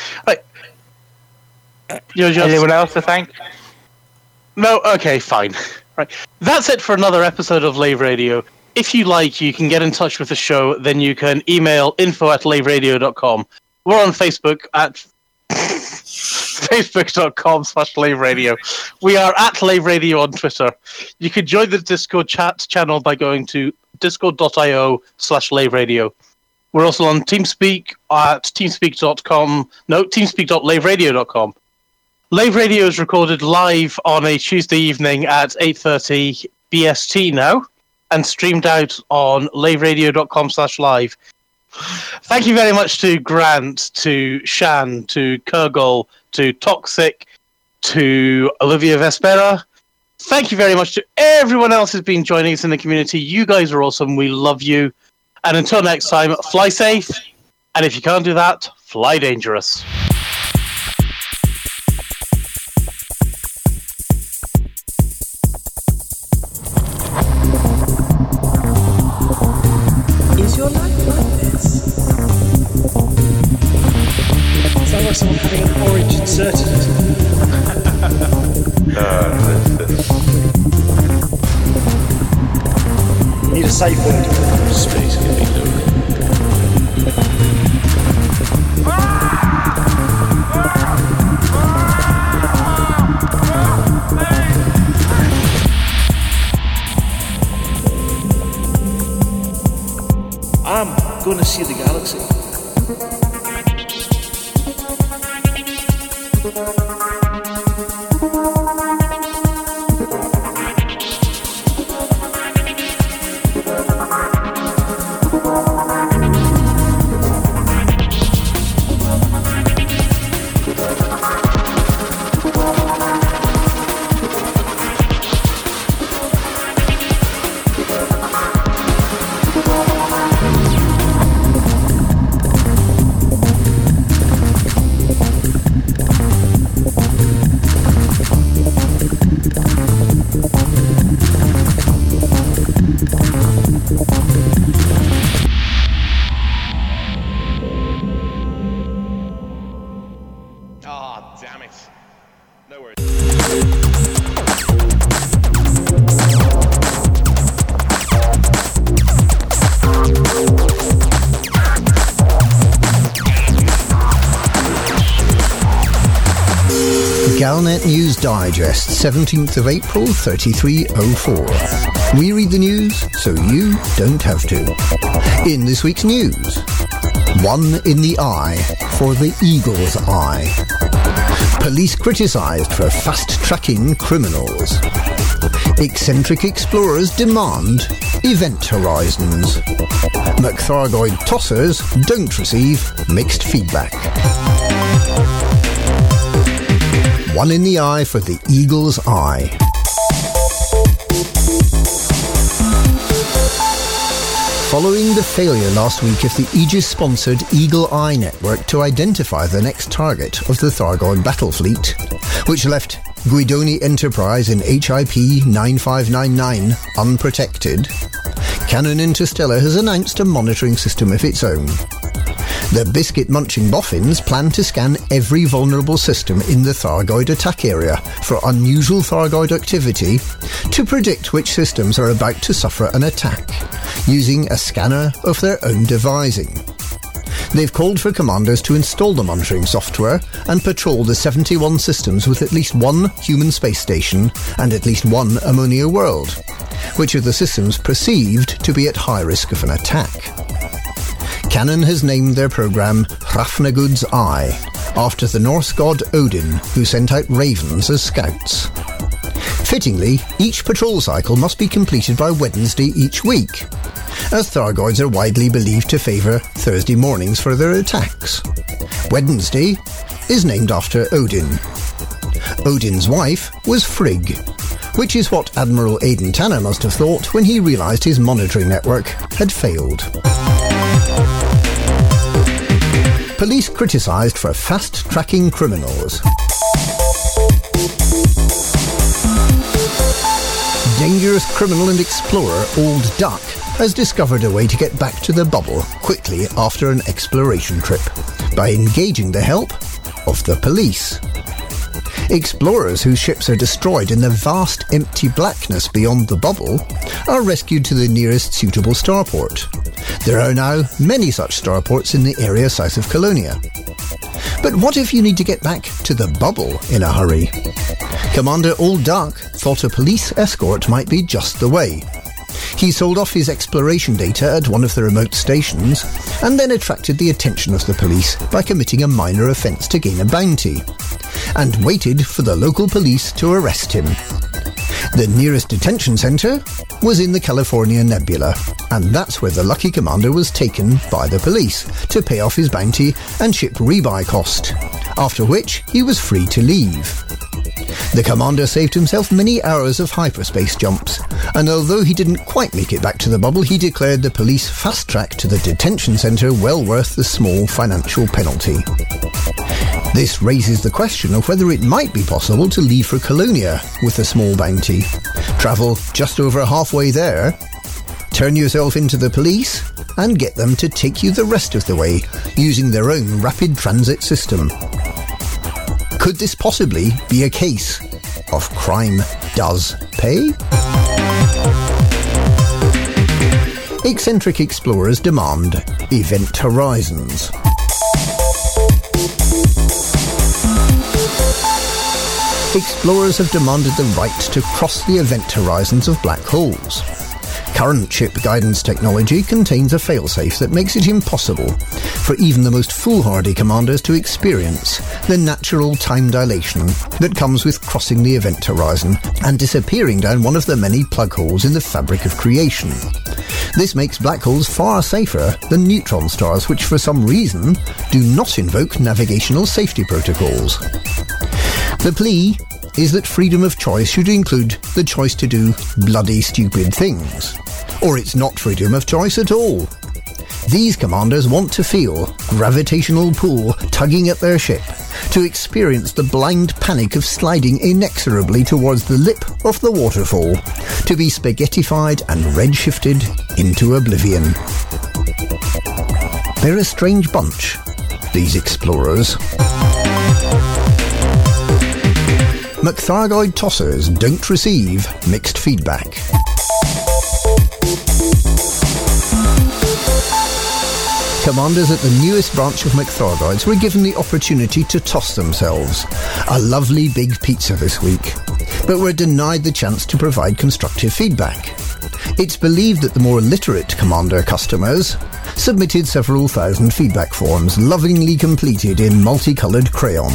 you're just Anyone else to thank? No, okay, fine. Right. That's it for another episode of Lave Radio. If you like, you can get in touch with the show. Then you can email info at laveradio.com. We're on Facebook at facebook.com slash Lave Radio. We are at Lave Radio on Twitter. You can join the Discord chat channel by going to discord.io slash Lave Radio. We're also on TeamSpeak at teamspeak.com. No, teamspeak.laveradio.com. Lave Radio is recorded live on a Tuesday evening at 8.30 BST now and streamed out on laveradio.com slash live. Thank you very much to Grant, to Shan, to Kurgol, to Toxic, to Olivia Vespera. Thank you very much to everyone else who's been joining us in the community. You guys are awesome. We love you. And until next time, fly safe. And if you can't do that, fly dangerous. Space can be loaded. I'm to see the galaxy. Digest, 17th of April, 3304. We read the news so you don't have to. In this week's news, one in the eye for the eagle's eye. Police criticised for fast-tracking criminals. Eccentric explorers demand event horizons. McThargoid tossers don't receive mixed feedback. One in the eye for the eagle's eye. Following the failure last week of the Aegis-sponsored Eagle Eye network to identify the next target of the Thargoid battle fleet, which left Guidoni Enterprise in HIP 9599 unprotected, Canonn Interstellar has announced a monitoring system of its own. The biscuit-munching boffins plan to scan every vulnerable system in the Thargoid attack area for unusual Thargoid activity to predict which systems are about to suffer an attack, using a scanner of their own devising. They've called for commanders to install the monitoring software and patrol the 71 systems with at least one human space station and at least one ammonia world, which are the systems perceived to be at high risk of an attack. Canonn has named their program Hrafnagud's Eye, after the Norse god Odin, who sent out ravens as scouts. Fittingly, each patrol cycle must be completed by Wednesday each week, as Thargoids are widely believed to favour Thursday mornings for their attacks. Wednesday is named after Odin. Odin's wife was Frigg, which is what Admiral Aden Tanner must have thought when he realised his monitoring network had failed. Police criticised for fast-tracking criminals. Dangerous criminal and explorer Old Duck has discovered a way to get back to the bubble quickly after an exploration trip by engaging the help of the police. Explorers whose ships are destroyed in the vast empty blackness beyond the bubble are rescued to the nearest suitable starport. There are now many such starports in the area south of Colonia. But what if you need to get back to the bubble in a hurry? Commander Old Duck thought a police escort might be just the way. He sold off his exploration data at one of the remote stations and then attracted the attention of the police by committing a minor offence to gain a bounty and waited for the local police to arrest him. The nearest detention centre was in the California Nebula, and that's where the lucky commander was taken by the police to pay off his bounty and ship rebuy cost, after which he was free to leave. The commander saved himself many hours of hyperspace jumps, and although he didn't quite make it back to the bubble, he declared the police fast track to the detention centre well worth the small financial penalty. This raises the question of whether it might be possible to leave for Colonia with a small bounty. Travel just over halfway there, turn yourself into the police, and get them to take you the rest of the way using their own rapid transit system. Could this possibly be a case of crime does pay? Eccentric explorers demand event horizons. Explorers have demanded the right to cross the event horizons of black holes. Current ship guidance technology contains a failsafe that makes it impossible for even the most foolhardy commanders to experience the natural time dilation that comes with crossing the event horizon and disappearing down one of the many plug holes in the fabric of creation. This makes black holes far safer than neutron stars, which for some reason do not invoke navigational safety protocols. The plea is that freedom of choice should include the choice to do bloody stupid things. Or it's not freedom of choice at all. These commanders want to feel gravitational pull tugging at their ship, to experience the blind panic of sliding inexorably towards the lip of the waterfall, to be spaghettified and redshifted into oblivion. They're a strange bunch, these explorers. McThargoid tossers don't receive mixed feedback. commanders at the newest branch of McThargoids were given the opportunity to toss themselves. A lovely big pizza this week. But were denied the chance to provide constructive feedback. It's believed that the more literate commander customers submitted several thousand feedback forms lovingly completed in multicoloured crayon.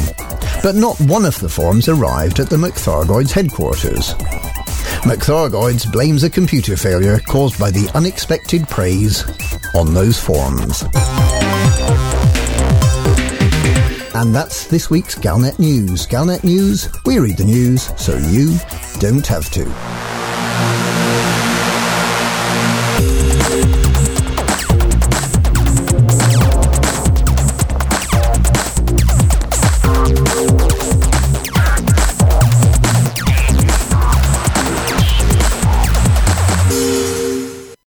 But not one of the forms arrived at the McThargoids headquarters. McThargoids blames a computer failure caused by the unexpected praise on those forms. And that's this week's Galnet News. Galnet News, we read the news so you don't have to.